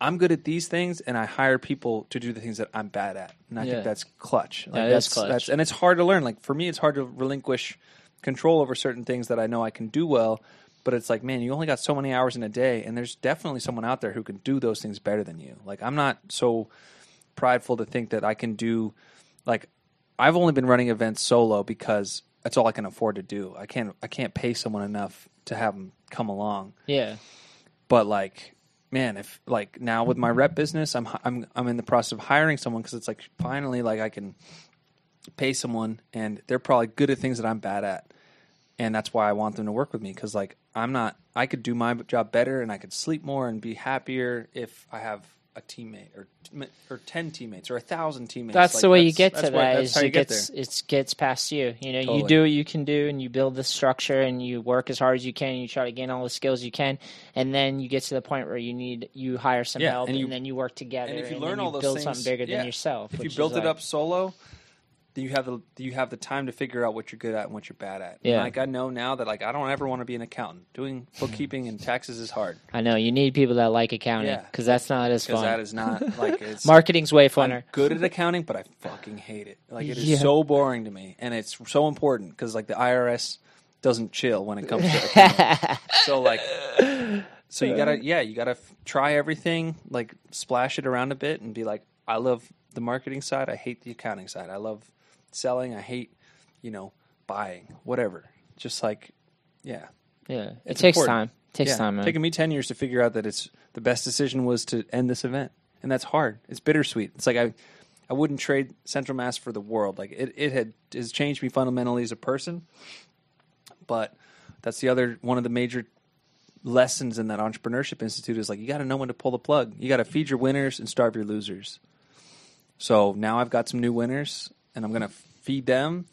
I'm good at these things, and I hire people to do the things that I'm bad at. And I Yeah. think that's clutch. Like, is that's, clutch. That's, and it's hard to learn. Like for me, it's hard to relinquish control over certain things that I know I can do well. But it's like, man, you only got so many hours in a day, and there's definitely someone out there who can do those things better than you. Like, I'm not so prideful to think that I can do, like, I've only been running events solo because that's all I can afford to do. I can't, I can't pay someone enough to have them come along Yeah. but like man if like now with my rep business i'm i'm i'm in the process of hiring someone because it's like finally like i can pay someone and they're probably good at things that i'm bad at. And that's why i want them to work with me because like i'm not i could do my job better and i could sleep more and be happier if i have a teammate or or 10 teammates or a thousand teammates That's Like, the way you get to that. that's Is you it get gets there it gets past you. You know, you do what you can do, and you build the structure, and you work as hard as you can. And you try to gain all the skills you can, and then you get to the point where you need you hire some Yeah, help, and and, you- then you work together. and if you then learn all those build things, something bigger yeah. than yourself. if you build it like- up solo then you have the do you have the time to figure out what you're good at and what you're bad at. And, Yeah. like I know now that like I don't ever want to be an accountant. Doing bookkeeping and taxes is hard I know you need people that like accounting Yeah. because that's not as fun. that is not like it's Marketing's way I'm funner. good at accounting, but I fucking hate it. Like it is Yeah. so boring to me, and it's so important because like the IRS doesn't chill when it comes to accounting. so like, so you gotta yeah, you gotta f- try everything, like splash it around a bit, and be like, I love the marketing side. I hate the accounting side. I love selling. I hate you know buying whatever. Just like yeah, yeah, it It's takes important. time. takes yeah. time, man. Taking me ten years to figure out that it's the best decision was to end this event, and that's hard. It's bittersweet. It's like I, I wouldn't trade Central Mass for the world. Like it, it had has changed me fundamentally as a person. But that's the other one of the major lessons in that entrepreneurship institute is like you got to know when to pull the plug. You got to feed your winners and starve your losers. So now I've got some new winners, and I'm going to feed them.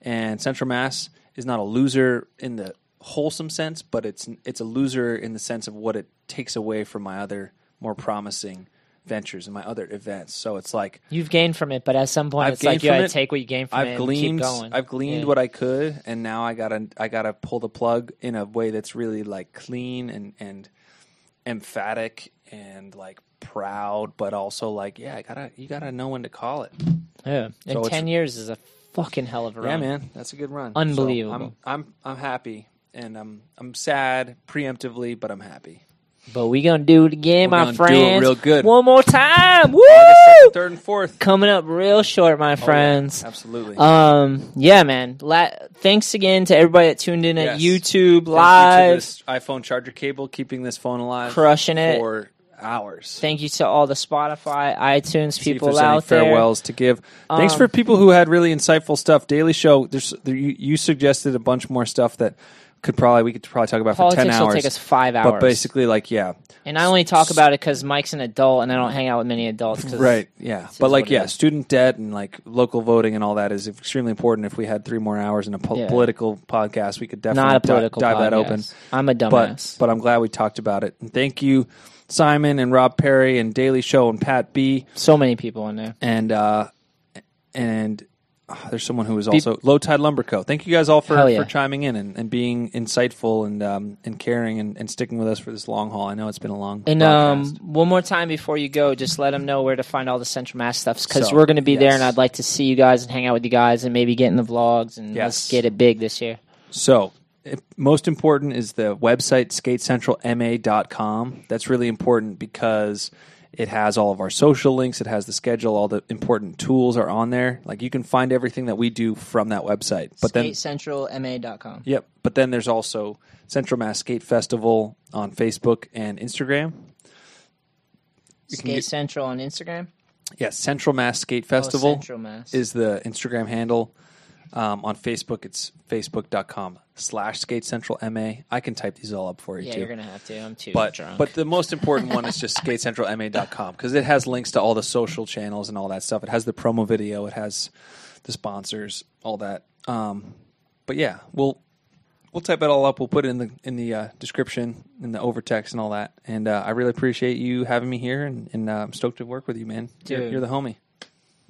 And Central Mass is not a loser in the wholesome sense, but it's it's a loser in the sense of what it takes away from my other more promising ventures and my other events. So it's like You've gained from it, but at some point, I've it's like gained you gotta take what you gain from it I've and gleaned keep going. I've gleaned Yeah. what I could, and now I gotta I gotta pull the plug in a way that's really like clean and and emphatic and like proud, but also like yeah, I gotta you gotta know when to call it. Yeah, So and it's- ten years is a fucking hell of a run. Yeah, man, that's a good run. So Unbelievable. I'm I'm I'm happy, and I'm I'm sad preemptively, but I'm happy. But we gonna do it again, We're my gonna do it friends. real good. One more time. Woo! August second, third, and fourth. Coming up real short, my Oh, friends. absolutely. Um, yeah, man. La- thanks again to everybody that tuned in at Yes. YouTube Thank you to live. this iPhone charger cable, keeping this phone alive, Crushing it. for hours. Thank you to all the Spotify, iTunes See people out there. farewells to give. Thanks Um, for people who had really insightful stuff. Daily Show. There's there, you, you suggested a bunch more stuff that could probably we could probably talk about for ten Politics will hours. take us five hours. but basically, like yeah, and I only talk about it because Mike's an adult, and I don't hang out with many adults. right, yeah. But like yeah, student debt and like local voting and all that is extremely important. If we had three more hours in a po- Yeah. political podcast, we could definitely Not a political dive that open. I'm a But dumbass. but I'm glad we talked about it. And thank you, Simon and Rob Perry and Daily Show and Pat B. so many people in there. and uh, and uh, there's someone who is also Low Tide Lumber Co. Thank you guys all for, Hell yeah. for chiming in and, and being insightful and um, and caring and, and sticking with us for this long haul. I know it's been a long And um, broadcast. one more time before you go, just let them know where to find all the Central Mass stuff because So, we're going to be there, yes. and I'd like to see you guys and hang out with you guys, and maybe get in the vlogs and Yes. let's get it big this year. So, most important is the website skatecentralma.com. That's really important because it has all of our social links, it has the schedule, all the important tools are on there. Like you can find everything that we do from that website. But then SkateCentralMA.com. Yep. But then there's also Central Mass Skate Festival on Facebook and Instagram. You Skate get- Central on Instagram. Yes, Central Mass Skate Oh, Festival Central Mass. is the Instagram handle. Um, on Facebook, it's facebook.com slash skate central MA. I can type these all up for you yeah, too. you're gonna have to. I'm too but drunk. but the most important one is just skatecentralma.com because it has links to all the social channels and all that stuff. It has the promo video, it has the sponsors, all that. Um, but yeah, we'll we'll type it all up. We'll put it in the in the uh, description in the overtext and all that. And uh, I really appreciate you having me here, and, and uh, I'm stoked to work with you, man. You're, you're the homie.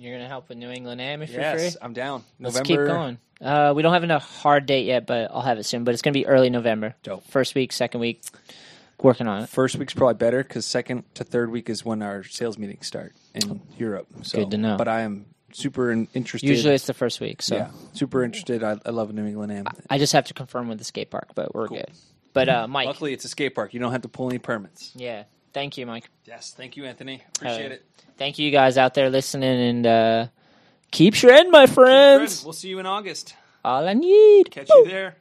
You're gonna help with New England Am if yes, you're free. I'm down. November. Let's keep going. Uh, we don't have a hard date yet, but I'll have it soon. But it's gonna be early November. Dope. First week, second week, working on it. First week's probably better because second to third week is when our sales meetings start in Europe. So, Good to know. But I am super interested. Usually it's the first week, so yeah, super interested. I, I love New England Am. I, I just have to confirm with the skate park, but we're cool. good. But uh, Mike, luckily it's a skate park. You don't have to pull any permits. Yeah. Thank you, Mike. Yes, thank you, Anthony. Appreciate uh, it. Thank you guys out there listening and uh, keep shredding, my friends. We'll see you in August. All I need. Catch you there.